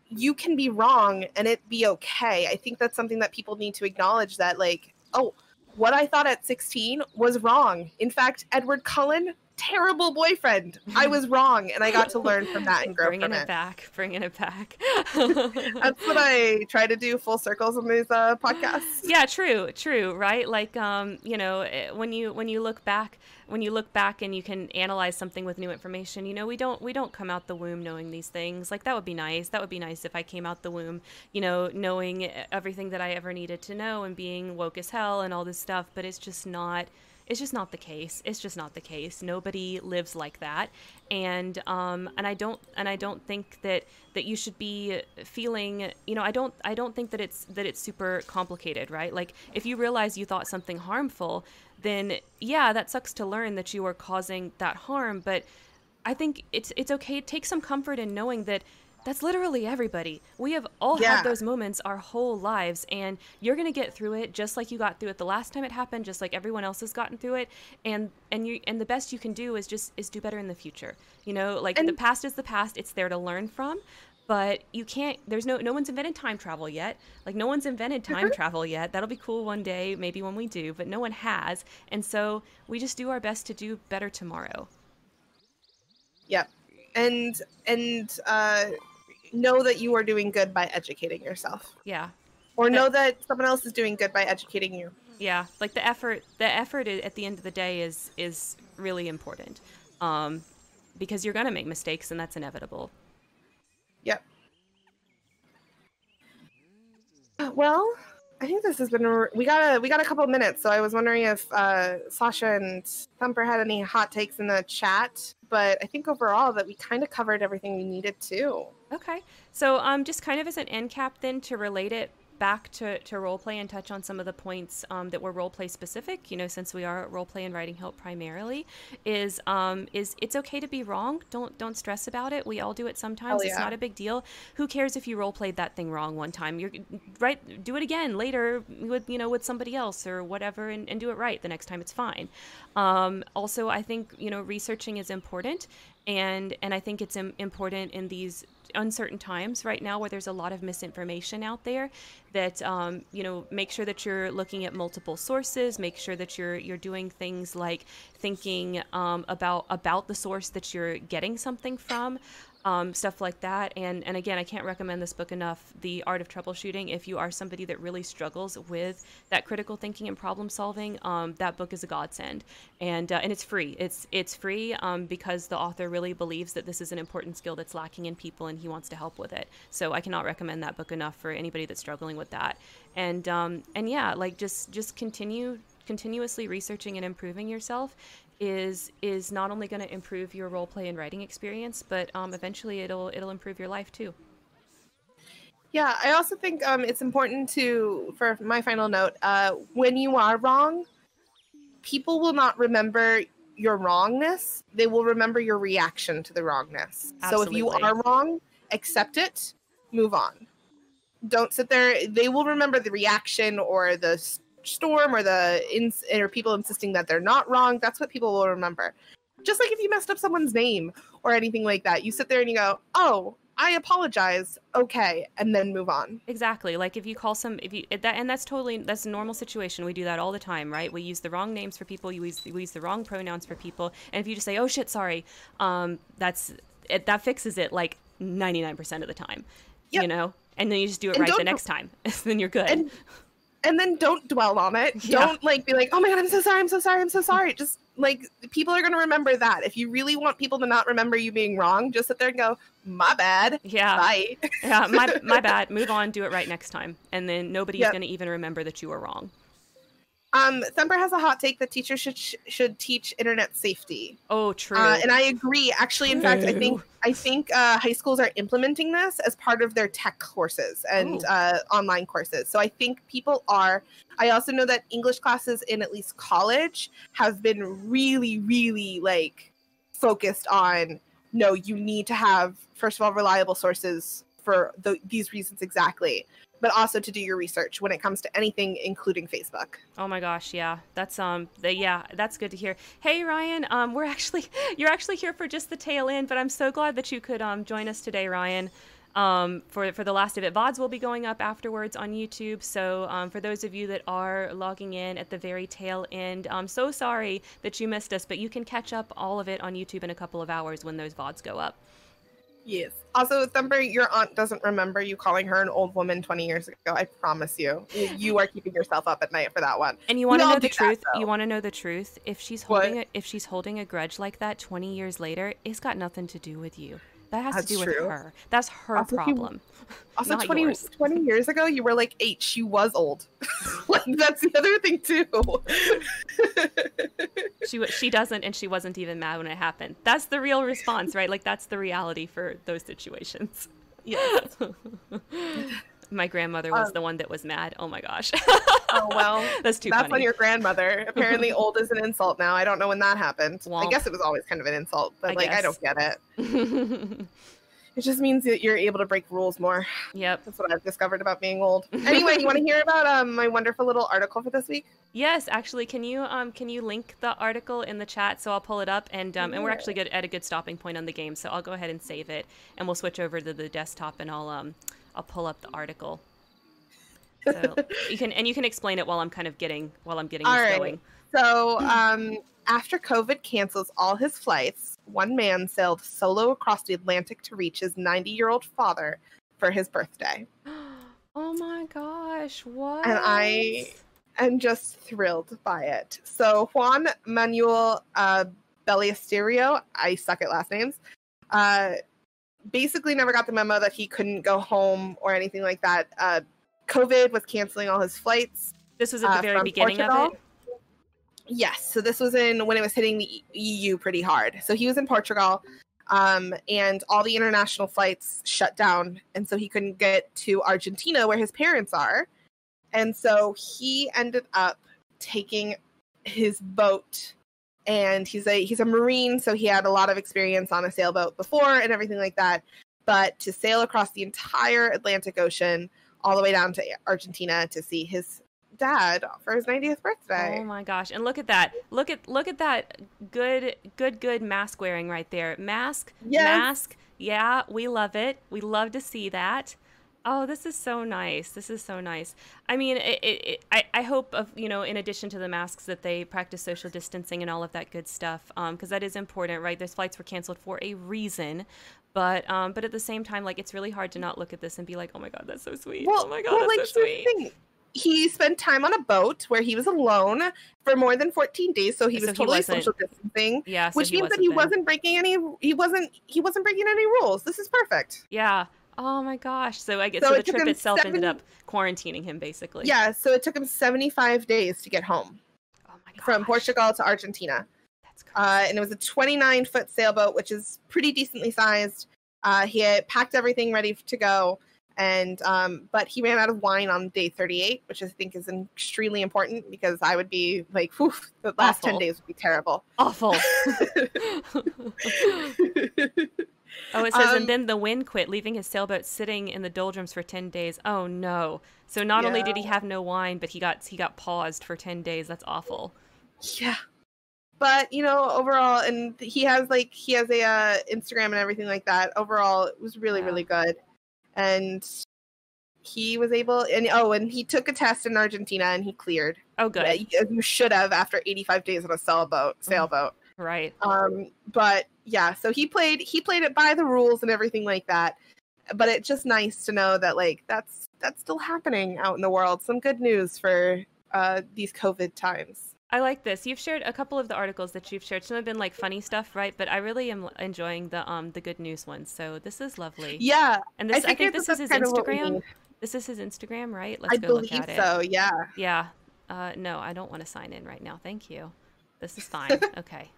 you can be wrong and it be okay. I think that's something that people need to acknowledge that like, oh, what I thought at 16 was wrong. In fact, Edward Cullen, terrible boyfriend. I was wrong, and I got to learn from that and grow bringing from it. it back, bringing it back. That's what I try to do full circles in these uh, podcasts. Yeah, true, true, right? Like, um, you know, eh, when you when you look back when you look back and you can analyze something with new information you know we don't we don't come out the womb knowing these things like that would be nice that would be nice if i came out the womb you know knowing everything that i ever needed to know and being woke as hell and all this stuff but it's just not it's just not the case. It's just not the case. Nobody lives like that, and um, and I don't and I don't think that that you should be feeling. You know, I don't I don't think that it's that it's super complicated, right? Like if you realize you thought something harmful, then yeah, that sucks to learn that you are causing that harm. But I think it's it's okay. Take some comfort in knowing that that's literally everybody. We have all yeah. had those moments our whole lives, and you're gonna get through it just like you got through it the last time it happened, just like everyone else has gotten through it. And and you and the best you can do is just is do better in the future. You know, like and the past is the past. It's there to learn from but you can't there's no no one's invented time travel yet like no one's invented time travel yet that'll be cool one day maybe when we do but no one has and so we just do our best to do better tomorrow yep and and uh know that you are doing good by educating yourself yeah or know that someone else is doing good by educating you yeah like the effort the effort at the end of the day is is really important um because you're gonna make mistakes and that's inevitable Yep. Well, I think this has been. A, we got a we got a couple minutes, so I was wondering if uh, Sasha and Thumper had any hot takes in the chat. But I think overall that we kind of covered everything we needed to. Okay, so um, just kind of as an end cap, then to relate it back to, to role play and touch on some of the points um, that were role play specific you know since we are role play and writing help primarily is um, is it's okay to be wrong. Don't don't stress about it. We all do it sometimes. Yeah. it's not a big deal. Who cares if you role played that thing wrong one time? You're right do it again later with you know with somebody else or whatever and, and do it right the next time. It's fine. Um, also i think you know researching is important and and i think it's Im- important in these uncertain times right now where there's a lot of misinformation out there that um, you know make sure that you're looking at multiple sources make sure that you're you're doing things like thinking um, about about the source that you're getting something from um, stuff like that. And and again, I can't recommend this book enough. The Art of Troubleshooting. If you are somebody that really struggles with that critical thinking and problem solving, um, that book is a godsend. And uh, and it's free. It's it's free um, because the author really believes that this is an important skill that's lacking in people, and he wants to help with it. So I cannot recommend that book enough for anybody that's struggling with that. And um, and yeah, like just just continue continuously researching and improving yourself is is not only going to improve your role play and writing experience, but um, eventually it'll it'll improve your life too. Yeah, I also think um, it's important to, for my final note, uh, when you are wrong, people will not remember your wrongness. They will remember your reaction to the wrongness. Absolutely. So if you are wrong, accept it, move on. Don't sit there. They will remember the reaction or the storm or the ins- or people insisting that they're not wrong. That's what people will remember. Just like if you messed up someone's name or anything like that, you sit there and you go, "Oh, I apologize. Okay, and then move on. Exactly. Like if you call some, if you that, and that's totally that's a normal situation. We do that all the time, right? We use the wrong names for people. You use we use the wrong pronouns for people. And if you just say, "Oh shit, sorry," um, that's it, that fixes it like ninety nine percent of the time. Yep. You know, and then you just do it and right the next time. <laughs> then you're good. And, and then don't dwell on it. Yeah. Don't like be like, oh my god, I'm so sorry, I'm so sorry, I'm so sorry. Just like people are gonna remember that. If you really want people to not remember you being wrong, just sit there and go, my bad. Yeah. Bye. yeah, my my <laughs> bad. Move on, do it right next time. And then nobody's yep. gonna even remember that you were wrong. Um, Thumper has a hot take that teachers should should teach internet safety. Oh, true. Uh, and I agree. Actually, in true. fact, I think I think uh, high schools are implementing this as part of their tech courses and uh, online courses. So I think people are. I also know that English classes in at least college have been really, really like focused on. No, you need to have first of all reliable sources for the, these reasons exactly but also to do your research when it comes to anything including facebook oh my gosh yeah that's um the, yeah that's good to hear hey ryan um we're <laughs> actually you're actually here for just the tail end but i'm so glad that you could um join us today ryan um, for for the last of it. VODs will be going up afterwards on YouTube. So um, for those of you that are logging in at the very tail end, I'm so sorry that you missed us, but you can catch up all of it on YouTube in a couple of hours when those VODs go up. Yes. Also, Thumper, your aunt doesn't remember you calling her an old woman 20 years ago. I promise you. You are keeping yourself up at night for that one. And you want to know the truth? That, you want to know the truth? If she's holding a, if she's holding a grudge like that 20 years later, it's got nothing to do with you. That has That's to do true. with her. That's her also, problem. <laughs> also, 20, <laughs> 20, years ago, you were like eight. She was old. <laughs> like that's the other thing too. she she doesn't, and she wasn't even mad when it happened. That's the real response, right? Like that's the reality for those situations. Yes. My grandmother was um, the one that was mad. Oh my gosh. oh well, that's too. That's funny. on your grandmother. Apparently, old is an insult now. I don't know when that happened. Womp. I guess it was always kind of an insult, but I like guess. I don't get it. It just means that you're able to break rules more. Yep, that's what I've discovered about being old. <laughs> Anyway, you want to hear about um, my wonderful little article for this week? Yes, actually, can you um can you link the article in the chat so I'll pull it up and um yeah. and we're actually good at a good stopping point on the game, so I'll go ahead and save it and we'll switch over to the desktop and I'll um I'll pull up the article. So <laughs> you can and you can explain it while I'm kind of getting while I'm getting all this right. going. So um, after COVID cancels all his flights, one man sailed solo across the Atlantic to reach his 90 year old father for his birthday. <gasps> Oh my gosh, what? And I am just thrilled by it. So Juan Manuel uh, Ballesteros, I suck at last names, uh, basically never got the memo that he couldn't go home or anything like that. Uh, COVID was canceling all his flights. This was at the uh, very beginning Portugal. of it. Yes, so this was in when it was hitting the EU pretty hard. So he was in Portugal, um, and all the international flights shut down, and so he couldn't get to Argentina where his parents are, and so he ended up taking his boat and he's a he's a marine so he had a lot of experience on a sailboat before and everything like that but to sail across the entire atlantic ocean all the way down to argentina to see his dad for his 90th birthday oh my gosh and look at that look at look at that good good good mask wearing right there mask yes. mask yeah we love it we love to see that Oh, this is so nice. This is so nice. I mean, it, it, it, I, I hope of you know, in addition to the masks, that they practice social distancing and all of that good stuff, because um, that is important, right? Those flights were canceled for a reason, But um, but at the same time, like it's really hard to not look at this and be like, oh my god, that's so sweet. Well, oh my god, well, that's like, so sweet. He spent time on a boat where he was alone for more than 14 days, so he So was totally wasn't- social distancing, Yeah, so which means that he then. wasn't breaking any. He wasn't. He wasn't breaking any rules. This is perfect. Yeah. Oh my gosh. So I guess So so, it the trip itself ended up quarantining him basically. Yeah. So it took him 75 days to get home Oh my gosh. from Portugal to Argentina. That's crazy. uh, and it was a 29 foot sailboat, which is pretty decently sized. Uh, he had packed everything ready to go, and um, but he ran out of wine on day 38, which I think is extremely important because I would be like, whew, the last 10 days would be terrible. Awful. <laughs> Oh, it says, Um, and then the wind quit, leaving his sailboat sitting in the doldrums for ten days. Oh no! So not only did he have no wine, but he got he got paused for ten days. That's awful. yeah, but you know, overall, and he has like he has a uh, Instagram and everything like that. Overall, it was really Yeah. really good, and he was able and oh, and he took a test in Argentina and he cleared. Oh, good. You- you should have after 85 days on a sailboat. Sailboat. Right. Um, but yeah, so he played he played it by the rules and everything like that. But it's just nice to know that like that's that's still happening out in the world. Some good news for uh these COVID times. I like this. You've shared a couple of the articles that you've shared. Some have been like funny stuff, right? But I really am enjoying the um the good news ones. So this is lovely. Yeah, And this, I, think figured this is his that's kind of what we Instagram. This is his Instagram, right? Let's I go look believe at it. so. Yeah. Yeah. Uh, no, I don't want to sign in right now. Thank you. This is <laughs> fine. okay.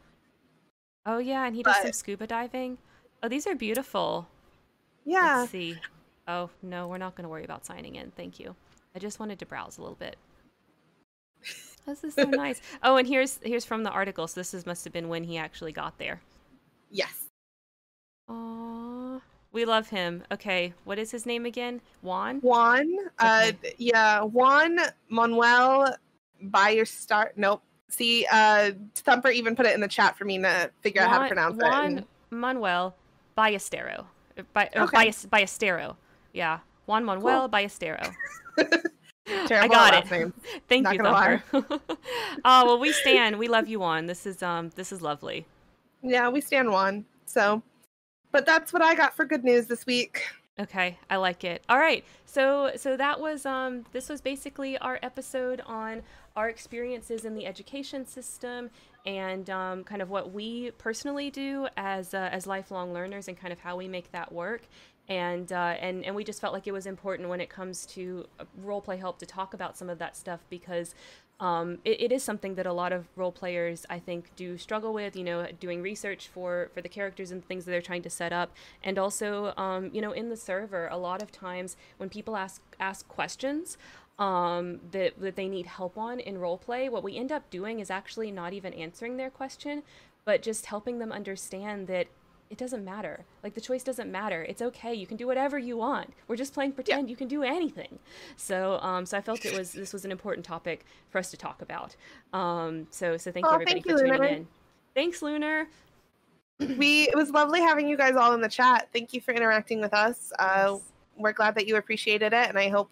Oh yeah, and he does some scuba diving. Oh, these are beautiful. Yeah. Let's see. Oh no, we're not going to worry about signing in. Thank you. I just wanted to browse a little bit. This is so <laughs> nice. Oh, and here's here's from the article. So this is must have been when he actually got there. Yes. Aww. We love him. Okay, what is his name again? Juan. Juan. Uh, yeah. Juan Manuel. By your start. Nope. See, uh, Thumper even put it in the chat for me to figure out how to Juan- pronounce Juan it. Manuel Ballestero. Uh, By, or Okay. Ballest- Ballestero. Yeah. Juan Manuel Ballestero. <laughs> Terrible I got it. <laughs> Thank Not you, gonna Thumper. oh <laughs> well, we stand. We love you, Juan. This is um, this is lovely. Yeah, we stand Juan. So, but that's what I got for good news this week. Okay, I like it. All right, so so that was um, this was basically our episode on our experiences in the education system and um, kind of what we personally do as uh, as lifelong learners and kind of how we make that work. And, uh, and and we just felt like it was important when it comes to uh, role play help to talk about some of that stuff because um, it, it is something that a lot of role players I think do struggle with. You know, doing research for for the characters and things that they're trying to set up, and also um, you know in the server a lot of times when people ask ask questions um, that that they need help on in role play, what we end up doing is actually not even answering their question, but just helping them understand that it doesn't matter. Like the choice doesn't matter. It's okay. You can do whatever you want. We're just playing pretend. You can do anything. So, um, so I felt it was this was an important topic for us to talk about. Um, so, so thank you Oh, everybody thank for tuning Lunar. in. Thanks, Lunar. <clears throat> we it was lovely having you guys all in the chat. Thank you for interacting with us. Uh, Yes. We're glad that you appreciated it, and I hope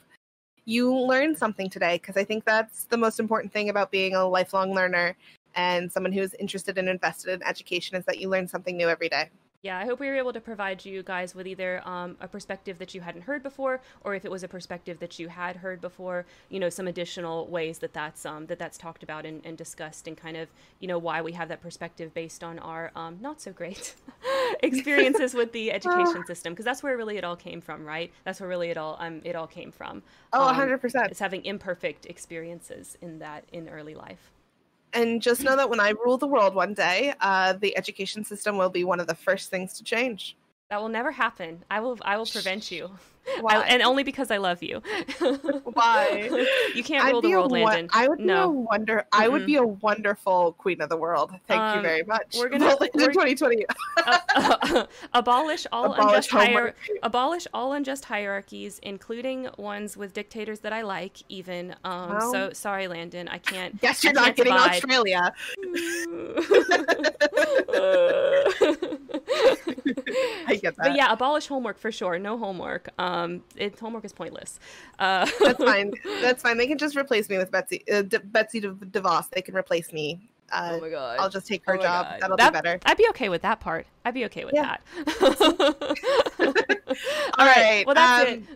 you learned something today because I think that's the most important thing about being a lifelong learner and someone who's interested and invested in education is that you learn something new every day. Yeah, I hope we were able to provide you guys with either um, a perspective that you hadn't heard before, or if it was a perspective that you had heard before, you know, some additional ways that that's um, that that's talked about and, and discussed, and kind of you know why we have that perspective based on our um, not so great <laughs> experiences with the education <laughs> system, because that's where really it all came from, right? That's where really it all um, it all came from. Oh, Um, 100%. It's having imperfect experiences in that in early life. And just know that when I rule the world one day, uh, the education system will be one of the first things to change. That will never happen. I will I will prevent you, Why? I, and only because I love you. Why? <laughs> you can't rule the world, Landyn. I would be a no. wonder. I would be a wonderful queen of the world. Thank you Um, very much. we're gonna- <laughs> we're- 2020. Uh, <laughs> uh, abolish all Abolish unjust hier- abolish all unjust hierarchies, including ones with dictators that I like. Even um, so, sorry, Landyn, I can't. Guess you're I not getting abide. Australia. I get that. But yeah, abolish homework for sure. No homework. Um, it, homework is pointless. Uh, That's <laughs> fine. That's fine. They can just replace me with Betsy. Uh, D- Betsy De- DeVos. They can replace me uh, oh my god. I'll just take her Oh job. God. That'll That- be better. I'd be okay with that part. I'd be okay with Yeah. that. <laughs> <laughs> All right, Well, that's um,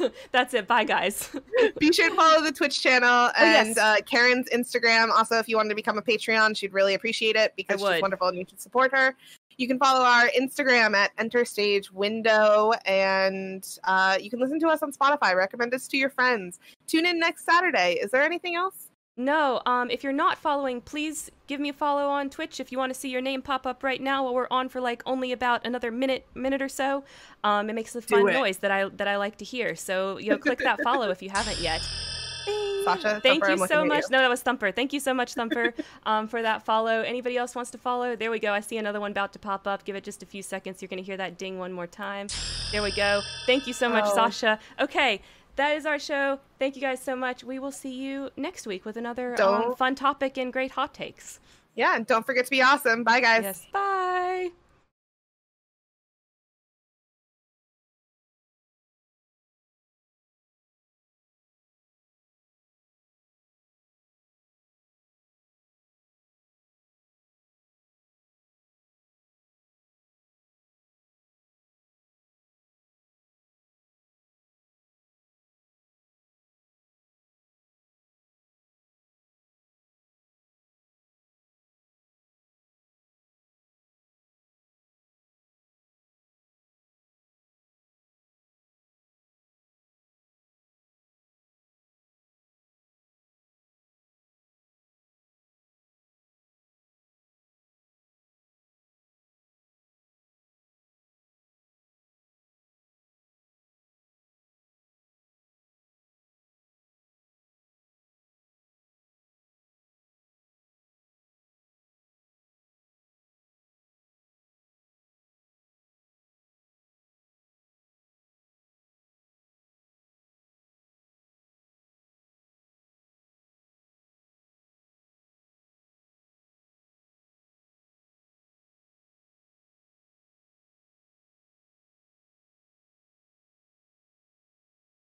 it. that's it. Bye, guys. Be sure to follow the Twitch channel and yes. uh, Karen's Instagram. Also, if you wanted to become a Patreon, she'd really appreciate it because she's wonderful and you should support her. You can follow our Instagram at Enter Stage Window, and uh, you can listen to us on Spotify. Recommend us to your friends. Tune in next Saturday. Is there anything else? No, um, if you're not following, please give me a follow on Twitch if you want to see your name pop up right now while we're on for like only about another minute, minute or so. Um, it makes a fun noise that I that I like to hear. So you know, click that follow if you haven't yet. Sasha, Thank Thumper, you so much. you. No, that was Thumper. Thank you so much, Thumper, <laughs> um, for that follow. Anybody else wants to follow? There we go. I see another one about to pop up. Give it just a few seconds. You're going to hear that ding one more time. There we go. Thank you so much, Oh. Sasha. Okay, that is our show. Thank you guys so much. We will see you next week with another um, fun topic and great hot takes. Yeah, and don't forget to be awesome. Bye, guys. Yes. Bye.